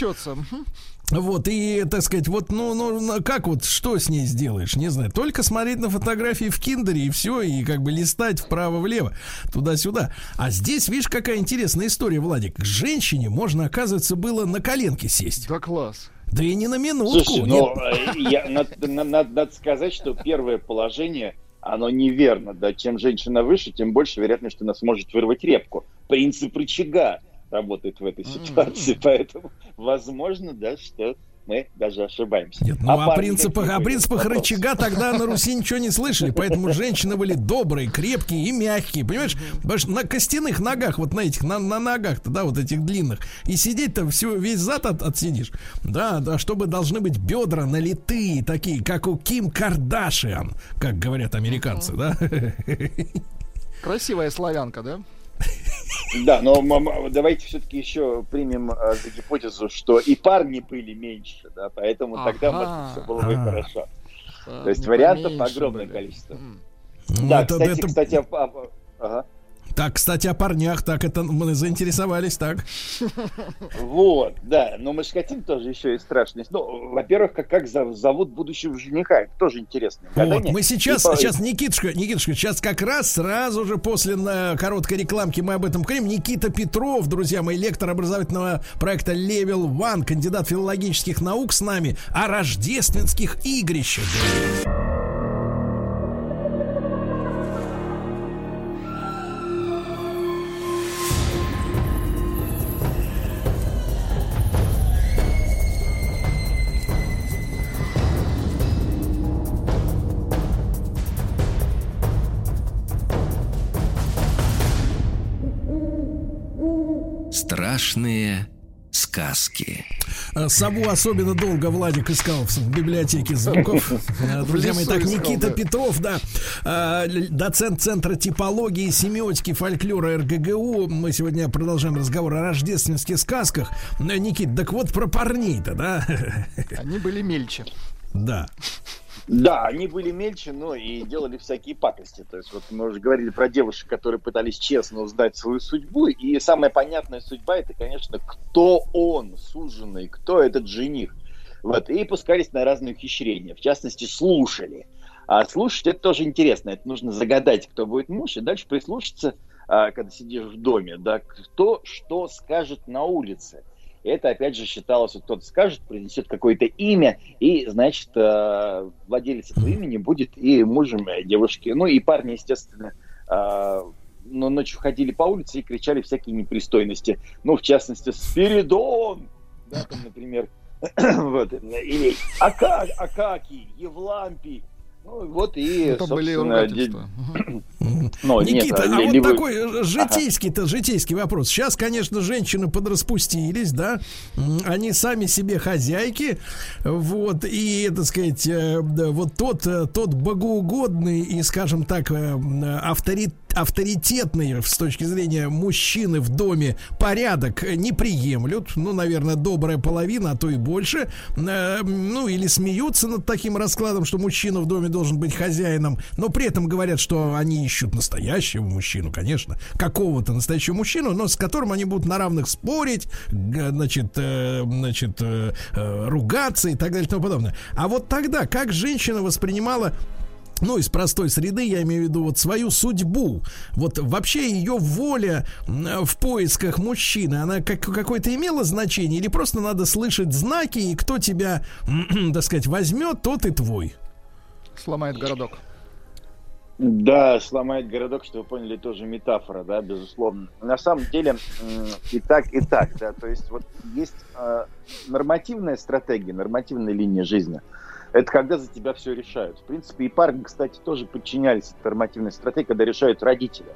Вот, и, так сказать, вот, ну, ну, ну, как вот, что с ней сделаешь, не знаю. Только смотреть на фотографии в киндере и все, и как бы листать вправо-влево, туда-сюда. А здесь, видишь, какая интересная история, Владик. К женщине можно, оказывается, было на коленке сесть. Да класс. Да и не на минутку. Слушай, ну, э, я- надо, на- надо- надо сказать, что первое положение, оно неверно, да, чем женщина выше, тем больше вероятность, что она сможет вырвать репку. Принцип рычага работает в этой ситуации, поэтому возможно, да, что мы даже ошибаемся. Нет, ну, о парни принципах, о принципах Вопрос. рычага тогда на Руси ничего не слышали, поэтому женщины были добрые, крепкие и мягкие, понимаешь? Потому что на костяных ногах, вот на этих, на, на ногах-то, да, вот этих длинных, и сидеть-то все, весь зад от, отсидишь. Да, да, чтобы должны быть бедра налитые, такие, как у Ким Кардашиан, как говорят американцы, да? Красивая славянка, да? Да, но давайте все-таки еще примем э, за гипотезу, что и парни были меньше, да, поэтому тогда, Ага. может, все было бы А. хорошо. Да, То есть вариантов огромное были. количество. Ну, Да, это- кстати, это- кстати, а- а- ага. Так, кстати, о парнях, так это мы заинтересовались, так. Вот, да, но мы же хотим тоже еще и страшность. Ну, во-первых, как, как зов- зовут будущего жениха, это тоже интересно. Вот, мы сейчас, И сейчас, Никитушка, Никитушка, сейчас как раз сразу же после на короткой рекламки мы об этом говорим. Никита Петров, друзья мои, лектор образовательного проекта Level One, кандидат филологических наук с нами о рождественских игрищах. Страшные сказки. Э, Сову особенно долго Владик искал в библиотеке звуков. Э, Друзья мои, так, искал, Никита да. Петров, да, э, доцент Центра типологии, семиотики, фольклора РГГУ. Мы сегодня продолжаем разговор о рождественских сказках. Никит, так вот про парней-то, да? Они были мельче. Да. Да, они были мельче, но и делали всякие пакости. То есть вот мы уже говорили про девушек, которые пытались честно узнать свою судьбу. И самая понятная судьба это, конечно, кто он, суженый, кто этот жених. Вот, и пускались на разные ухищрения. В частности, слушали. А слушать это тоже интересно. Это нужно загадать, кто будет муж, и дальше прислушаться, а, когда сидишь в доме, да, кто что скажет на улице. Это, опять же, считалось, вот кто-то скажет, принесет какое-то имя, и, значит, э, владелец этого имени будет и мужем девушки. Ну, и парни, естественно, э, ну, ночью ходили по улице и кричали всякие непристойности. Ну, в частности, «Спиридон!» Да, там, например, вот, или Ака, Акакий, Евлампий, Ну, вот и, Это были собственно, де- ругательства. Ну, нет, Никита, а ли- вот такой э, житейский-то, житейский вопрос. Сейчас, конечно, женщины подраспустились, да, они сами себе хозяйки, вот, и, так сказать, э, вот тот, э, тот богоугодный и, скажем так, э, м, авторит, авторитетный с точки зрения мужчины в доме порядок не приемлют, ну, наверное, добрая половина, а то и больше, Э, ну, или смеются над таким раскладом, что мужчина в доме должен быть хозяином, но при этом говорят, что они ищут настоящего мужчину, конечно, какого-то настоящего мужчину, но с которым они будут на равных спорить, значит, э, значит, э, ругаться и так далее и тому подобное. А вот тогда, как женщина воспринимала ну, из простой среды, я имею в виду вот свою судьбу. Вот вообще ее воля в поисках мужчины, она как, какое-то имела значение? Или просто надо слышать знаки, и кто тебя, так сказать, возьмет, тот и твой? Сломает городок. Да, сломает городок, что вы поняли, тоже метафора, да, безусловно. На самом деле и так, и так, да, то есть вот есть э, нормативная стратегия, нормативная линия жизни. Это когда за тебя все решают. В принципе, и парни, кстати, тоже подчинялись нормативной стратегии, когда решают родители.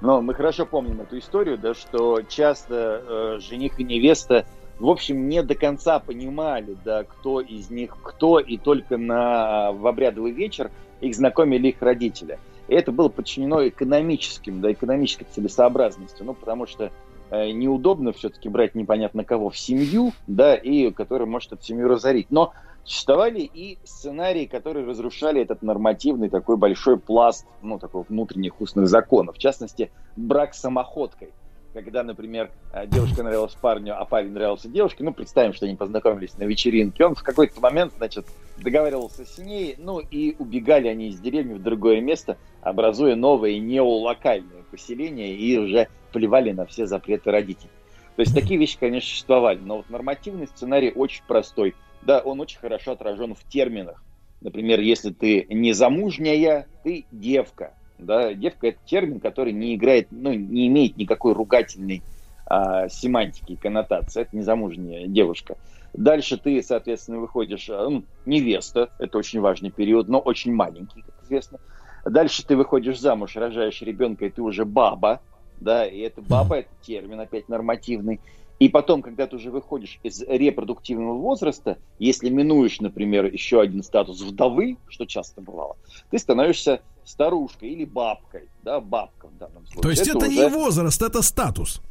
Но мы хорошо помним эту историю, да, что часто э, жених и невеста, в общем, не до конца понимали, да, кто из них кто, и только на, в обрядовый вечер их знакомили их родители. И это было подчинено экономическим, да, экономической целесообразностью, ну, потому что э, неудобно все-таки брать непонятно кого в семью, да, и который может эту семью разорить. Но существовали и сценарии, которые разрушали этот нормативный такой большой пласт, ну, такой внутренних устных законов. В частности, брак с самоходкой. Когда, например, э, девушка нравилась парню, а парень нравился девушке, ну, представим, что они познакомились на вечеринке, он в какой-то момент, значит, договаривался с ней, ну, и убегали они из деревни в другое место, образуя новое неолокальное поселение, и уже плевали на все запреты родителей. То есть такие вещи, конечно, существовали, но вот нормативный сценарий очень простой. Да, он очень хорошо отражен в терминах. Например, если ты не замужняя, ты девка. Да, девка это термин, который не играет, ну, не имеет никакой ругательной а, семантики и коннотации. Это незамужняя девушка. Дальше ты, соответственно, выходишь, а, ну, невеста, это очень важный период, но очень маленький, как известно. Дальше ты выходишь замуж, рожаешь ребенка, и ты уже баба, да, и это баба, это термин опять нормативный. И потом, когда ты уже выходишь из репродуктивного возраста, если минуешь, например, еще один статус вдовы, что часто бывало, ты становишься старушкой или бабкой, да, бабка в данном случае. То есть это, уже- не возраст, это статус.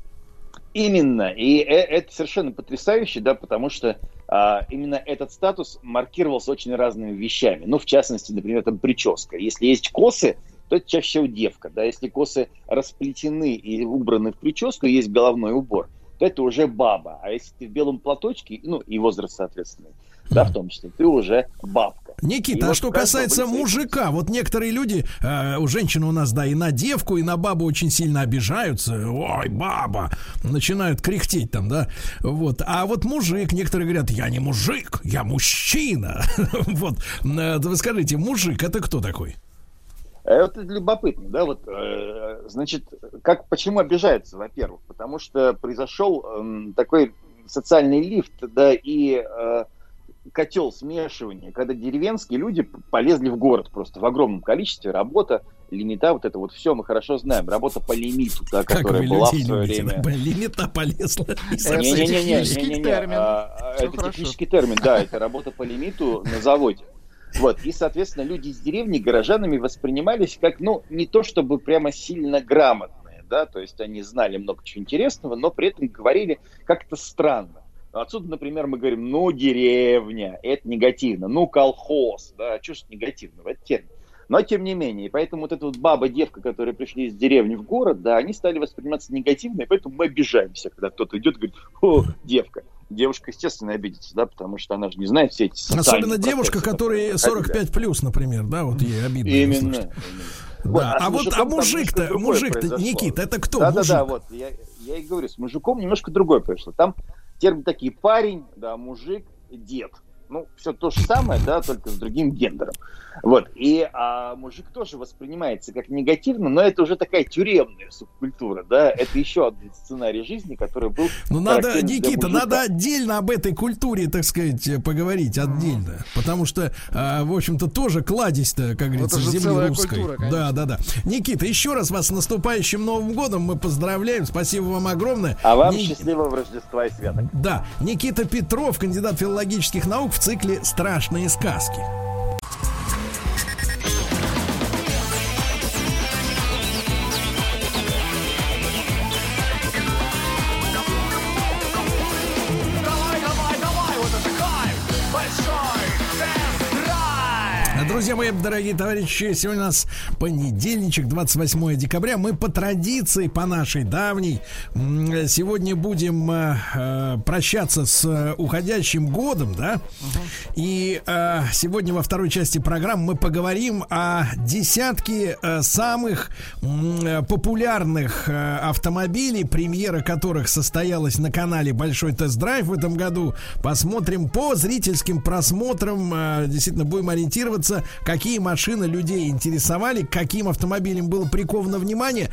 Именно. И э- это совершенно потрясающе, да, потому что а, именно этот статус маркировался очень разными вещами. Ну, в частности, например, там прическа. Если есть косы, то это чаще всего девка, да. Если косы расплетены и убраны в прическу, есть головной убор, то это уже баба. А если ты в белом платочке, ну, и возраст, соответственно, да, в том числе, ты уже бабка. И Никита, а вот что касается мужика, вот некоторые люди, э, у женщин у нас, да, и на девку, и на бабу очень сильно обижаются. Ой, баба! Начинают кряхтеть там, да. Вот. А вот мужик, некоторые говорят, я не мужик, я мужчина. Вот. Э, Вы скажите, мужик, это кто такой? Э, Вот это любопытно, да, вот, э, значит, как, почему обижаются, во-первых, потому что произошел эм, такой социальный лифт, да, и э, котел смешивания, когда деревенские люди полезли в город просто в огромном количестве, работа, лимита, вот это вот все мы хорошо знаем, работа по лимиту, да, Как которая была в свое любите? время. да? Лимита полезла. Не-не-не, а, а, Это технический термин, да, это работа по лимиту на заводе. Вот, и, соответственно, люди из деревни горожанами воспринимались как, ну, не то чтобы прямо сильно грамотные, да, то есть они знали много чего интересного, но при этом говорили как-то странно. Отсюда, например, мы говорим, ну, деревня, это негативно, ну, колхоз, да, что ж негативного, это термин. Но тем не менее, и поэтому вот эта вот баба-девка, которые пришли из деревни в город, да, они стали восприниматься негативно, и поэтому мы обижаемся, когда кто-то идет и говорит, о, девка. Девушка, естественно, обидится, да, потому что она же не знает все эти Особенно девушка, которые 45 плюс, например, да, вот ей обидно. Именно. именно. Да, а а вот а мужик-то, мужик-то. Никит, это кто? Да, мужик? да, да, вот я, я и говорю, с мужиком немножко другое произошло. Там термин такие парень, да, мужик, дед. Ну, все то же самое, да, только с другим гендером. Вот. И а, мужик тоже воспринимается как негативно, но это уже такая тюремная субкультура, да. Это еще один сценарий жизни, который был... Ну, надо, Никита, надо отдельно об этой культуре, так сказать, поговорить отдельно. Потому что, а, в общем-то, тоже кладезь-то, как говорится, же земли русской. культура, конечно. да, да, да. Никита, еще раз вас с наступающим Новым годом. Мы поздравляем. Спасибо вам огромное. А вам Ни- счастливого Рождества и святок. Да, Никита Петров, кандидат филологических наук в цикле «Страшные сказки». Друзья мои, дорогие товарищи, сегодня у нас понедельничек, 28 декабря. Мы по традиции, по нашей давней, сегодня будем э, э, прощаться с э, уходящим годом, да? И э, сегодня во второй части программы мы поговорим о десятке э, самых э, популярных э, автомобилей, премьера которых состоялась на канале Большой тест-драйв в этом году. Посмотрим по зрительским просмотрам, э, действительно будем ориентироваться, какие машины людей интересовали, к каким автомобилям было приковано внимание.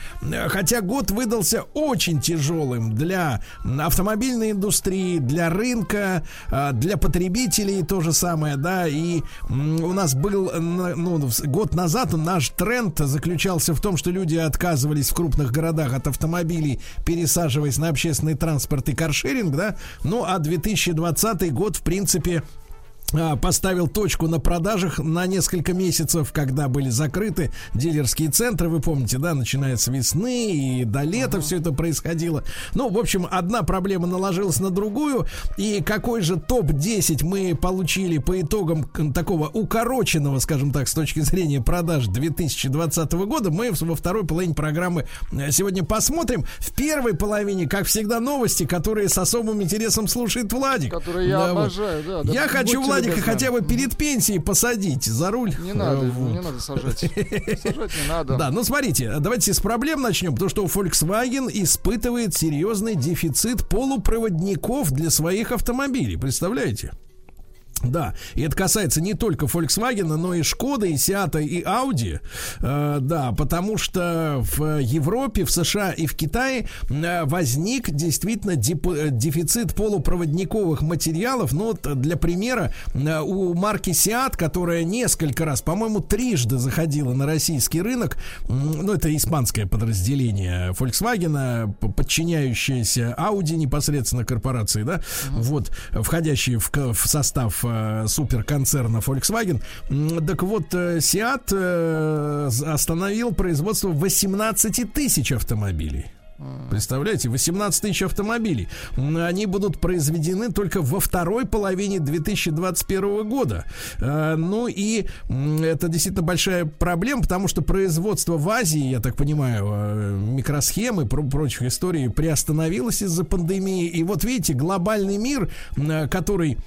Хотя год выдался очень тяжелым для автомобильной индустрии, для рынка, э, для потребителей то же самое, да, и у нас был, ну, год назад наш тренд заключался в том, что люди отказывались в крупных городах от автомобилей, пересаживаясь на общественный транспорт и каршеринг, да, ну, а 2020 год, в принципе, а, поставил точку на продажах на несколько месяцев, когда были закрыты дилерские центры, вы помните, да, начиная с весны и до лета все это происходило. Ну, в общем, одна проблема наложилась на другую, и какой же топ-10 мы получили по итогам такого укороченного, скажем так, с точки зрения продаж 2020 года, мы во второй половине программы э, сегодня посмотрим. В первой половине, как всегда, новости, которые с особым интересом слушает Владик. Которые я Да, обожаю, да. да. Я хочу Будьте Владика хотя бы перед пенсией посадить за руль. Не надо, его не надо сажать. Сажать не надо. Да, ну смотрите, давайте с проблем начнем, потому что Volkswagen испытывает серьезный дефицит полупроводников для своих автомобилей. Представляете? Да, и это касается не только Volkswagen, но и Шкода, и Сиата, и Audi. Э, да, потому что в Европе, в США и в Китае э, возник действительно э, дефицит полупроводниковых материалов. Ну, вот для примера, э, у марки Seat, которая несколько раз, по-моему, трижды заходила на российский рынок, ну, это испанское подразделение Volkswagen, подчиняющееся Audi непосредственно корпорации, да, вот, входящие в, в состав э, суперконцерна Volkswagen. Так вот, э, Seat э, з- остановил производство 18 тысяч автомобилей. Представляете, 18 тысяч автомобилей. Они будут произведены только во второй половине 2021 года. Э, Ну и это действительно большая проблема, потому что производство в Азии, я так понимаю, э, микросхемы, про- прочих историй приостановилось из-за пандемии. И вот видите, глобальный мир, который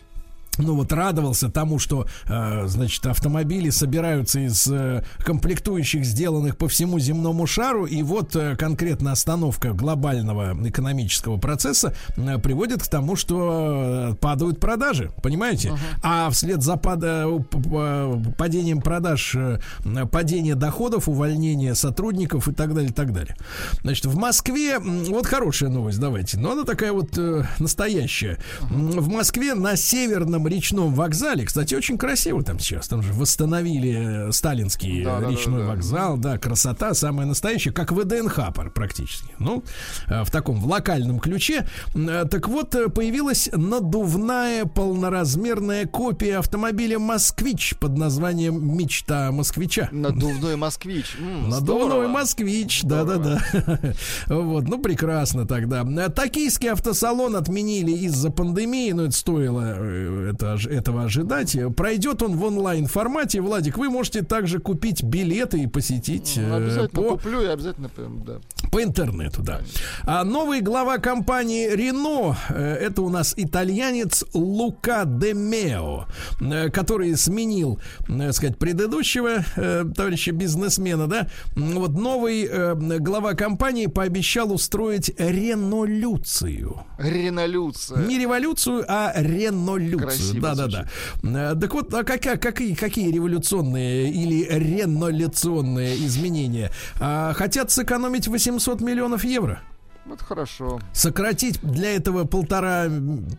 ну вот радовался тому, что, э, значит, автомобили собираются из э, комплектующих, сделанных по всему земному шару, и вот э, конкретно остановка глобального экономического процесса э, приводит к тому, что э, падают продажи, понимаете? А вслед за пада- п- п- падением продаж, э, падение доходов, увольнение сотрудников и так далее, и так далее. Значит, в Москве, вот хорошая новость, давайте, но она такая вот э, настоящая. М, В Москве на северном речном вокзале, кстати, очень красиво там сейчас, там же восстановили э, сталинский Да, э, да, да, речной да. вокзал, да, красота самая настоящая, как ВДНХ пар- практически. Ну, э, в таком в локальном ключе. Э, Так вот, появилась надувная полноразмерная копия автомобиля «Москвич» под названием «Мечта москвича». Надувной москвич. М, Надувной здорово. москвич, да-да-да. Вот, ну прекрасно тогда. Токийский автосалон отменили из-за пандемии, но это стоило это, этого ожидать. Э, Пройдет он в онлайн формате. Владик, вы можете также купить билеты и посетить Ну, э, Обязательно по куплю и обязательно, да. по интернету, да. А новый глава компании Renault, э, это у нас итальянец Лука де Мео, который сменил, э, сказать, предыдущего товарища бизнесмена, да. М, Вот новый глава компании пообещал устроить ренолюцию. Ренолюция. Не революцию, а ренолюцию. Красиво да, да, да. Э, Так вот, а какая- какие, какие революционные или революционные изменения? А, Хотят сэкономить 800 миллионов евро. Это хорошо. Сократить для этого полтора,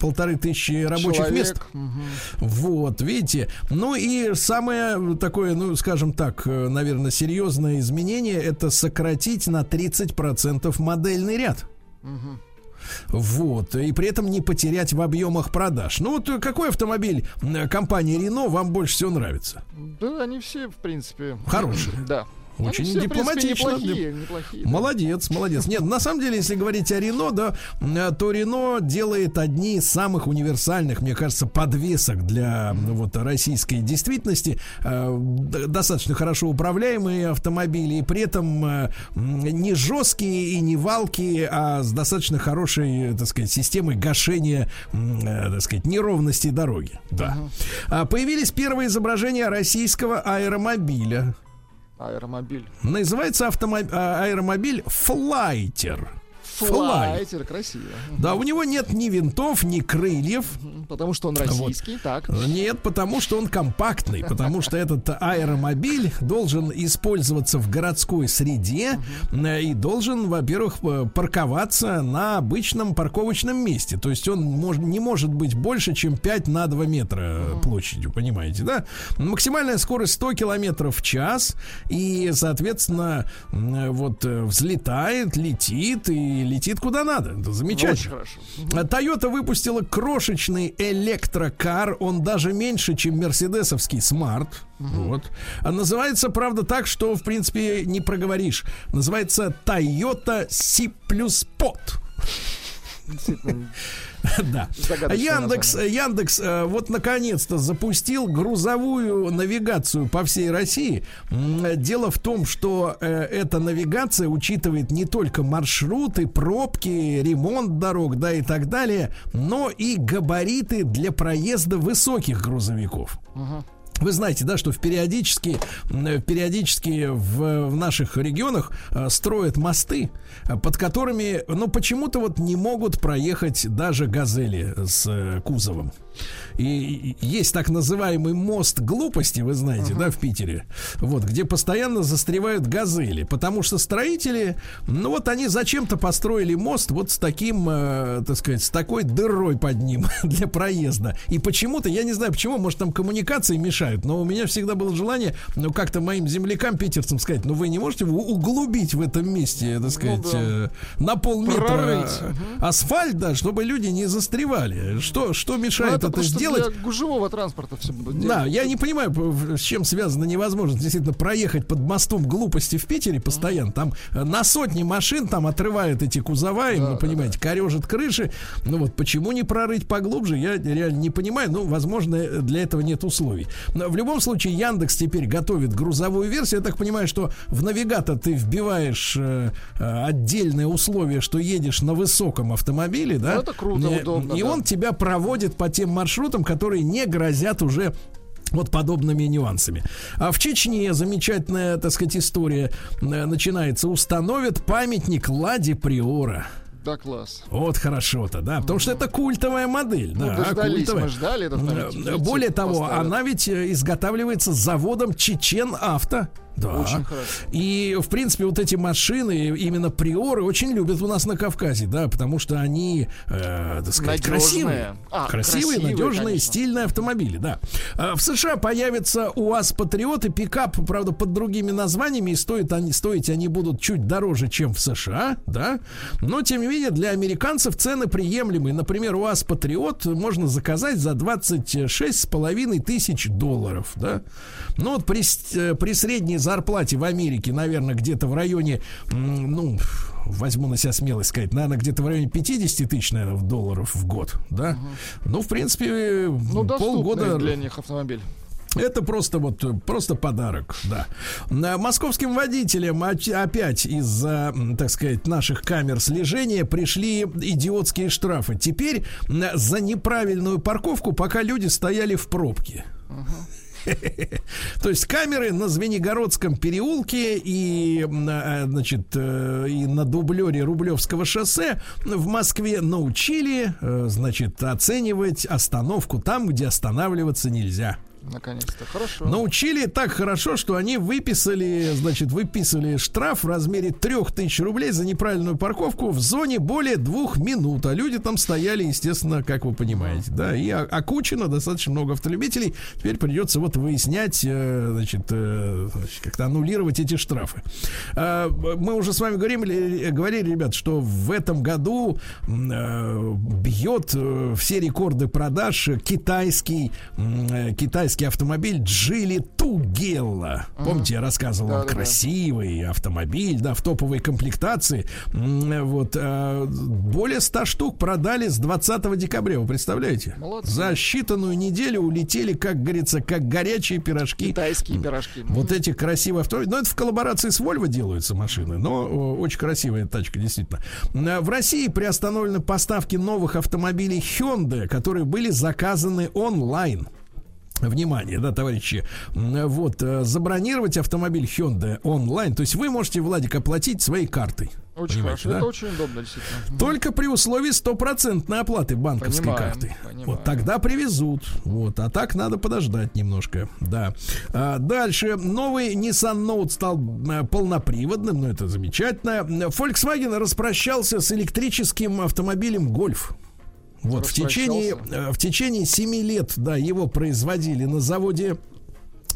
полторы тысячи рабочих Человек, мест. мгм. Вот, видите. Ну и самое такое, ну, скажем так, э, наверное, серьезное изменение это сократить на 30% модельный ряд. Мгм. Вот, и при этом не потерять в объемах продаж. Ну, вот э, какой автомобиль э, компании Renault вам больше всего нравится? Да, они все, в принципе... Хорошие. Да. Очень Они все, в принципе, дипломатично. неплохие, неплохие, да. Молодец, молодец. Нет, на самом деле, если говорить о Рено, да, э, то Рено делает одни из самых универсальных, мне кажется, подвесок для ну, вот российской действительности. Э, Достаточно хорошо управляемые автомобили, и при этом э, не жесткие и не валкие, а с достаточно хорошей, так сказать, системой гашения, так сказать, неровностей дороги. Да. А Появились первые изображения российского аэромобиля. Аэромобиль. Называется автомобиль, аэромобиль Флайтер. Флайтер, красиво. Да, у него нет ни винтов, ни крыльев. Потому что он российский, так. Нет, потому что он компактный, потому что этот аэромобиль должен использоваться в городской среде э, и должен, во-первых, э, парковаться на обычном парковочном месте. То есть он мож- не может быть больше, чем 5 на 2 метра э, площадью, понимаете, да? Максимальная скорость 100 километров в час и, соответственно, вот взлетает, летит и летит куда надо. Это замечательно. Очень хорошо. Toyota выпустила крошечный электрокар. Он даже меньше, чем мерседесовский смарт. Вот. А называется, правда, так, что, в принципе, не проговоришь. Называется Toyota C Pod. Да. Яндекс, Яндекс э, вот наконец-то запустил грузовую навигацию по всей России. М, Дело в том, что э, эта навигация учитывает не только маршруты, пробки, ремонт дорог, да и так далее, но и габариты для проезда высоких грузовиков. Ага. Вы знаете, да, что в периодически, м, периодически в, в наших регионах э, строят мосты, э, под которыми, ну, почему-то вот не могут проехать даже газели с э, кузовом. И есть так называемый мост глупости, вы знаете, да, в Питере, вот, где постоянно застревают газели, потому что строители, ну вот они зачем-то построили мост вот с таким, э, так сказать, с такой дырой под ним для проезда. И почему-то, я не знаю почему, может там коммуникации мешают, но у меня всегда было желание, ну как-то моим землякам питерцам сказать, ну вы не можете углубить в этом месте, так сказать, Ну да. э, на полметра Прорыть. асфальт, да, чтобы люди не застревали. Что, что Ну, мешает просто сделать? для гужевого транспорта все будут Да, я не понимаю, с чем связана невозможность действительно проехать под мостом глупости в Питере постоянно. Там э, на сотни машин там отрывают эти кузова, им, ну, понимаете, корежат крыши. Ну вот почему не прорыть поглубже, я реально не понимаю. Ну, возможно, э, для этого нет условий. Но в любом случае Яндекс теперь готовит грузовую версию. Я так понимаю, что в навигатор ты вбиваешь э, э, отдельное условие, что едешь на высоком автомобиле, да? Ну, это круто, Э, удобно, И да. он тебя проводит по тем маршрутам, которые не грозят уже вот подобными нюансами. А в Чечне замечательная, так сказать, история э, начинается. Установят памятник Ладе Приора. Да, класс. Вот хорошо-то, да, потому что это культовая модель, Ну, да, дождались, культовая. мы ждали этот памятник. Э, Более того, поставят. она ведь э, изготавливается заводом Чечен Авто. Да. Очень хорошо. И, в принципе, вот эти машины, именно приоры, очень любят у нас на Кавказе, да, потому что они, э, так сказать, Надежные. красивые. А, красивые, красивые, надежные, конечно. стильные автомобили, да. А В США появятся УАЗ Патриот и пикап, правда, под другими названиями, и стоят они, стоить они будут чуть дороже, чем в США, да. Но, тем не менее, для американцев цены приемлемые. Например, УАЗ Патриот можно заказать за 26,5 тысяч долларов, да. Ну, вот при, э, при средней зарплате в Америке, наверное, где-то в районе, ну, возьму на себя смелость сказать, наверное, где-то в районе 50 тысяч, наверное, долларов в год, да. Ну, в принципе, Ну, полгода для них автомобиль. это просто вот просто подарок, да. Московским водителям опять из-за, так сказать, наших камер слежения пришли идиотские штрафы. Теперь за неправильную парковку, пока люди стояли в пробке. То есть камеры на Звенигородском переулке и, э, значит, э, и на дублере Рублевского шоссе в Москве научили, э, значит, оценивать остановку там, где останавливаться нельзя. Наконец-то. Хорошо. Научили так хорошо, что они выписали, значит, выписали штраф в размере 3000 рублей за неправильную парковку в зоне более двух минут. А люди там стояли, естественно, как вы понимаете, да. И окучено достаточно много автолюбителей. Теперь придется вот выяснять, э, значит, э, значит, как-то аннулировать эти штрафы. А, Мы уже с вами говорили, говорили, ребят, что в этом году э, бьет э, все рекорды продаж китайский, э, китайский автомобиль Джили Тугелла. Помните, я рассказывал, Да-да-да. красивый автомобиль, да, в топовой комплектации. Вот э, более 100 штук продали с 20 декабря, вы представляете? Молодцы. За считанную неделю улетели, как говорится, как горячие пирожки. Китайские пирожки. Вот эти красивые автомобили. Ну, это в коллаборации с Volvo делаются машины, но очень красивая тачка, действительно. В России приостановлены поставки новых автомобилей Hyundai, которые были заказаны онлайн. Внимание, да, товарищи. Вот, э, забронировать автомобиль Hyundai онлайн. То есть вы можете, Владик, оплатить своей картой. Очень хорошо. да? Это очень удобно, действительно. Только при условии стопроцентной оплаты банковской Понимаем, карты. понимаем. Вот тогда привезут. Вот, а так надо подождать немножко. Да. А, дальше новый Nissan Note стал полноприводным, но это замечательно. Volkswagen распрощался с электрическим автомобилем Golf. Вот в течение, э, в течение 7 лет, да, его производили на заводе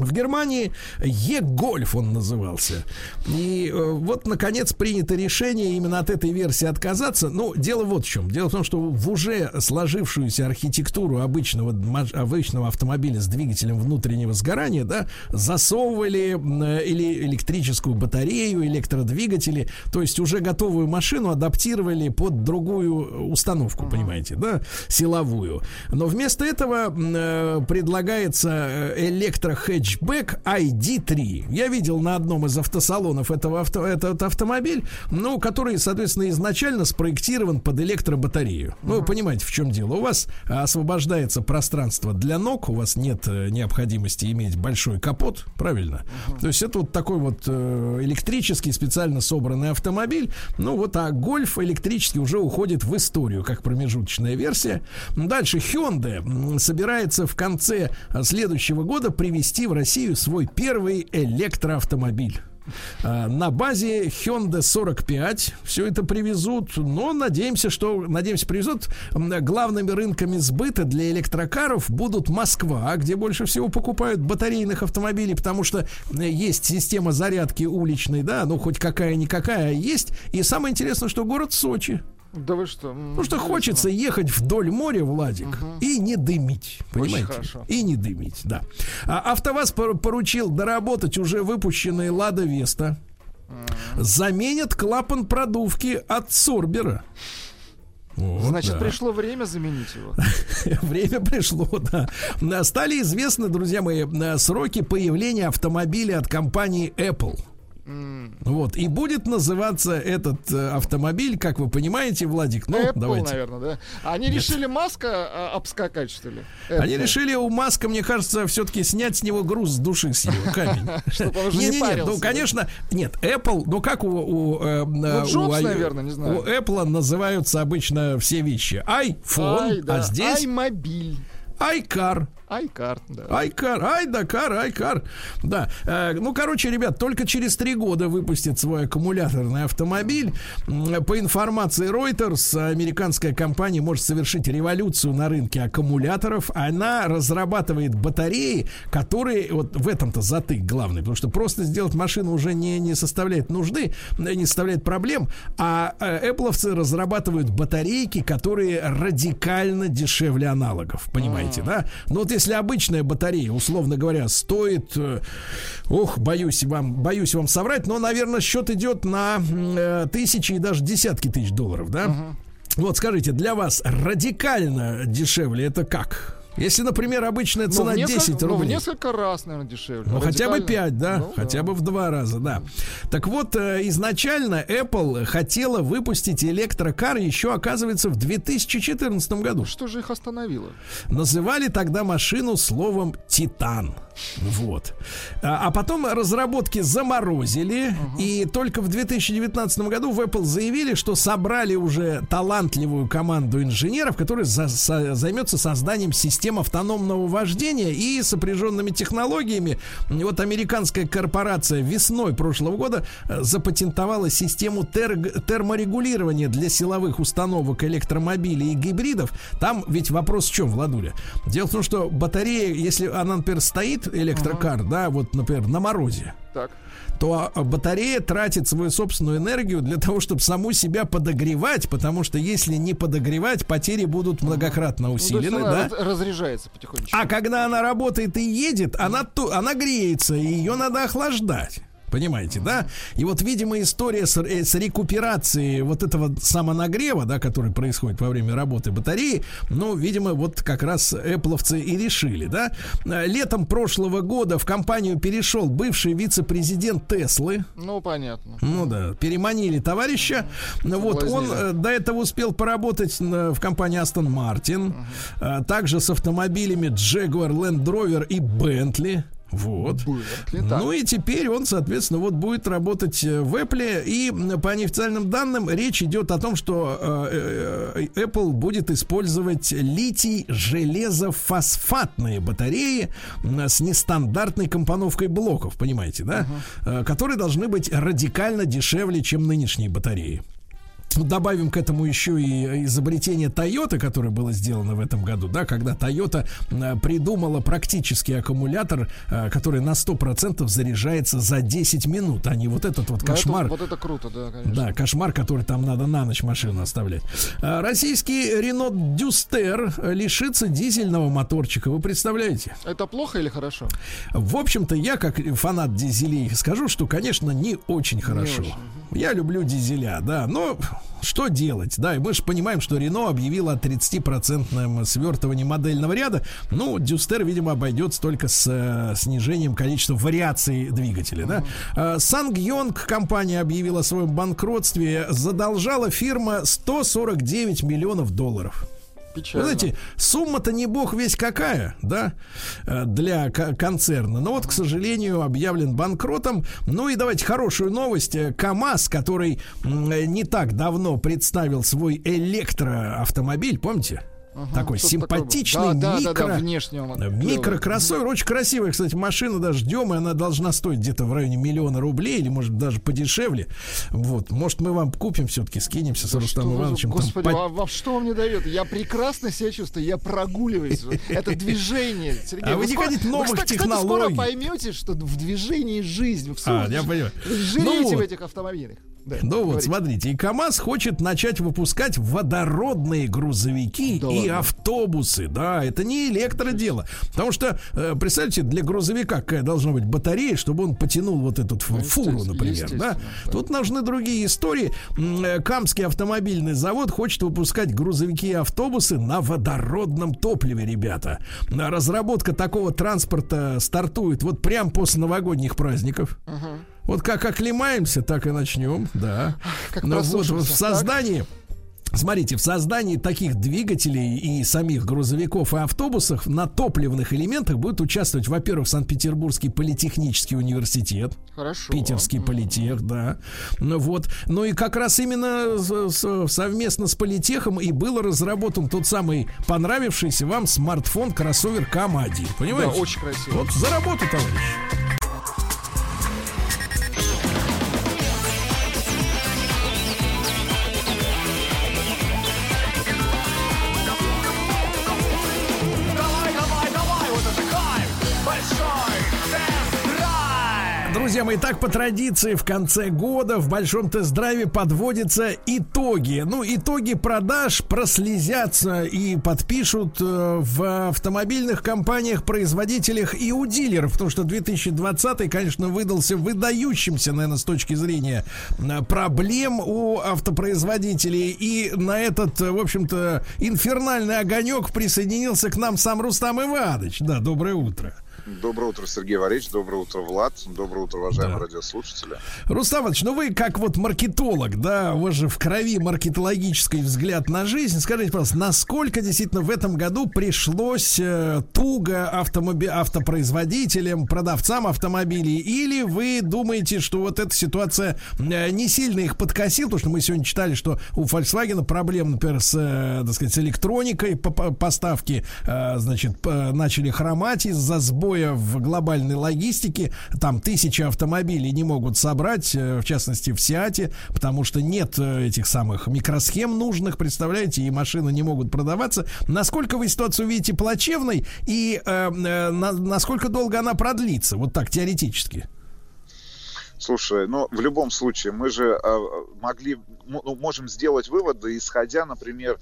в Германии Е-Гольф он назывался. И э, вот, наконец, принято решение именно от этой версии отказаться. Ну, дело вот в чем. Дело в том, что в уже сложившуюся архитектуру обычного, обычного автомобиля с двигателем внутреннего сгорания, да, засовывали э, или электрическую батарею, электродвигатели. То есть уже готовую машину адаптировали под другую установку, понимаете, да, силовую. Но вместо этого э, предлагается э, электро-хэтчбэк ID3. Я видел на одном из автосалонов этого авто, этот автомобиль, ну, который, соответственно, изначально спроектирован под электробатарею. Ну, вы понимаете, в чем дело. У вас освобождается пространство для ног, у вас нет э, необходимости иметь большой капот, правильно? То есть это вот такой вот э, электрический, специально собранный автомобиль. Ну, вот, а гольф электрический уже уходит в историю, как промежуточная версия. Дальше Hyundai собирается в конце а, следующего года привести в Россию свой первый электроавтомобиль. А, На базе Hyundai 45 все это привезут, но надеемся, что надеемся привезут. Главными рынками сбыта для электрокаров будут Москва, где больше всего покупают батарейных автомобилей, потому что э, есть система зарядки уличной, да, ну хоть какая-никакая а есть. И самое интересное, что город Сочи. Да вы что? Потому что хочется ехать вдоль моря, Владик, и не дымить. Понимаете? хорошо. И не дымить, да. А АвтоВАЗ пор- поручил доработать уже выпущенные Лада Веста. Заменят клапан продувки от Сорбера. Вот, Значит, да. пришло время заменить его. Время пришло, да. Стали известны, друзья мои, сроки появления автомобиля от компании Apple. Вот. И будет называться этот э, автомобиль, как вы понимаете, Владик, ну, Apple, давайте. наверное, да? Они Нет. решили Маска а, обскакать, что ли? Они Apple. решили у Маска, мне кажется, все-таки снять с него груз с души с его камень. Не парился, ну, конечно, нет, Apple, ну как у, у, э, э, Джобс, у ай- наверное, не знаю. У Apple называются обычно все вещи. iPhone, а здесь iMobile. iCar. iCard, да. Айкар, ай, Дакар, Айкар. Да. Э, ну, короче, ребят, только через три года выпустит свой аккумуляторный автомобиль. По информации Reuters, американская компания может совершить революцию на рынке аккумуляторов. Она разрабатывает батареи, которые вот в этом-то затык главный, потому что просто сделать машину уже не, не составляет нужды, э, не составляет проблем, а э, Appleовцы разрабатывают батарейки, которые радикально дешевле аналогов, понимаете, да? Ну вот если обычная батарея, условно говоря, стоит, э, ох, боюсь вам, боюсь вам соврать, но, наверное, счет идет на э, тысячи и даже десятки тысяч долларов, да? Вот скажите, для вас радикально дешевле это как? Если, например, обычная Ну, цена в несколько- 10 ну, в рублей. несколько раз, наверное, дешевле. Ну, хотя бы Радикально. 5, да, Ну, хотя бы в два раза, да. Так вот, э, изначально Apple хотела выпустить электрокар еще, оказывается, в 2014 году. Что же их остановило? Называли тогда машину словом «Титан». Вот. А, а потом разработки заморозили, и только в 2019 году в Apple заявили, что собрали уже талантливую команду инженеров, которая за- со- займется созданием систем автономного вождения и сопряженными технологиями. И вот американская корпорация весной прошлого года э, запатентовала систему тер- терморегулирования для силовых установок электромобилей и гибридов. Там ведь вопрос в чем, Владуля? Дело в том, что батарея, если она, например, стоит, электрокар, да, вот, например, на морозе, Так. то а, батарея тратит свою собственную энергию для того, чтобы саму себя подогревать, потому что если не подогревать, потери будут многократно Ну, усилены, она да? раз- разряжается потихонечку. А когда она работает и едет, она, она греется, и ее надо охлаждать. Понимаете, да? И вот, видимо, история с, э, с рекуперацией вот этого самонагрева, да, который происходит во время работы батареи, ну, видимо, вот как раз эпловцы и решили, да? Э, Летом прошлого года в компанию перешел бывший вице-президент Теслы, Ну, понятно. ну да, переманили товарища. Ну Вот он Соблазнили. э, до этого успел поработать в компании Aston Martin, а также с автомобилями Jaguar, Land Rover и Bentley. Вот. Ну и теперь он, соответственно, вот будет работать э, в Apple. И по неофициальным данным речь идет о том, что э, э, Apple будет использовать литий железофосфатные батареи с нестандартной компоновкой блоков, понимаете, да? Э, Которые должны быть радикально дешевле, чем нынешние батареи. Добавим к этому еще и изобретение Toyota, которое было сделано в этом году, да, когда Toyota э, придумала практический аккумулятор, э, который на 100% заряжается за 10 минут, а не вот этот вот Ну, это- кошмар. вот это круто, да, конечно. Да, кошмар, который там надо на ночь машину оставлять. А, Российский Renault Duster лишится дизельного моторчика. Вы представляете? Это плохо или хорошо? В общем-то, я как фанат дизелей скажу, что, конечно, не очень хорошо. очень. Я люблю дизеля, да, но что делать? Да, и мы же понимаем, что Рено объявила о 30% свертывании модельного ряда. Ну, Дюстер, видимо, обойдется только с э, снижением количества вариаций двигателя, да. А, Сангйонг компания объявила о своем банкротстве. Задолжала фирма 149 миллионов долларов. Печально. Вы знаете, сумма-то не бог весь какая, да, э, для ко- концерна. Но вот, к сожалению, объявлен банкротом. Ну и давайте хорошую новость. Э, КАМАЗ, который э, не так давно представил свой электроавтомобиль, помните? Такой что-то такое симпатичный было. Да, да, да, микро, да, внешне он э, микрокроссовер, очень красивая, кстати, машина, даже ждем, и она должна стоить где-то в районе миллиона рублей, или может даже подешевле. Вот, может мы вам купим все-таки, скинемся с Что Рустамом Ивановичем. там Господи, по- а вам что он мне дает? Я прекрасно себя чувствую, я прогуливаюсь. Это движение. Сергей, А вы не хотите новых вы, кстати, кстати, технологий? скоро поймете, что в движении жизнь. А, я понимаю. вы жиреете Ну в этих автомобилях. Да, Ну вот, говорите. смотрите, и КАМАЗ хочет начать выпускать водородные грузовики Да и ладно. автобусы. Да, это не электродело. Потому что, э, представьте, для грузовика какая должна быть батарея, чтобы он потянул вот эту Ну, фуру, например. Да? естественно, Тут нужны другие истории. Э, Камский автомобильный завод хочет выпускать грузовики и автобусы на водородном топливе, ребята. Разработка такого транспорта стартует вот прямо после новогодних праздников. Вот как оклемаемся, так и начнем, да. Как Но вот в создании Смотрите, в создании таких двигателей и самих грузовиков и автобусов на топливных элементах будет участвовать, во-первых, Санкт-Петербургский политехнический университет, Хорошо. Питерский политех, да. Ну вот. Ну и как раз именно совместно с политехом и был разработан тот самый понравившийся вам смартфон кроссовер КАМ-1. Понимаете? Да, очень красиво. Вот за работу, товарищ. Друзья мои, так по традиции в конце года в большом тест-драйве подводятся итоги. Ну, итоги продаж прослезятся и подпишут э, в автомобильных компаниях, производителях и у дилеров, потому что 2020, конечно, выдался выдающимся, наверное, с точки зрения э, проблем у автопроизводителей. И на этот, э, в общем-то, инфернальный огонек присоединился к нам сам Рустам Иванович. Да, доброе утро. Доброе утро, Сергей Валерьевич. Доброе утро, Влад. Доброе утро, уважаемые Да. радиослушатели. Рустам Иванович, ну вы как вот маркетолог, да, у вас же в крови маркетологический взгляд на жизнь. Скажите, пожалуйста, насколько действительно в этом году пришлось э, туго автомоби- автопроизводителям, продавцам автомобилей? Или вы думаете, что вот эта ситуация э, не сильно их подкосила? Потому что мы сегодня читали, что у Volkswagen проблем, например, с, э, так сказать, с электроникой по- по- поставки, э, значит, начали хромать из-за сбоя в глобальной логистике. Там тысячи автомобилей не могут собрать, э, в частности, в Сиате, потому что нет э, этих самых микросхем нужных, представляете, и машины не могут продаваться. Насколько вы ситуацию видите плачевной и э, э, на- насколько долго она продлится? Вот так, теоретически. Слушай, ну, в любом случае, мы же э, могли, можем сделать выводы, исходя, например,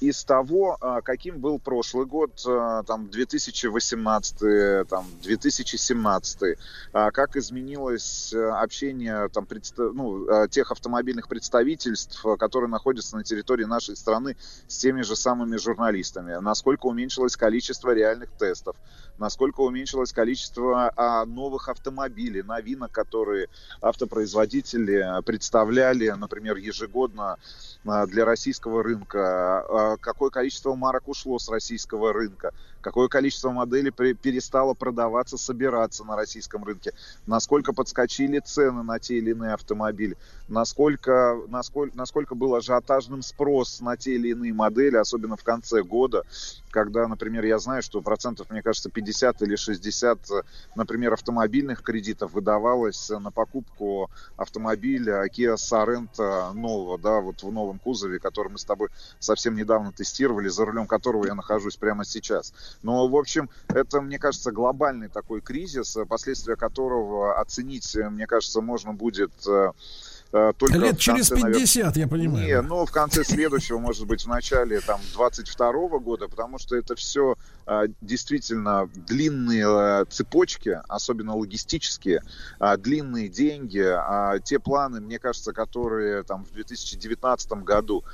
из того, э, каким был прошлый год, э, там, 2018, там, 2017, а как изменилось общение там, предста- ну, тех автомобильных представительств, которые находятся на территории нашей страны с теми же самыми журналистами, насколько уменьшилось количество реальных тестов, насколько уменьшилось количество а, новых автомобилей, новинок, которые автопроизводители представляли, например, ежегодно а, для российского рынка, а, какое количество марок ушло с российского рынка, какое количество моделей перестало продаваться, собираться на российском рынке, насколько подскочили цены на те или иные автомобили, насколько, насколько, насколько был ажиотажным спрос на те или иные модели, особенно в конце года, когда, например, я знаю, что процентов, мне кажется, 50 или 60, э, например, автомобильных кредитов выдавалось на покупку автомобиля Kia Sorento нового, да, вот в новом кузове, который мы с тобой совсем недавно тестировали, за рулем которого я нахожусь прямо сейчас. Но, в общем, это, мне кажется, глобальный такой кризис, э, последствия которого оценить, э, мне кажется, можно будет э, только Лет через конце, навер- 50, я понимаю. Не, ну, в конце следующего, может быть, в начале там 22 года, потому что это все действительно длинные э, цепочки, особенно логистические, длинные деньги, а, те планы, мне кажется, которые там в 2019 году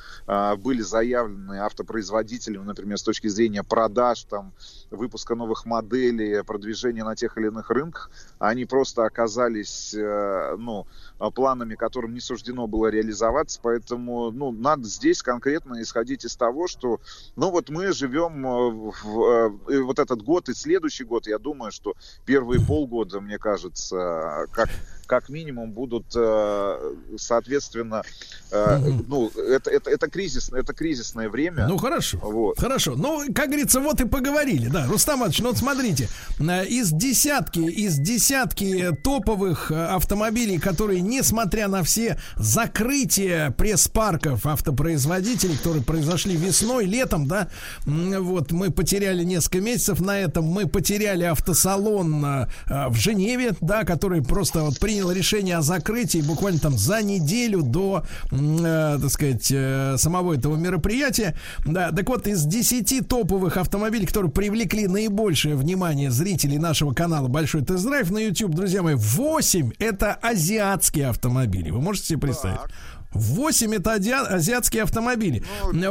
были заявлены автопроизводителям, например, с точки зрения продаж, там, выпуска новых моделей, продвижения на тех или иных рынках, они просто оказались, э, ну, планами, которым не суждено было реализоваться, поэтому, ну, надо здесь конкретно исходить из того, что, ну, вот мы живем э, в, э, и вот этот год и следующий год, я думаю, что первые полгода, мне кажется, как как минимум будут, э, соответственно, э, ну, это, это, это, кризис, это кризисное время. Ну хорошо. Вот. Хорошо. Ну, как говорится, вот и поговорили. Да, Рустам Иванович, ну вот смотрите, э, из десятки, из десятки топовых э, автомобилей, которые, несмотря на все закрытия пресс-парков автопроизводителей, которые произошли весной, летом, да, вот мы потеряли несколько месяцев на этом, мы потеряли автосалон э, э, в Женеве, да, который просто вот принял решение о закрытии буквально там за неделю до, э, так сказать, э, самого этого мероприятия. Да, так вот, из 10 топовых автомобилей, которые привлекли наибольшее внимание зрителей нашего канала Большой тест-драйв на YouTube, друзья мои, 8 это азиатские автомобили. Вы можете себе представить? 8 это ади- азиатские автомобили.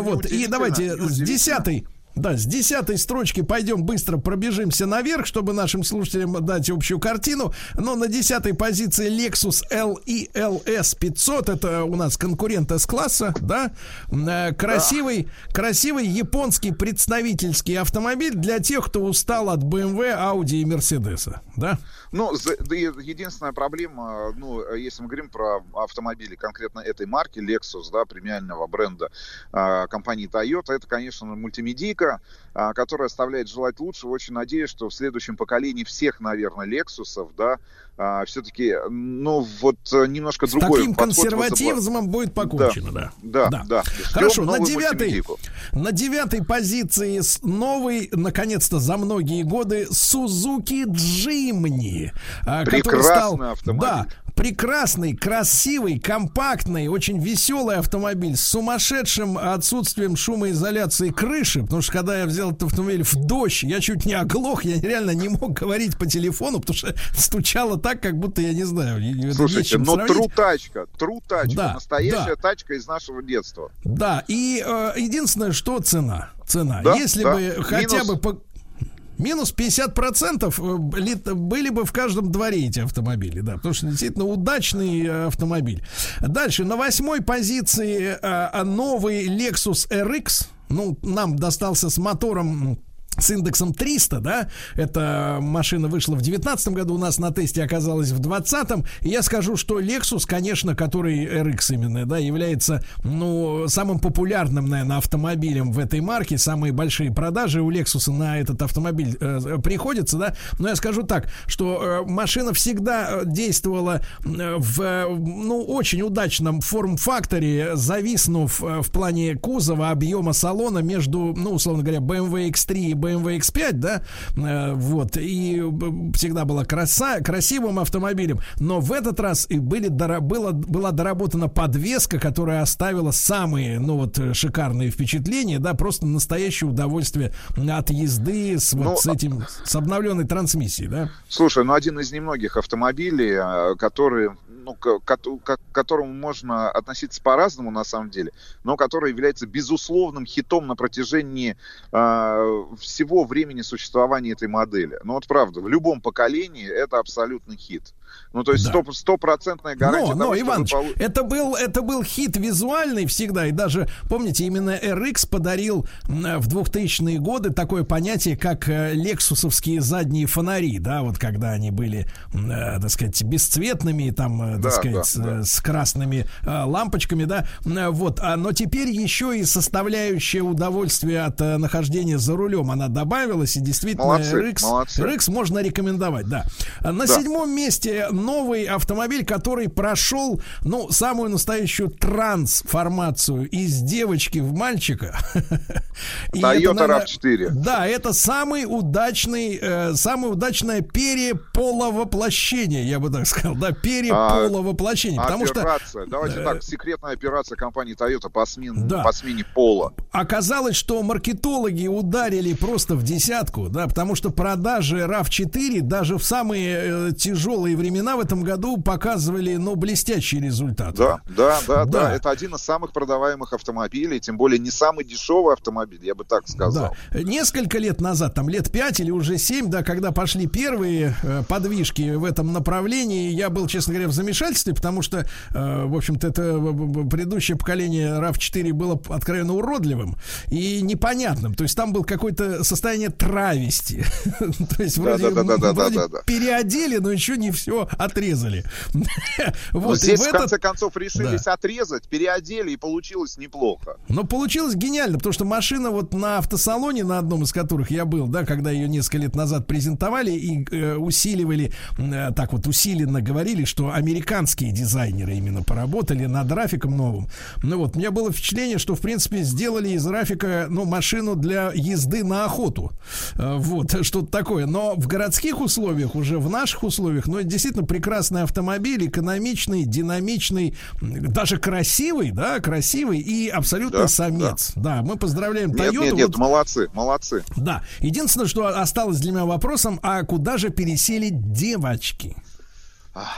вот. И давайте с десятой. Да, с десятой строчки пойдем быстро пробежимся наверх, чтобы нашим слушателям дать общую картину. Но на десятой позиции Lexus LELS 500. Это у нас конкурент S-класса, да? Э, Красивый, красивый японский представительский автомобиль для тех, кто устал от BMW, Audi и Mercedes, да? Ну, да единственная проблема, ну, если мы говорим про автомобили конкретно этой марки, Lexus, да, премиального бренда а, компании Toyota, это, конечно, мультимедийка, мира, а, которая оставляет желать лучшего. Очень надеюсь, что в следующем поколении всех, наверное, Лексусов, да, все-таки, ну, вот э, немножко С другой таким консерватизмом будет покончено, да. Да, да. да. Ждем Хорошо, на девятой, на девятой позиции с новый, наконец-то, за многие годы Сузуки Джимни. а, который стал, автомобиль. Да, прекрасный, красивый, компактный, очень веселый автомобиль с сумасшедшим отсутствием шумоизоляции крыши, потому что когда я взял этот автомобиль в дождь, я чуть не оглох, я реально не мог говорить по телефону, потому что стучало так, как будто я не знаю. Слушайте, но сравнить. тру тачка, тру тачка, Да, настоящая да. тачка из нашего детства. Да, и э, единственное, что цена. Цена. Да, Если да. бы хотя Минус. бы по... Минус 50% э, лит- были бы в каждом дворе эти автомобили, да, потому что действительно удачный э, автомобиль. Дальше, на восьмой позиции э, новый Lexus RX, ну, нам достался с мотором м, с индексом 300, да, эта машина вышла в 19 году, у нас на тесте оказалась в 20 и я скажу, что Lexus, конечно, который RX именно, да, является, ну, самым популярным, наверное, автомобилем в этой марке, самые большие продажи у Lexus на этот автомобиль э, приходятся, да, но я скажу так, что э, машина всегда э, действовала э, в, э, ну, очень удачном форм-факторе, зависнув э, в плане кузова, объема салона между, ну, условно говоря, BMW X3 и BMW X5, да, э, вот, и э, всегда была краса, красивым автомобилем, но в этот раз и были, дора- было, была доработана подвеска, которая оставила самые, ну, вот, э, шикарные впечатления, да, просто настоящее удовольствие от езды с вот Ну, с этим, с обновленной трансмиссией, да. Слушай, ну один из немногих автомобилей, а, который, ну, к, кото- к которому можно относиться по-разному на самом деле, но который является безусловным хитом на протяжении а, всего времени существования этой модели. Ну вот правда, в любом поколении это абсолютный хит. Ну то есть Да. сто- стопроцентная гарантия Но, того, но, Иваныч, полу- это был, это был хит визуальный всегда. И даже, помните, именно RX подарил м, в 2000-е годы такое понятие, как э, лексусовские задние фонари, да, вот когда они были, э, так сказать, бесцветными, там, э, так Да, сказать, да, с, да. э, с красными э, лампочками, да, э, вот. А, но теперь еще и составляющая удовольствие от э, нахождения за рулем она добавилась, и действительно Молодцы, RX, молодцы. RX можно рекомендовать, да. А На Да. седьмом месте новый автомобиль, который прошел, ну, самую настоящую трансформацию из девочки в мальчика. Toyota наверное, RAV4. Да, это самый удачный, э, самое удачное переполовоплощение, я бы так сказал, да, переполовоплощение, потому что операция, давайте э, так, секретная операция компании Toyota по смене, Да. по смене пола. оказалось, что маркетологи ударили просто в десятку, да, потому что продажи RAV4 даже в самые э, тяжелые времена в этом году показывали, ну, блестящие результаты. Да, да, да, да, Да. Это один из самых продаваемых автомобилей, тем более не самый дешевый автомобиль, я бы так сказал. Да. Несколько лет назад, там лет пять или уже семь, да, когда пошли первые э, подвижки в этом направлении, я был, честно говоря, в замешательстве, потому что, э, в общем-то, это э, предыдущее поколение RAV4 было откровенно уродливым и непонятным. То есть там был какое-то состояние травести. То есть вроде переодели, но еще не все отрезали. Вот, здесь, в конце концов, решились отрезать, переодели, и получилось неплохо. Но получилось гениально, потому что машина вот на автосалоне, на одном из которых я был, да, когда ее несколько лет назад презентовали и э, усиливали, э, так вот усиленно говорили, что американские дизайнеры именно поработали над Рафиком новым. Ну вот, у меня было впечатление, что, в принципе, сделали из Рафика, ну, машину для езды на охоту. Э, вот, что-то такое. Но в городских условиях, уже в наших условиях, ну, это действительно прекрасный автомобиль, экономичный, динамичный, даже красивый, да, красивый и абсолютно Да, самец. Да. мы поздравляем Нет, Toyota. нет, нет, Вот, молодцы, молодцы. да. Единственное, что осталось для меня вопросом, а куда же пересели девочки?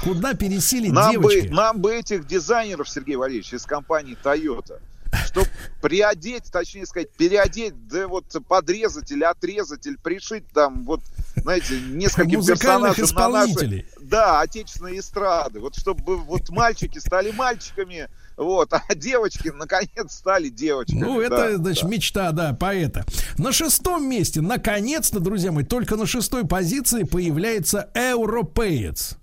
Куда пересели Нам бы, девочки? нам бы этих дизайнеров, Сергей Валерьевич, из компании Toyota, чтобы приодеть, точнее сказать, переодеть, да вот подрезать или отрезать, или пришить там, вот, знаете, нескольким персонажам на наши, да, отечественные эстрады, вот чтобы вот мальчики стали мальчиками, вот, а девочки наконец стали девочками. Ну, да, это, значит, мечта, да, поэта. На шестом месте, наконец-то, друзья мои, только на шестой позиции появляется европеец.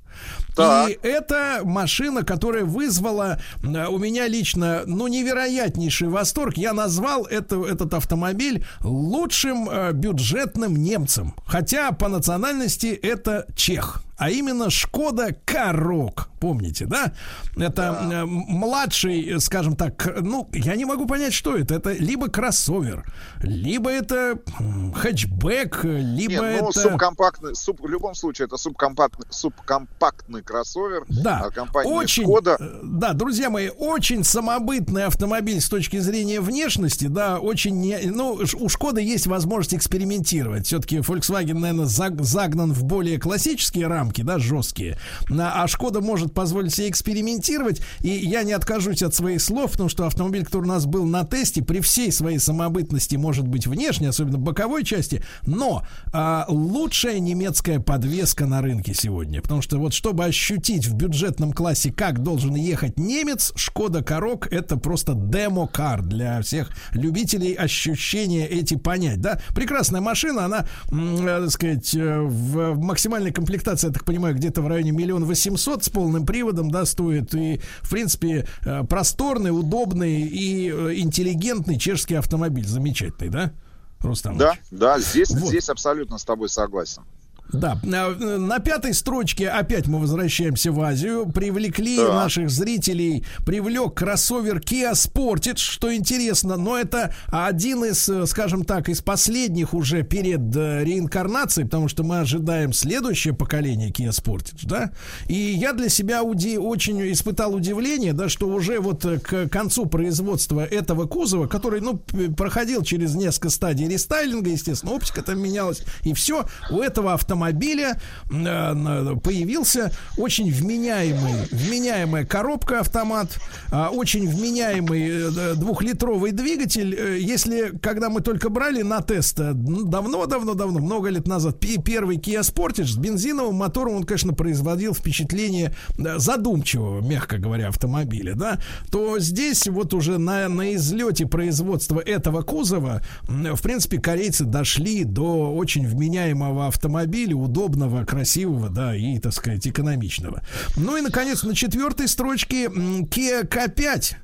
Так. И это машина, которая вызвала э, у меня лично, ну, невероятнейший восторг. Я назвал это, этот автомобиль лучшим э, бюджетным немцем. Хотя по национальности это чех а именно Шкода Карок. Помните, да? Это э, младший, э, скажем так, ну, я не могу понять, что это. Это либо кроссовер, либо это хэтчбэк, либо Нет, ну, это... субкомпактный, суб, в любом случае, это субкомпактный, субкомпактный кроссовер Да, от компании очень, э, да, друзья мои, очень самобытный автомобиль с точки зрения внешности, да, очень, не, ну, у Шкоды есть возможность экспериментировать. Все-таки Volkswagen, наверное, заг- загнан в более классические рамки, да, жесткие, а а Шкода может позволить себе экспериментировать, и я не откажусь от своих слов, потому что автомобиль, который у нас был на тесте, при всей своей самобытности может быть внешне, особенно боковой части, но а, лучшая немецкая подвеска на рынке сегодня, потому что вот чтобы ощутить в бюджетном классе, как должен ехать немец, Шкода Корок это просто демо-кар для всех любителей ощущения эти понять, да? Прекрасная машина, она, э, так сказать, э, в максимальной комплектации, я так понимаю, где-то в районе миллион восемьсот с полным приводом, да, стоит, и, в принципе, э, просторный, удобный и э, интеллигентный чешский автомобиль, замечательный, да? Рустам Да, да, здесь, Вот. здесь абсолютно с тобой согласен. Да, на, на пятой строчке опять мы возвращаемся в Азию. Привлекли Так. наших зрителей, привлек кроссовер Kia Sportage, что интересно, но это один из, э, скажем так, из последних уже перед э, реинкарнацией, потому что мы ожидаем следующее поколение Kia Sportage, да. И я для себя уди- очень испытал удивление, да, что уже вот э, к концу производства этого кузова, который, ну, проходил через несколько стадий рестайлинга, естественно, оптика там менялась, и все, у этого автомобиля э, на- появился очень вменяемый, вменяемая коробка автомат, а, очень вменяемый э, двухлитровый двигатель. Э, Если, когда мы только брали на тест, э, давно-давно-давно, много лет назад, первый Kia Sportage с бензиновым мотором, он, конечно, производил впечатление э, задумчивого, мягко говоря, автомобиля, да, то здесь вот уже на, на излете производства этого кузова, в принципе, корейцы дошли до очень вменяемого автомобиля, удобного, красивого, да, и, так сказать, экономичного. Ну и, наконец, на четвертой строчке Kia K5.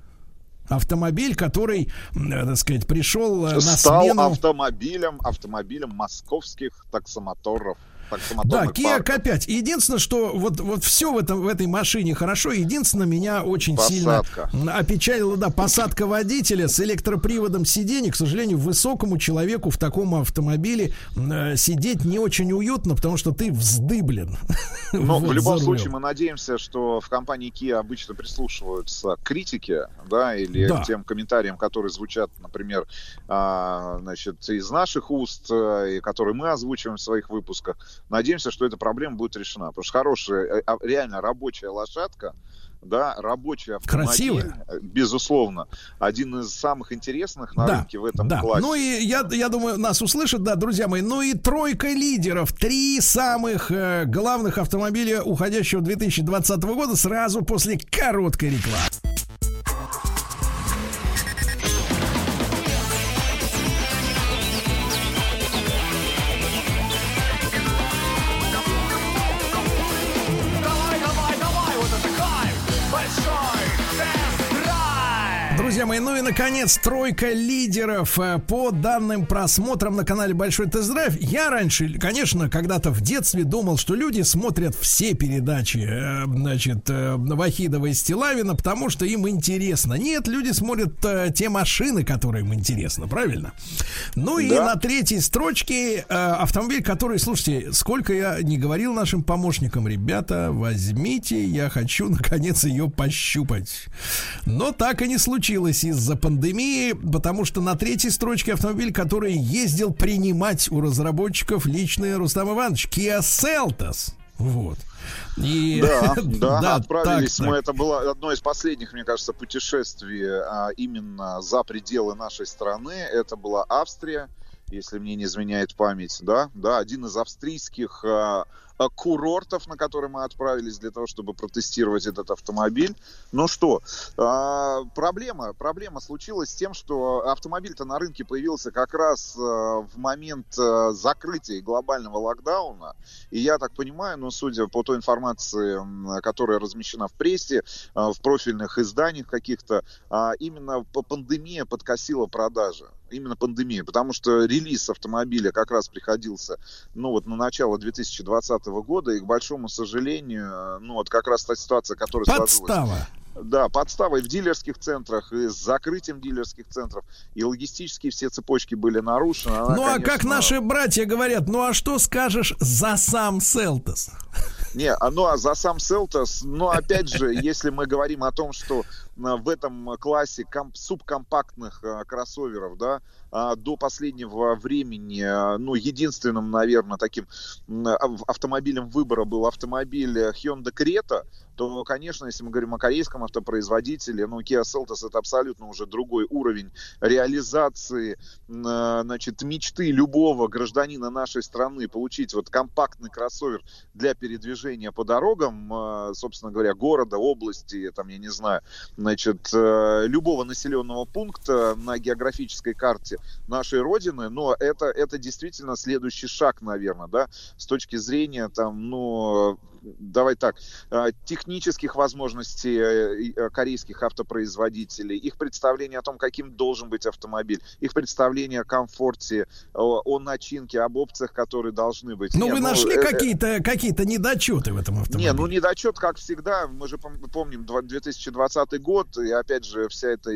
Автомобиль, который, э, так сказать, пришел э, на Стал смену... автомобилем, автомобилем московских таксомоторов. Да, таксомоторных Kia парков. K5. Единственное, что вот, вот все в, этом, в этой машине хорошо. Единственное, меня очень Посадка. сильно опечалила, да, посадка водителя с электроприводом сидений. К сожалению, высокому человеку в таком автомобиле э, сидеть не очень уютно, потому что ты вздыблен. Но Вот в любом случае мы надеемся, что в компании Kia обычно прислушиваются к критике, да, или Да. к тем комментариям, которые звучат, например, а, значит, из наших уст, э, и которые мы озвучиваем в своих выпусках. Надеемся, что эта проблема будет решена. Потому что хорошая, э, а, реально рабочая лошадка, да, рабочий автомобиль, Красивая. безусловно, один из самых интересных на Да, рынке в этом да. классе. Ну и я, я думаю, нас услышат, да, друзья мои. Ну и тройка лидеров. Три самых э, главных автомобиля уходящего 2020 года сразу после короткой рекламы. Друзья мои, ну и наконец тройка лидеров э, по данным просмотрам на канале Большой Тест-Драйв. Я раньше, конечно, когда-то в детстве думал, что люди смотрят все передачи, э, значит, э, Вахидова и Стиллавина, потому что им интересно. Нет, люди смотрят те машины, которые им интересны, правильно? Ну и Да. на третьей строчке автомобиль, который, слушайте, сколько я не говорил нашим помощникам, ребята, возьмите, я хочу наконец ее пощупать. Но так и не случилось из-за пандемии, потому что на третьей строчке автомобиль, который ездил принимать у разработчиков личный Рустам Иванович, Kia Seltos. Вот. И, Да, да, Да, отправились так, мы. так. Это было одно из последних, мне кажется, путешествий а, именно за пределы нашей страны. Это была Австрия, если мне не изменяет память, да, да, один из австрийских а, курортов, на которые мы отправились для того, чтобы протестировать этот автомобиль. Ну что, а, проблема, проблема случилась с тем, что автомобиль-то на рынке появился как раз а, в момент а, закрытия глобального локдауна. И я так понимаю, ну, судя по той информации, которая размещена в прессе, а, в профильных изданиях каких-то, а, именно пандемия подкосила продажи. Именно пандемия, потому что релиз автомобиля как раз приходился, ну вот на начало 2020 года, и к большому сожалению, ну вот как раз та ситуация, которая сложилась. Да, подставой в дилерских центрах, и с закрытием дилерских центров, и логистические все цепочки были нарушены. Она, Ну а как конечно, наши братья говорят, ну а что скажешь за сам Селтос? Не, а, ну а за сам Селтос, ну опять же, если мы говорим о том, что а, в этом классе комп- субкомпактных а, кроссоверов, да, а, до последнего времени, а, ну, единственным, наверное, таким ав- автомобилем выбора был автомобиль Hyundai Creta, то, конечно, если мы говорим о корейском автопроизводителе, ну, Kia Seltos это абсолютно уже другой уровень реализации, э, значит, мечты любого гражданина нашей страны получить вот компактный кроссовер для передвижения по дорогам, э, собственно говоря, города, области, там, я не знаю, значит, э, любого населенного пункта на географической карте нашей Родины, но это, это действительно следующий шаг, наверное, да, с точки зрения, там, ну, давай так, э, технических возможностей э, э, корейских автопроизводителей, их представление о том, каким должен быть автомобиль, их представление о комфорте, о, начинке, об опциях, которые должны быть. Ну Не, вы нашли э, какие-то какие-то недочеты в этом автомобиле? не, ну недочет, как всегда, мы же пом- помним два- 2020 год, и опять же вся эта,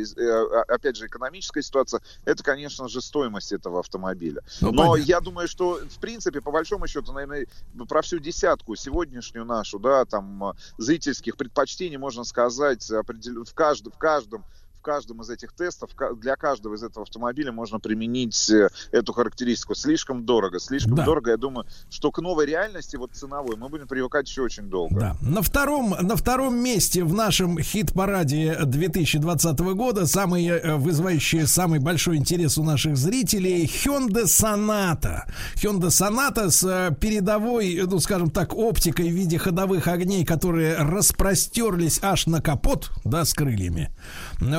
опять же, экономическая ситуация, это, конечно же, стоимость этого автомобиля. Ну, Но понятно. я думаю, что, в принципе, по большому счету, наверное, про всю десятку сегодняшнюю нашу, да, там, э, зрительских предпочтений можно сказать определен- в каждом, в каждом в каждом из этих тестов, для каждого из этого автомобиля можно применить э, эту характеристику. Слишком дорого, слишком Да. дорого. Я думаю, что к новой реальности, вот ценовой, мы будем привыкать еще очень долго. Да. На втором, на втором месте в нашем хит-параде 2020 года самые э, вызывающие самый большой интерес у наших зрителей Hyundai Sonata. Hyundai Sonata с э, передовой, ну скажем так, оптикой в виде ходовых огней, которые распростерлись аж на капот, да, с крыльями.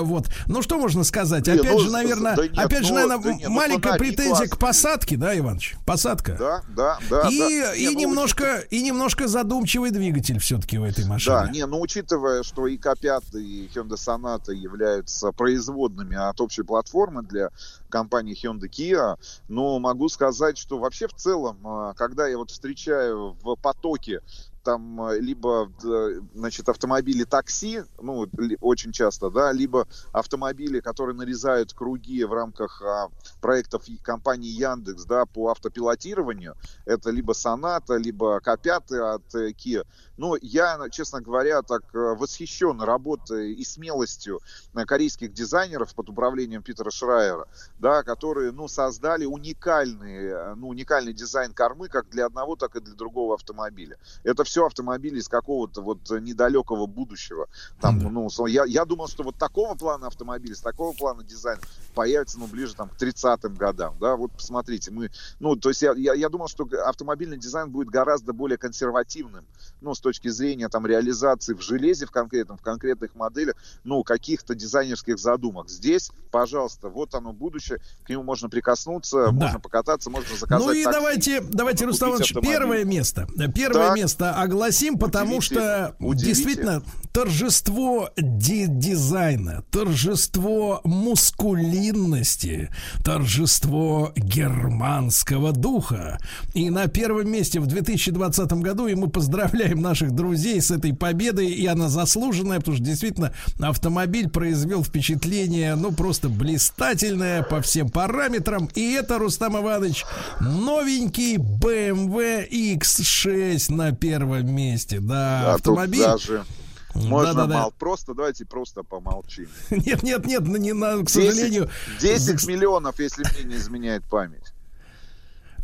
Ну, Вот. Ну что можно сказать? Опять ну, же, наверное, да нет, опять же, ну, наверное, да нет, ну, маленькая фонари претензия к посадке, да, Иваныч? Посадка. Да, да, да. и да. и Не, ну, немножко и немножко задумчивый двигатель все-таки у этой машины. Да, не, ну учитывая, что и К5, и Hyundai Sonata являются производными от общей платформы для компании Hyundai Kia, но могу сказать, что вообще в целом, а, когда я вот встречаю в потоке там а, либо д- значит автомобили такси, ну очень часто, да, либо автомобили, которые нарезают круги в рамках а, проектов компании Яндекс, да, по автопилотированию. Это либо Соната, либо К5 от э, Kia. Но я, честно говоря, так э, восхищен работой и смелостью э, корейских дизайнеров под управлением Питера Шрайера, да, которые, ну, создали уникальный, э, ну, уникальный дизайн кормы как для одного, так и для другого автомобиля. Это все автомобили из какого-то вот недалекого будущего. Там, ну, со- я, я думал, что вот такого плана автомобиля, с такого плана дизайн появится, ну, ближе там к 30-м годам, да, вот посмотрите, мы, ну, то есть я, я, я думал, что автомобильный дизайн будет гораздо более консервативным, ну, с точки зрения там реализации в железе в конкретном, в конкретных моделях, ну, каких-то дизайнерских задумок. Здесь, пожалуйста, вот оно будущее, к нему можно прикоснуться, можно покататься, можно заказать Ну и такси, давайте, давайте, Рустам Иванович, автомобиль. первое место. Первое Так. место огласим, потому что удивите. действительно торжество ди- дизайна, торжество мускулинности, торжество германского духа. И на первом месте в 2020 году, и мы поздравляем наших друзей с этой победой, и она заслуженная, потому что действительно автомобиль произвел впечатление, ну, просто блистательное по всем параметрам. И это, Рустам Иванович, новенький BMW X6 на первом месте. Да, Да, автомобиль. даже можно Да-да-да. мол- просто давайте просто помолчим. Нет, нет, нет, ну, не на, к 10 сожалению. 10 миллионов, если мне не изменяет память.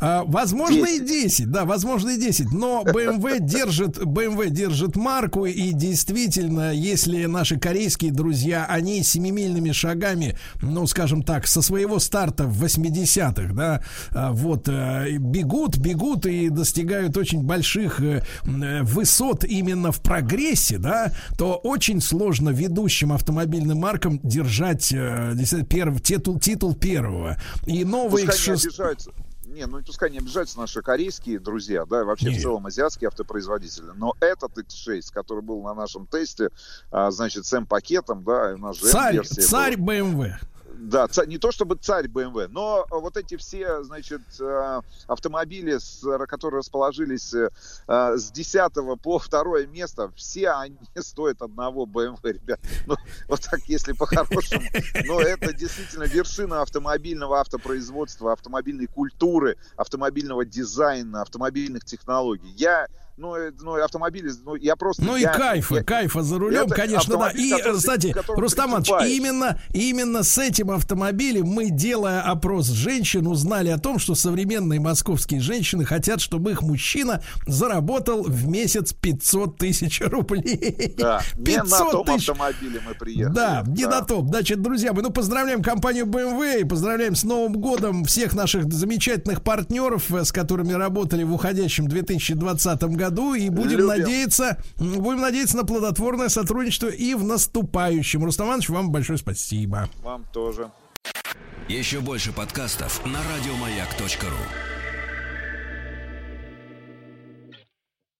А, возможно и 10, да, возможно и 10, но BMW держит, BMW держит марку и действительно, если наши корейские друзья, они семимильными шагами, ну, скажем так, со своего старта в 80-х, да, а, вот, э, бегут, бегут и достигают очень больших э, высот именно в прогрессе, да, то очень сложно ведущим автомобильным маркам держать э, действительно, перв- титул, титул первого. И новые Пускай не X6 обижаются. Не, ну пускай не обижаются наши корейские друзья, да, вообще в целом азиатские автопроизводители. Но этот X6, который был на нашем тесте, а, значит, с М-пакетом, да, и у нас же царь, царь была. BMW. Да, ца- не то чтобы царь BMW, но вот эти все, значит, э, автомобили, которые расположились э, с 10 по второе место, все они стоят одного BMW, ребят. Ну, вот так, если по-хорошему. Но это действительно вершина автомобильного автопроизводства, автомобильной культуры, автомобильного дизайна, автомобильных технологий. Я ну, э, ну, автомобили, ну, я просто... Ну и я- кайфа, я- кайфа за рулем, конечно, да. И, который кстати, которым Рустам Иванович, прикипаешь. именно, именно с этим автомобилем мы, делая опрос женщин, узнали о том, что современные московские женщины хотят, чтобы их мужчина заработал в месяц 500 тысяч рублей. Да, не на 500 том тысяч. автомобиле мы приехали. Да, не на топ. Значит, друзья, мы ну, поздравляем компанию BMW и поздравляем с Новым годом всех наших замечательных партнеров, э, с которыми работали в уходящем 2020 году. И будем Любим. надеяться, будем надеяться на плодотворное сотрудничество и в наступающем. Рустам Иванович, вам большое спасибо. Вам тоже. Еще больше подкастов на радиомаяк.ру.